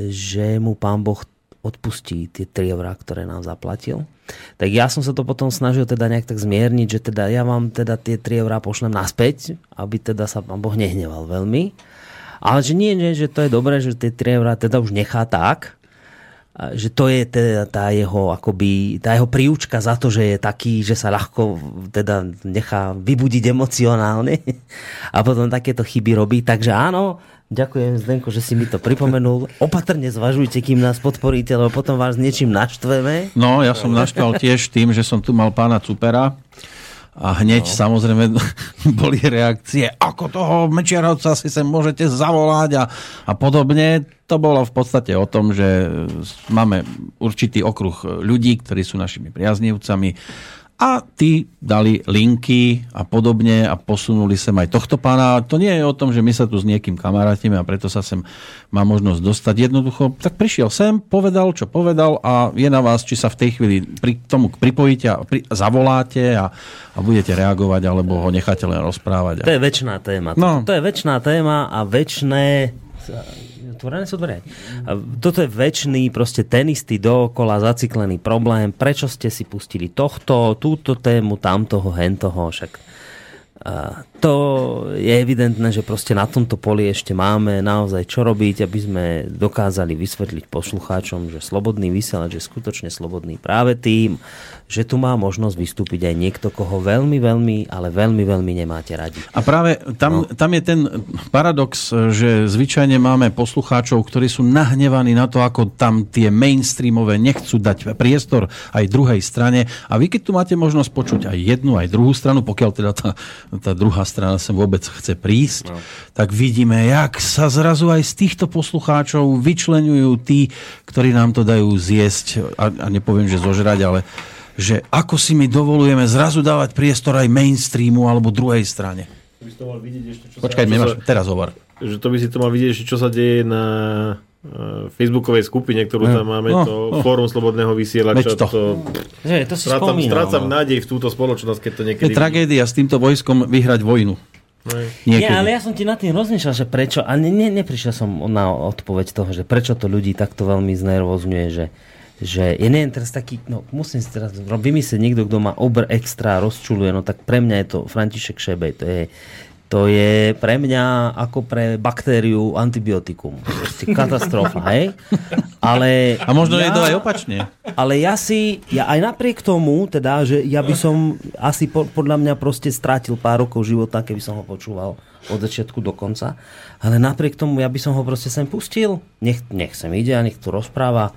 Speaker 2: že mu pán Boh odpustí tie 3 eurá, ktoré nám zaplatil. Tak ja som sa to potom snažil teda nejak tak zmierniť, že teda ja vám teda tie 3 eurá pošlem naspäť, aby teda sa pán Boh nehneval veľmi. Ale že nie, nie, že to je dobré, že tie 3 eurá teda už nechá tak, že to je teda tá jeho, akoby, tá jeho príučka za to, že je taký, že sa ľahko teda nechá vybudiť emocionálne a potom takéto chyby robí. Takže áno, ďakujem Zdenko, že si mi to pripomenul. Opatrne zvažujte, kým nás podporíte, lebo potom vás niečím naštveme.
Speaker 1: No, ja som naštval tiež tým, že som tu mal pána Cupera a hneď no. samozrejme boli reakcie, ako toho Mečiarovca si sem môžete zavolať a, a podobne. To bolo v podstate o tom, že máme určitý okruh ľudí, ktorí sú našimi priaznivcami a tí dali linky a podobne a posunuli sem aj tohto pána. To nie je o tom, že my sa tu s niekým kamarátime a preto sa sem má možnosť dostať. Jednoducho, tak prišiel sem, povedal, čo povedal a je na vás, či sa v tej chvíli pri tomu pripojíte a pri, zavoláte a, a budete reagovať, alebo ho necháte len rozprávať.
Speaker 2: To je väčšiná téma.
Speaker 1: No.
Speaker 2: To je väčšiná téma a väčšné... Otvorené sú dvere. Toto je väčší, proste ten istý dookola zaciklený problém. Prečo ste si pustili tohto, túto tému, tamtoho, hentoho, však a to je evidentné, že proste na tomto poli ešte máme naozaj čo robiť, aby sme dokázali vysvetliť poslucháčom, že slobodný vysielač je skutočne slobodný práve tým, že tu má možnosť vystúpiť aj niekto, koho veľmi, veľmi, ale veľmi, veľmi nemáte radi.
Speaker 1: A práve tam, no. tam je ten paradox, že zvyčajne máme poslucháčov, ktorí sú nahnevaní na to, ako tam tie mainstreamové nechcú dať priestor aj druhej strane. A vy keď tu máte možnosť počuť aj jednu, aj druhú stranu, pokiaľ teda tá, tá druhá strana sem vôbec chce prísť, no. tak vidíme, jak sa zrazu aj z týchto poslucháčov vyčlenujú tí, ktorí nám to dajú zjesť, a, a nepoviem, že zožrať, ale že ako si my dovolujeme zrazu dávať priestor aj mainstreamu alebo druhej strane.
Speaker 4: By si to mal vidieť ešte, čo
Speaker 1: Počkaj,
Speaker 4: sa,
Speaker 1: nemáš, teraz hovor.
Speaker 4: Že to by si to mal vidieť, ešte, čo sa deje na facebookovej skupine, ktorú tam máme,
Speaker 1: No,
Speaker 4: to
Speaker 1: no.
Speaker 4: Fórum Slobodného vysielača.
Speaker 1: Veď to.
Speaker 4: To,
Speaker 2: Že, to si
Speaker 4: strácam,
Speaker 2: spomínal.
Speaker 4: strácam
Speaker 2: no.
Speaker 4: nádej v túto spoločnosť, keď to
Speaker 1: Je
Speaker 4: niekedy...
Speaker 1: tragédia s týmto vojskom vyhrať vojnu.
Speaker 2: Nie, ale ja som ti nad tým rozmýšľal, že prečo, a ne, ne, neprišiel som na odpoveď toho, že prečo to ľudí takto veľmi znervozňuje, že, že je neviem teraz taký, no musím si teraz vymyslieť niekto, kto má obr extra rozčuluje, no tak pre mňa je to František Šebej, to je, to je pre mňa ako pre baktériu antibiotikum. Proste katastrofa, hej? Ale
Speaker 1: A možno
Speaker 2: ja,
Speaker 1: je to aj opačne.
Speaker 2: Ale ja si, ja aj napriek tomu, teda, že ja by som asi po, podľa mňa proste strátil pár rokov života, keby som ho počúval od začiatku do konca. Ale napriek tomu ja by som ho proste sem pustil. Nech, nech sem ide a nech tu rozpráva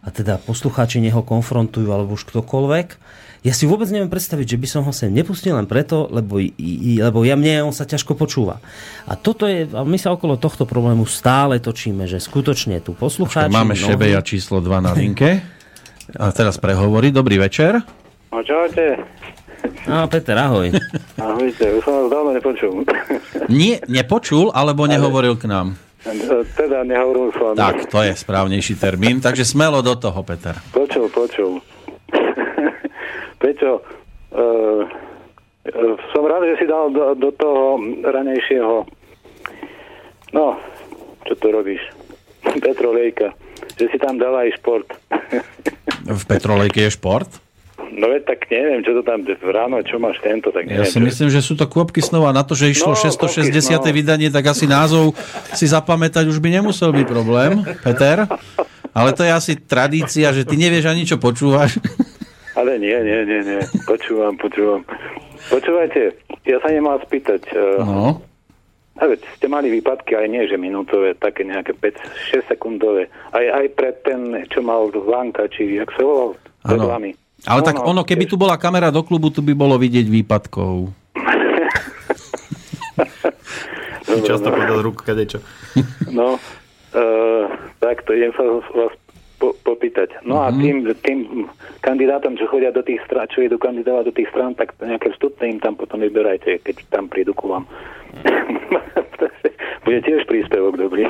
Speaker 2: a teda poslucháči neho konfrontujú alebo už ktokoľvek ja si vôbec neviem predstaviť, že by som ho sem nepustil len preto, lebo, lebo ja mne on sa ťažko počúva. A toto je, a my sa okolo tohto problému stále točíme, že skutočne tu poslucháči...
Speaker 1: Máme mnohí... Šebeja číslo 2 na linke. A teraz prehovorí. Dobrý večer.
Speaker 11: No čaute.
Speaker 2: No, Peter, ahoj.
Speaker 11: Ahojte, už som vás dávno nepočul.
Speaker 1: Nie, nepočul, alebo nehovoril k nám?
Speaker 11: Teda nehovoril s vami.
Speaker 1: Tak, to je správnejší termín, takže smelo do toho, Peter.
Speaker 11: Počul, počul. Peťo, uh, som rád, že si dal do, do toho ranejšieho no, čo to robíš? Petrolejka. Že si tam dal aj šport.
Speaker 1: v Petrolejke je šport?
Speaker 11: No veď tak neviem, čo to tam ráno, čo máš tento, tak neviem,
Speaker 1: Ja si myslím, že sú to kôpky snova. Na to, že išlo no, 660. no. vydanie, tak asi názov si zapamätať už by nemusel byť problém, Peter. Ale to je asi tradícia, že ty nevieš ani čo počúvaš.
Speaker 11: Ale nie, nie, nie, nie. Počúvam, počúvam. Počúvajte, ja sa nemám spýtať. Eh, no. A veď ste mali výpadky aj nie, že minútové, také nejaké 5-6 sekundové. Aj, aj pred ten, čo mal Vanka, či jak sa volal, pred vami.
Speaker 1: Ale no, tak no, ono, keby tu bola kamera do klubu, tu by bolo vidieť výpadkov.
Speaker 4: často podal ruku kadečo.
Speaker 11: no, uh, tak to idem sa vás po, popýtať. No mm-hmm. a mhm. tým, tým kandidátom, čo chodia do tých strán, čo idú kandidovať do tých strán, tak nejaké vstupné im tam potom vyberajte, keď tam prídu ku vám. Bude tiež príspevok dobrý.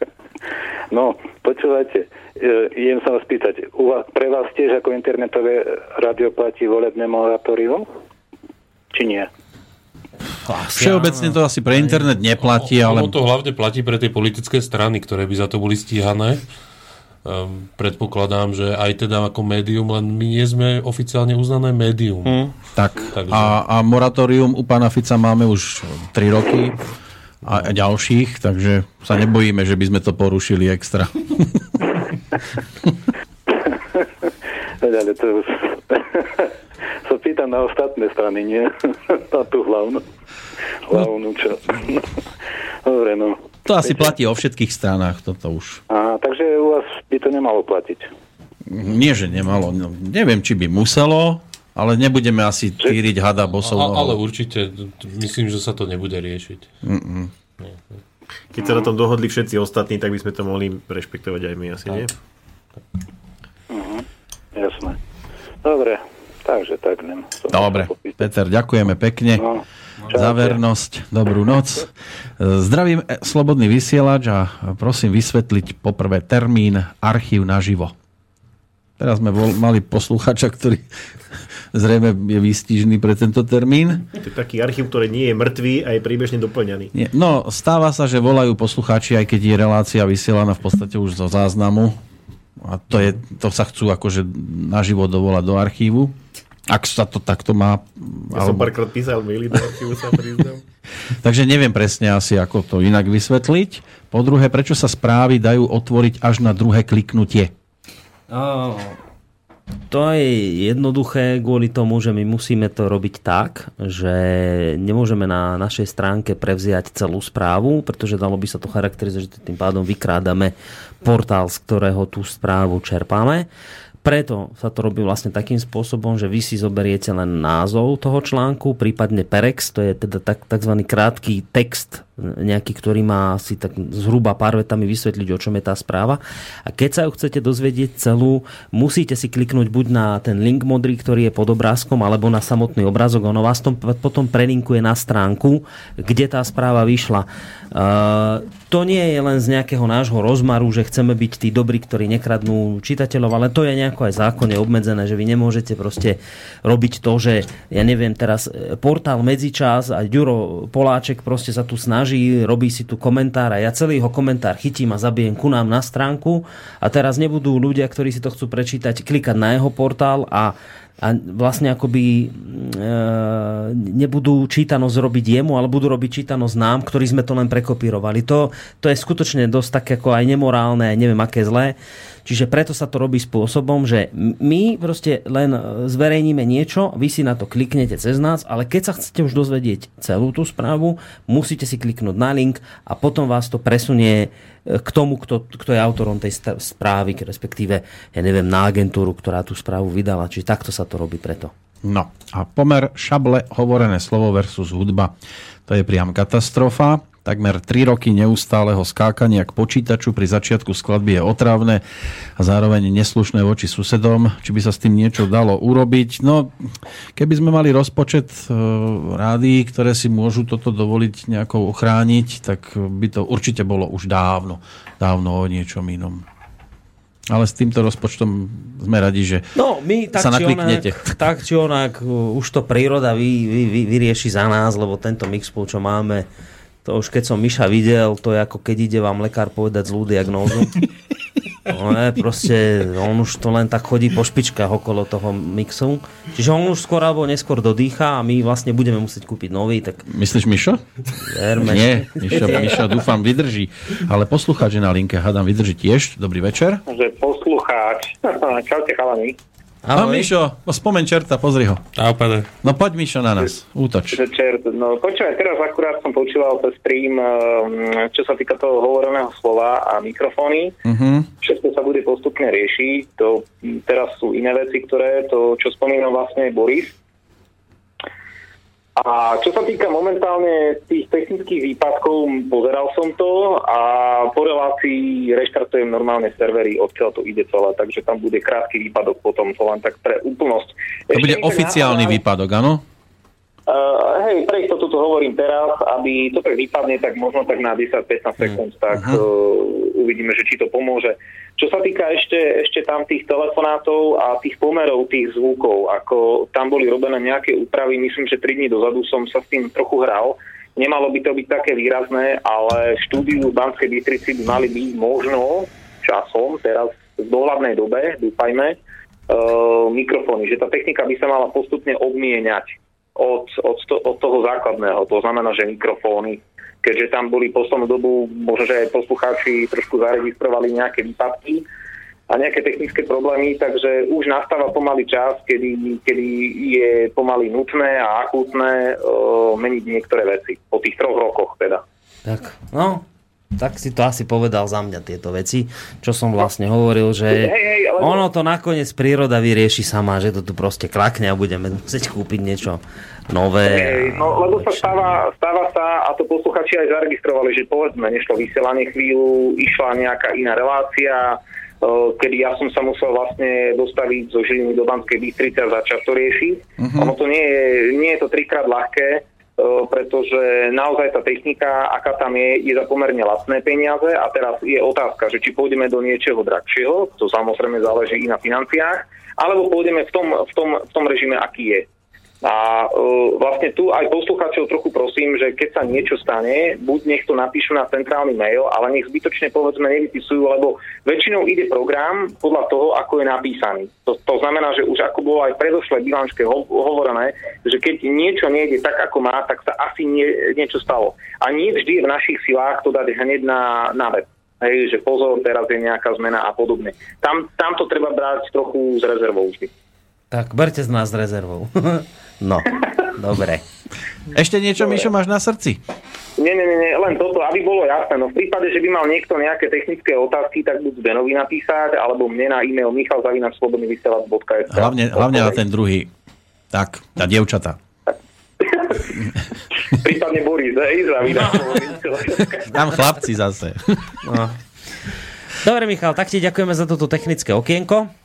Speaker 11: no, počúvajte, e, idem sa vás pýtať, u vás, pre vás tiež ako internetové rádio platí volebné moratórium? Či nie?
Speaker 1: Všeobecne to asi pre internet neplatí, ale...
Speaker 3: Ono to hlavne platí pre tie politické strany, ktoré by za to boli stíhané um, predpokladám, že aj teda ako médium, len my nie sme oficiálne uznané médium. Hmm.
Speaker 1: Tak. Takže... A, a moratórium u pána Fica máme už 3 roky a ďalších, takže sa nebojíme, že by sme to porušili extra.
Speaker 11: ale to už sa pýtam na ostatné strany, nie? na tú hlavnú. Hlavnú čo. Dobre, no.
Speaker 1: To asi platí o všetkých stranách, toto už.
Speaker 11: A, takže u vás by to nemalo platiť.
Speaker 1: Nie, že nemalo. No, neviem, či by muselo, ale nebudeme asi týriť hada bosov.
Speaker 3: A, ale určite, myslím, že sa to nebude riešiť. Mm-mm.
Speaker 4: Keď sa na tom dohodli všetci ostatní, tak by sme to mohli rešpektovať aj my asi, tak. nie?
Speaker 11: Uh-huh. Jasné. Dobre, takže tak. Nem,
Speaker 1: Dobre, Peter, ďakujeme pekne. No. Za vernosť, dobrú noc. Zdravím e, Slobodný vysielač a prosím vysvetliť poprvé termín archív naživo. Teraz sme mali posluchača, ktorý zrejme je výstižný pre tento termín.
Speaker 4: To je taký archív, ktorý nie je mŕtvý a je príbežne doplňaný.
Speaker 1: Nie. No, stáva sa, že volajú poslucháči, aj keď je relácia vysielaná v podstate už zo záznamu. A to, je, to sa chcú akože naživo dovolať do archívu. Ak sa to takto má...
Speaker 4: Ja alebo... som párkrát písal maily do archívu, sa priznám.
Speaker 1: Takže neviem presne asi, ako to inak vysvetliť. Po druhé, prečo sa správy dajú otvoriť až na druhé kliknutie?
Speaker 2: Oh, to je jednoduché kvôli tomu, že my musíme to robiť tak, že nemôžeme na našej stránke prevziať celú správu, pretože dalo by sa to charakterizovať, že tým pádom vykrádame portál, z ktorého tú správu čerpáme. Preto sa to robí vlastne takým spôsobom, že vy si zoberiete len názov toho článku, prípadne perex, to je teda tak, tzv. krátky text nejaký, ktorý má asi tak zhruba pár vetami vysvetliť, o čom je tá správa. A keď sa ju chcete dozvedieť celú, musíte si kliknúť buď na ten link modrý, ktorý je pod obrázkom, alebo na samotný obrázok. Ono vás tom potom prelinkuje na stránku, kde tá správa vyšla. Uh, to nie je len z nejakého nášho rozmaru, že chceme byť tí dobrí, ktorí nekradnú čitateľov, ale to je nejako aj zákonne obmedzené, že vy nemôžete proste robiť to, že ja neviem teraz e, portál Medzičas a Ďuro Poláček proste sa tu snaží snaží, robí si tu komentár a ja celý jeho komentár chytím a zabijem ku nám na stránku a teraz nebudú ľudia, ktorí si to chcú prečítať, klikať na jeho portál a a vlastne akoby e, nebudú čítanosť robiť jemu, ale budú robiť čítanosť nám, ktorí sme to len prekopírovali. To, to je skutočne dosť také ako aj nemorálne, neviem aké zlé. Čiže preto sa to robí spôsobom, že my proste len zverejníme niečo, vy si na to kliknete cez nás, ale keď sa chcete už dozvedieť celú tú správu, musíte si kliknúť na link a potom vás to presunie e, k tomu, kto, kto je autorom tej správy, respektíve, ja neviem, na agentúru, ktorá tú správu vydala. Čiže takto sa to robí preto.
Speaker 1: No a pomer šable hovorené slovo versus hudba. To je priam katastrofa. Takmer 3 roky neustáleho skákania k počítaču pri začiatku skladby je otravné a zároveň neslušné voči susedom. Či by sa s tým niečo dalo urobiť? No, keby sme mali rozpočet e, rádií, ktoré si môžu toto dovoliť nejako ochrániť, tak by to určite bolo už dávno, dávno o niečom inom. Ale s týmto rozpočtom sme radi, že
Speaker 2: no, my tak
Speaker 1: sa nakliknete.
Speaker 2: Onak, tak či onak, už to príroda vy, vy, vy, vyrieši za nás, lebo tento mixpool, čo máme, to už keď som Miša videl, to je ako keď ide vám lekár povedať zlú diagnózu. No ne, proste on už to len tak chodí po špičkách okolo toho mixu. Čiže on už skôr alebo neskôr dodýcha a my vlastne budeme musieť kúpiť nový. Tak...
Speaker 1: Myslíš Mišo?
Speaker 2: Verme.
Speaker 1: Nie, Mišo, Mišo dúfam vydrží. Ale poslucháč je na linke, hádam vydrží tiež. Dobrý večer.
Speaker 12: Že poslucháč. Čaute chalani.
Speaker 1: Ahoj. No Mišo, spomeň čerta, pozri ho.
Speaker 3: Ahoj,
Speaker 1: No poď Mišo na nás, útoč.
Speaker 12: Čert, no počúvaj, teraz akurát som počúval cez stream, ehm, čo sa týka toho hovoreného slova a mikrofóny.
Speaker 1: Uh-huh.
Speaker 12: Všetko sa bude postupne riešiť. To, teraz sú iné veci, ktoré, to, čo spomínal vlastne Boris, a čo sa týka momentálne tých technických výpadkov, pozeral som to a po relácii reštartujem normálne servery, odkiaľ to ide celé, takže tam bude krátky výpadok potom, to len tak pre úplnosť.
Speaker 1: To Ešte bude oficiálny náhodou, výpadok, áno?
Speaker 12: Uh, hej, pre istotu to hovorím teraz, aby to tak vypadne, tak možno tak na 10-15 sekúnd, tak uh-huh. uh, uvidíme, že či to pomôže. Čo sa týka ešte, ešte tam tých telefonátov a tých pomerov tých zvukov, ako tam boli robené nejaké úpravy, myslím, že 3 dní dozadu som sa s tým trochu hral, nemalo by to byť také výrazné, ale štúdiu v Banskej Bystrici by mali byť možno časom, teraz v dohľadnej dobe, dúfajme, uh, mikrofóny, že tá technika by sa mala postupne obmieniať od, od, to, od toho základného. To znamená, že mikrofóny, keďže tam boli poslednú dobu, možno, že aj poslucháči trošku zaregistrovali nejaké výpadky a nejaké technické problémy, takže už nastáva pomaly čas, kedy, kedy je pomaly nutné a akútne uh, meniť niektoré veci. Po tých troch rokoch teda.
Speaker 2: Tak, no, tak si to asi povedal za mňa tieto veci, čo som vlastne hovoril, že
Speaker 12: hej, hej, ale...
Speaker 2: ono to nakoniec príroda vyrieši sama, že to tu proste klakne a budeme musieť kúpiť niečo nové.
Speaker 12: Hej, no, lebo sa stáva, stáva sa, a to posluchači aj zaregistrovali, že povedzme, nešlo vysielanie chvíľu, išla nejaká iná relácia, kedy ja som sa musel vlastne dostaviť zo Žiliny do Banskej Bystrice a začať to riešiť. Uh-huh. Ono to nie je, nie je to trikrát ľahké, pretože naozaj tá technika, aká tam je, je za pomerne lacné peniaze a teraz je otázka, že či pôjdeme do niečoho drahšieho, to samozrejme záleží i na financiách, alebo pôjdeme v tom, v tom, v tom režime, aký je. A uh, vlastne tu aj poslucháčov trochu prosím, že keď sa niečo stane, buď nech to napíšu na centrálny mail, ale nech zbytočne povedzme nevypisujú, lebo väčšinou ide program podľa toho, ako je napísaný. To, to znamená, že už ako bolo aj predošlé bilančke ho, hovorené, že keď niečo nejde tak, ako má, tak sa asi nie, niečo stalo. A nie vždy je v našich silách to dať hneď na, na web. Hej, že pozor, teraz je nejaká zmena a podobne. Tam, tam to treba brať trochu z rezervou vždy.
Speaker 2: Tak berte z nás rezervou. No, dobre.
Speaker 1: Ešte niečo, Mišo, máš na srdci?
Speaker 12: Nie, nie, nie, len toto, aby bolo jasné. No v prípade, že by mal niekto nejaké technické otázky, tak buď Benovi napísať, alebo mne na e-mail michalzavinačslobodnyvysielac.sk
Speaker 1: Hlavne, hlavne na ten druhý. Tak, tá dievčata.
Speaker 12: Prípadne Boris, hej,
Speaker 1: Tam chlapci zase.
Speaker 2: No. Dobre, Michal, tak ti ďakujeme za toto technické okienko.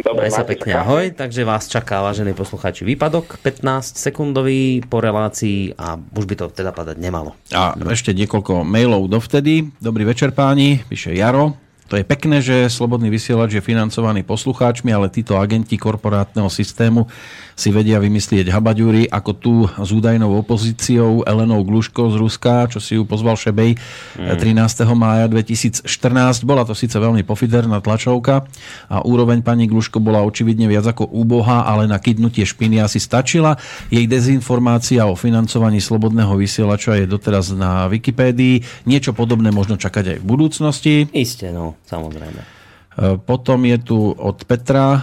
Speaker 12: Dobre,
Speaker 2: Maj sa pekne ahoj, takže vás čaká, vážení poslucháči, výpadok 15 sekundový po relácii a už by to teda padať nemalo.
Speaker 1: A ešte niekoľko mailov dovtedy. Dobrý večer páni, píše Jaro, To je pekné, že Slobodný vysielač je financovaný poslucháčmi, ale títo agenti korporátneho systému si vedia vymyslieť habaďúry, ako tu s údajnou opozíciou Elenou Gluško z Ruska, čo si ju pozval Šebej mm. 13. mája 2014. Bola to síce veľmi pofiderná tlačovka a úroveň pani Gluško bola očividne viac ako úbohá, ale na kydnutie špiny asi stačila. Jej dezinformácia o financovaní slobodného vysielača je doteraz na Wikipédii. Niečo podobné možno čakať aj v budúcnosti.
Speaker 2: Isté, no, samozrejme.
Speaker 1: E, potom je tu od Petra e,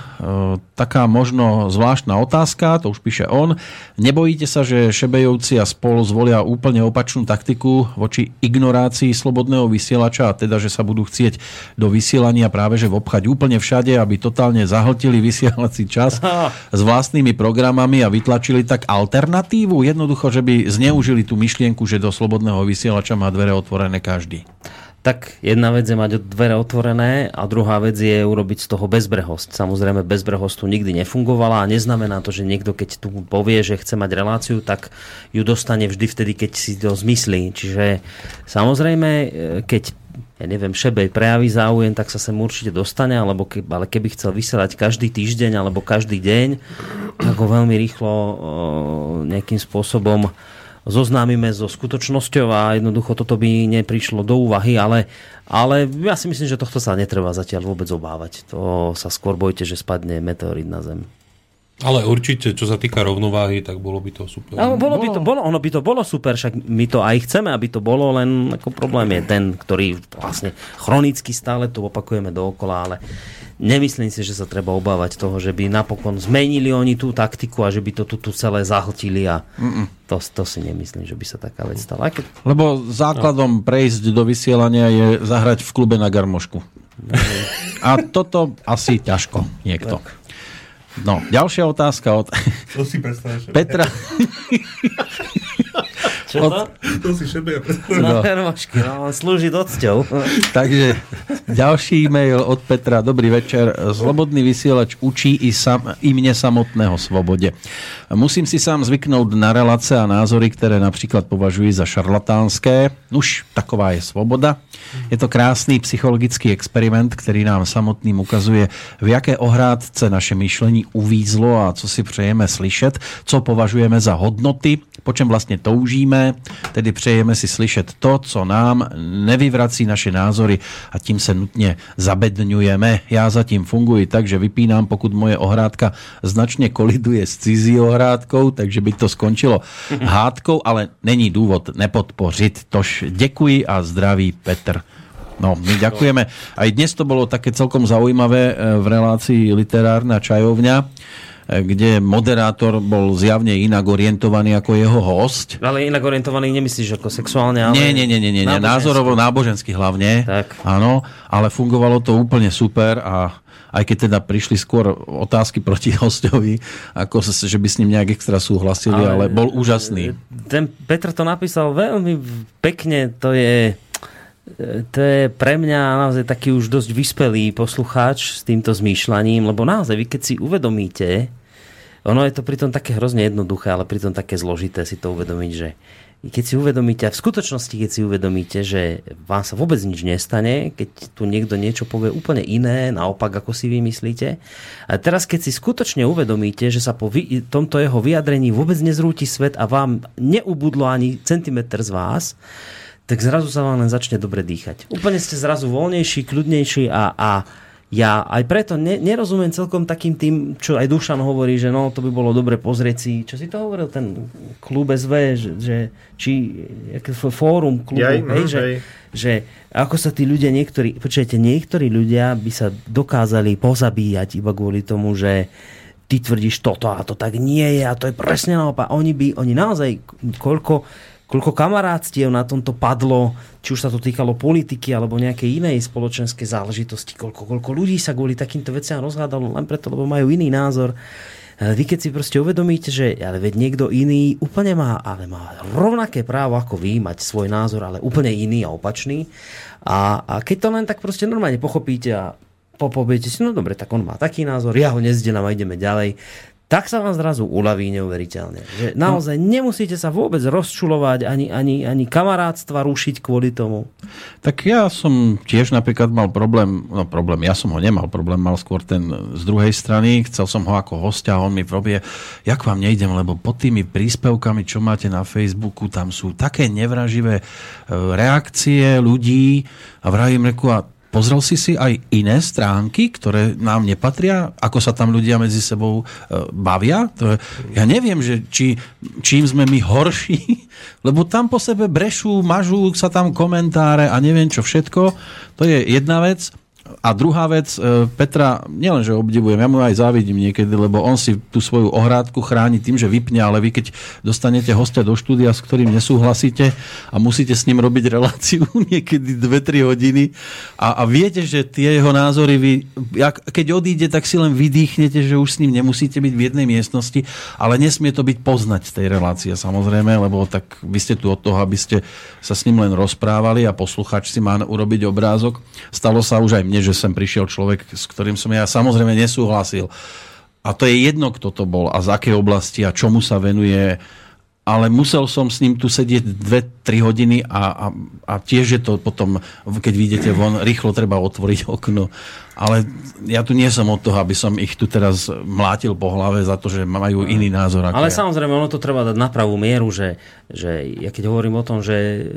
Speaker 1: taká možno zvláštna otázka, to už píše on. Nebojíte sa, že Šebejovci a spol zvolia úplne opačnú taktiku voči ignorácii slobodného vysielača a teda, že sa budú chcieť do vysielania práve že obchať úplne všade, aby totálne zahltili vysielací čas s vlastnými programami a vytlačili tak alternatívu? Jednoducho, že by zneužili tú myšlienku, že do slobodného vysielača má dvere otvorené každý
Speaker 2: tak jedna vec je mať dvere otvorené a druhá vec je urobiť z toho bezbrehosť. Samozrejme, bezbrehosť tu nikdy nefungovala a neznamená to, že niekto, keď tu povie, že chce mať reláciu, tak ju dostane vždy vtedy, keď si to zmyslí. Čiže samozrejme, e, keď ja neviem, Šebej prejaví záujem, tak sa sem určite dostane, alebo ke, ale keby chcel vysielať každý týždeň alebo každý deň, tak ho veľmi rýchlo e, nejakým spôsobom zoznámime so skutočnosťou a jednoducho toto by neprišlo do úvahy, ale, ale ja si myslím, že tohto sa netreba zatiaľ vôbec obávať. To sa skôr bojte, že spadne meteorit na Zem.
Speaker 3: Ale určite, čo sa týka rovnováhy, tak bolo by to super.
Speaker 2: No, bolo by to, bolo, ono by to bolo super, však my to aj chceme, aby to bolo, len ako problém je ten, ktorý vlastne chronicky stále to opakujeme dookola, ale nemyslím si, že sa treba obávať toho, že by napokon zmenili oni tú taktiku a že by to tu, tu celé zahltili a to, to si nemyslím, že by sa taká vec stala. Keď...
Speaker 1: Lebo základom no. prejsť do vysielania je zahrať v klube na garmošku. A toto asi ťažko niekto. Tak. No, ďalšia otázka od
Speaker 3: to si
Speaker 1: Petra.
Speaker 2: Čo to?
Speaker 3: To si šebe
Speaker 2: No, hermošky, no, on slúži docťou.
Speaker 1: Takže ďalší e-mail od Petra. Dobrý večer. Slobodný vysielač učí i, sam, i mne samotného svobode. Musím si sám zvyknúť na relace a názory, ktoré napríklad považuji za šarlatánské. Už taková je svoboda. Je to krásný psychologický experiment, který nám samotným ukazuje, v jaké ohrádce naše myšlení uvízlo a co si přejeme slyšet, co považujeme za hodnoty, po čem vlastně toužíme, tedy přejeme si slyšet to, co nám nevyvrací naše názory a tím se nutně zabedňujeme. Já zatím funguji tak, že vypínám, pokud moje ohrádka značně koliduje s cizí ohrádkou, takže by to skončilo hádkou, ale není důvod nepodpořit. Tož děkuji a zdraví Petr. No, my ďakujeme. Aj dnes to bolo také celkom zaujímavé eh, v relácii literárna čajovňa kde moderátor bol zjavne inak orientovaný ako jeho host.
Speaker 2: Ale inak orientovaný nemyslíš ako sexuálne, ale...
Speaker 1: Nie, nie, nie, nie, nie, nie. názorovo, nábožensky hlavne.
Speaker 2: Tak.
Speaker 1: Áno, ale fungovalo to úplne super a aj keď teda prišli skôr otázky proti hostovi, ako že by s ním nejak extra súhlasili, ale, ale bol úžasný.
Speaker 2: Ten Petr to napísal veľmi pekne, to je to je pre mňa naozaj taký už dosť vyspelý poslucháč s týmto zmýšľaním, lebo naozaj vy keď si uvedomíte, ono je to pritom také hrozne jednoduché, ale pritom také zložité si to uvedomiť, že keď si uvedomíte, a v skutočnosti, keď si uvedomíte, že vám sa vôbec nič nestane, keď tu niekto niečo povie úplne iné, naopak, ako si vymyslíte. A teraz, keď si skutočne uvedomíte, že sa po tomto jeho vyjadrení vôbec nezrúti svet a vám neubudlo ani centimetr z vás, tak zrazu sa vám len začne dobre dýchať. Úplne ste zrazu voľnejší, kľudnejší a, a ja aj preto ne, nerozumiem celkom takým tým, čo aj Dušan hovorí, že no, to by bolo dobre pozrieť si, čo si to hovoril, ten klub SV, že, že či fórum klubu, Jaj, hej, že, že ako sa tí ľudia niektorí, počujete, niektorí ľudia by sa dokázali pozabíjať iba kvôli tomu, že ty tvrdíš toto a to tak nie je a to je presne naopak. Oni by, oni naozaj, koľko koľko kamarátstiev na tomto padlo, či už sa to týkalo politiky alebo nejakej inej spoločenskej záležitosti, koľko, koľko ľudí sa kvôli takýmto veciam rozhádalo len preto, lebo majú iný názor. Vy keď si proste uvedomíte, že ale veď niekto iný úplne má, ale má rovnaké právo ako vy mať svoj názor, ale úplne iný a opačný. A, a keď to len tak proste normálne pochopíte a popoviete si, no dobre, tak on má taký názor, ja ho nezdielam a ideme ďalej, tak sa vám zrazu uľaví neuveriteľne. Že naozaj nemusíte sa vôbec rozčulovať, ani, ani, ani kamarátstva rušiť kvôli tomu.
Speaker 1: Tak ja som tiež napríklad mal problém, no problém, ja som ho nemal, problém mal skôr ten z druhej strany, chcel som ho ako hostia, on mi robie, jak vám nejdem, lebo pod tými príspevkami, čo máte na Facebooku, tam sú také nevraživé e, reakcie ľudí a vravím reku, a Pozrel si si aj iné stránky, ktoré nám nepatria? Ako sa tam ľudia medzi sebou e, bavia? To je, ja neviem, že či, čím sme my horší, lebo tam po sebe brešú, mažú sa tam komentáre a neviem čo všetko. To je jedna vec. A druhá vec, e, Petra, nielenže obdivujem, ja mu aj závidím niekedy, lebo on si tú svoju ohrádku chráni tým, že vypne, ale vy keď dostanete hostia do štúdia, s ktorým nesúhlasíte a musíte s ním robiť reláciu niekedy 2-3 hodiny a, a viete, že tie jeho názory, vy, keď odíde, tak si len vydýchnete, že už s ním nemusíte byť v jednej miestnosti, ale nesmie to byť poznať tej relácie samozrejme, lebo tak vy ste tu od toho, aby ste sa s ním len rozprávali a posluchač si má urobiť obrázok. Stalo sa už aj mne, že sem prišiel človek, s ktorým som ja samozrejme nesúhlasil. A to je jedno, kto to bol a z akej oblasti a čomu sa venuje ale musel som s ním tu sedieť 2-3 hodiny a, a, a tiež je to potom, keď vidíte von, rýchlo treba otvoriť okno ale ja tu nie som od toho, aby som ich tu teraz mlátil po hlave za to, že majú iný názor. Ako
Speaker 2: ale
Speaker 1: ja.
Speaker 2: samozrejme, ono to treba dať na pravú mieru, že, že ja keď hovorím o tom, že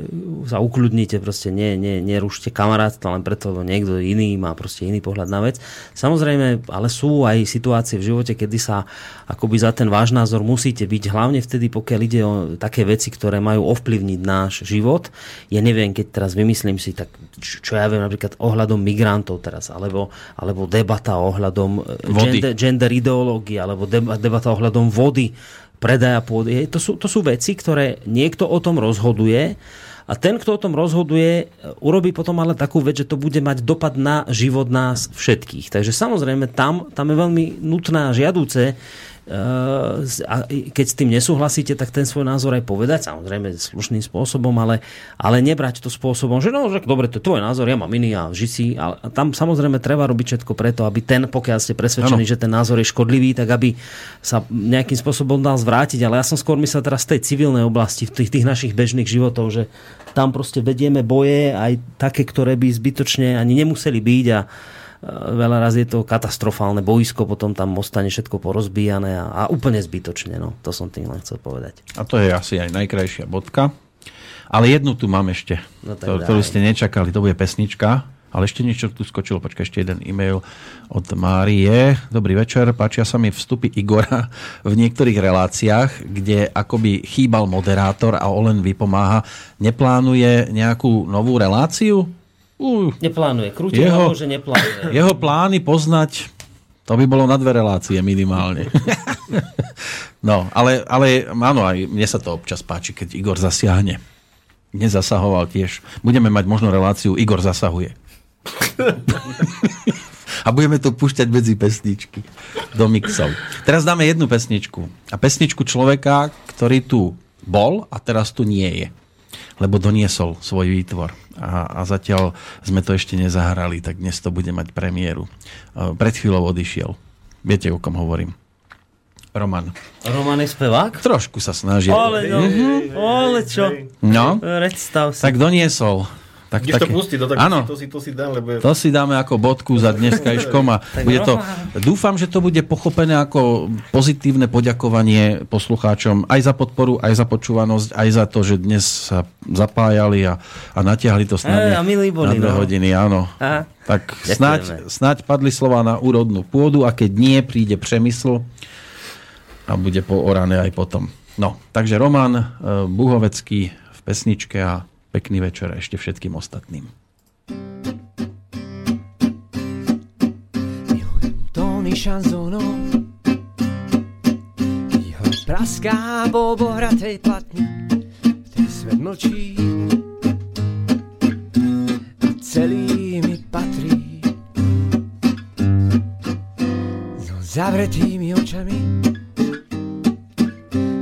Speaker 2: sa ukľudnite, proste ne, ne, nerušte kamarátstva len preto, lebo niekto iný má proste iný pohľad na vec. Samozrejme, ale sú aj situácie v živote, kedy sa akoby za ten váš názor musíte byť, hlavne vtedy, pokiaľ ide o také veci, ktoré majú ovplyvniť náš život. Ja neviem, keď teraz vymyslím si, tak čo, ja viem napríklad ohľadom migrantov teraz, alebo alebo debata ohľadom e, gender, gender ideológie, alebo debata ohľadom vody, predaja pôdy. To sú, to sú veci, ktoré niekto o tom rozhoduje a ten, kto o tom rozhoduje, urobí potom ale takú vec, že to bude mať dopad na život nás všetkých. Takže samozrejme tam, tam je veľmi nutné a žiadúce, a keď s tým nesúhlasíte, tak ten svoj názor aj povedať, samozrejme slušným spôsobom, ale, ale nebrať to spôsobom, že no, že dobre, to je tvoj názor, ja mám iný a ži si. A tam samozrejme treba robiť všetko preto, aby ten, pokiaľ ste presvedčení, ano. že ten názor je škodlivý, tak aby sa nejakým spôsobom dal zvrátiť. Ale ja som skôr myslel teraz z tej civilnej oblasti, v tých, tých našich bežných životov, že tam proste vedieme boje aj také, ktoré by zbytočne ani nemuseli byť a Eh, veľa raz je to katastrofálne boisko, potom tam ostane všetko porozbíjané a, a úplne zbytočne. No. To som tým len chcel povedať.
Speaker 1: A to je asi aj najkrajšia bodka. Ale jednu tu mám ešte, no, to, ktorú ste nečakali. To bude pesnička. Ale ešte niečo tu skočilo, počkaj, ešte jeden e-mail od Márie. Dobrý večer, páčia sa mi vstupy Igora v niektorých reláciách, kde akoby chýbal moderátor a Olen vypomáha. Neplánuje nejakú novú reláciu?
Speaker 2: Uh, neplánuje. Krúti jeho, hlavou, že neplánuje.
Speaker 1: Jeho plány poznať, to by bolo na dve relácie minimálne. no, ale, ale áno, aj mne sa to občas páči, keď Igor zasiahne. Nezasahoval tiež. Budeme mať možno reláciu Igor zasahuje. a budeme to púšťať medzi pesničky do mixov. Teraz dáme jednu pesničku. A pesničku človeka, ktorý tu bol a teraz tu nie je. Lebo doniesol svoj výtvor a, a zatiaľ sme to ešte nezahrali, tak dnes to bude mať premiéru. Pred chvíľou odišiel. Viete, o kom hovorím. Roman.
Speaker 2: Roman je spevák?
Speaker 1: Trošku sa snaží.
Speaker 2: Ale, no, mm-hmm. ale čo?
Speaker 1: No,
Speaker 2: Predstav
Speaker 1: si. Tak doniesol
Speaker 4: tak, také, to pustiť, no, tak áno, to, si, to, si dám, lebo je...
Speaker 1: to si dáme ako bodku za dneskajškom a bude to, dúfam, že to bude pochopené ako pozitívne poďakovanie poslucháčom aj za podporu, aj za počúvanosť, aj za to, že dnes sa zapájali a, a natiahli to s nami
Speaker 2: a boli,
Speaker 1: na dve
Speaker 2: no.
Speaker 1: hodiny, áno. A? Tak snáď, snáď padli slova na úrodnú pôdu a keď nie, príde přemysl a bude poorané aj potom. No, takže Roman eh, Buhovecký v pesničke a Pekný večer ešte všetkým ostatným.
Speaker 10: Tóny šanzónov, keď ho praská po bohratej platni, ten svet mlčí a celý mi patrí. So zavretými očami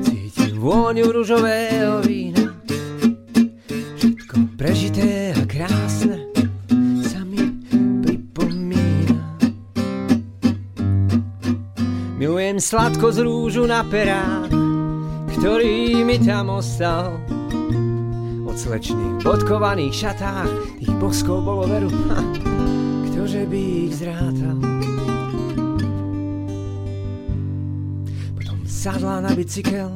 Speaker 10: cítim vôňu ružového vína prežité a krásne sa mi pripomína. Milujem sladko z rúžu na perách, ktorý mi tam ostal. Od slečných bodkovaných šatách, tých boskov bolo veru, ha, ktože by ich zrátal. Potom sadla na bicykel,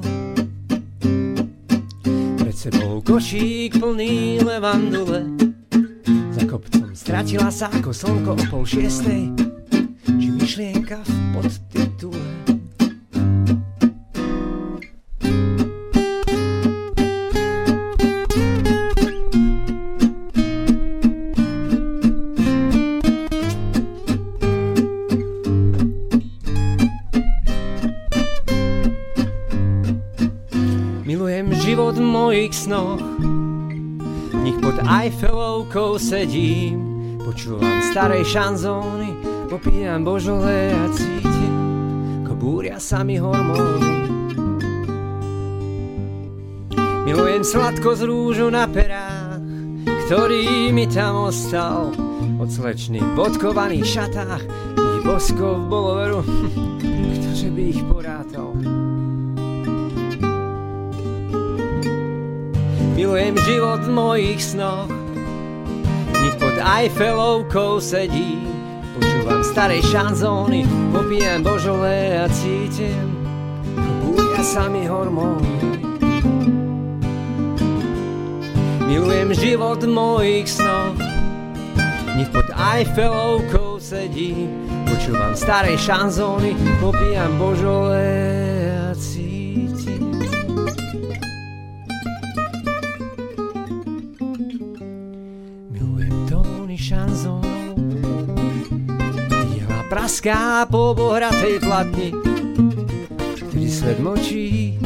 Speaker 10: pred sebou košík plný levandule, za kopcom stratila sa ako slnko o pol šiestej, či myšlienka v podtitule. V mojich snoch, v pod Eiffelovkou sedím, počúvam starej šanzóny, popíjam božole a cítim, ako búria sa mi hormóny. Milujem sladko z rúžu na perách, ktorý mi tam ostal, od slečných bodkovaných šatách, ich boskov bolo veru, ktože by ich porátal. Milujem život v mojich snoch, v nich pod Eiffelovkou sedím, počúvam staré šanzóny, popíjam božole a cítim, búria sa mi hormóny. Milujem život v mojich snoch, v nich pod Eiffelovkou sedím, počúvam staré šanzóny, popíjam božole praská po bohratej platni, ktorý svet močí.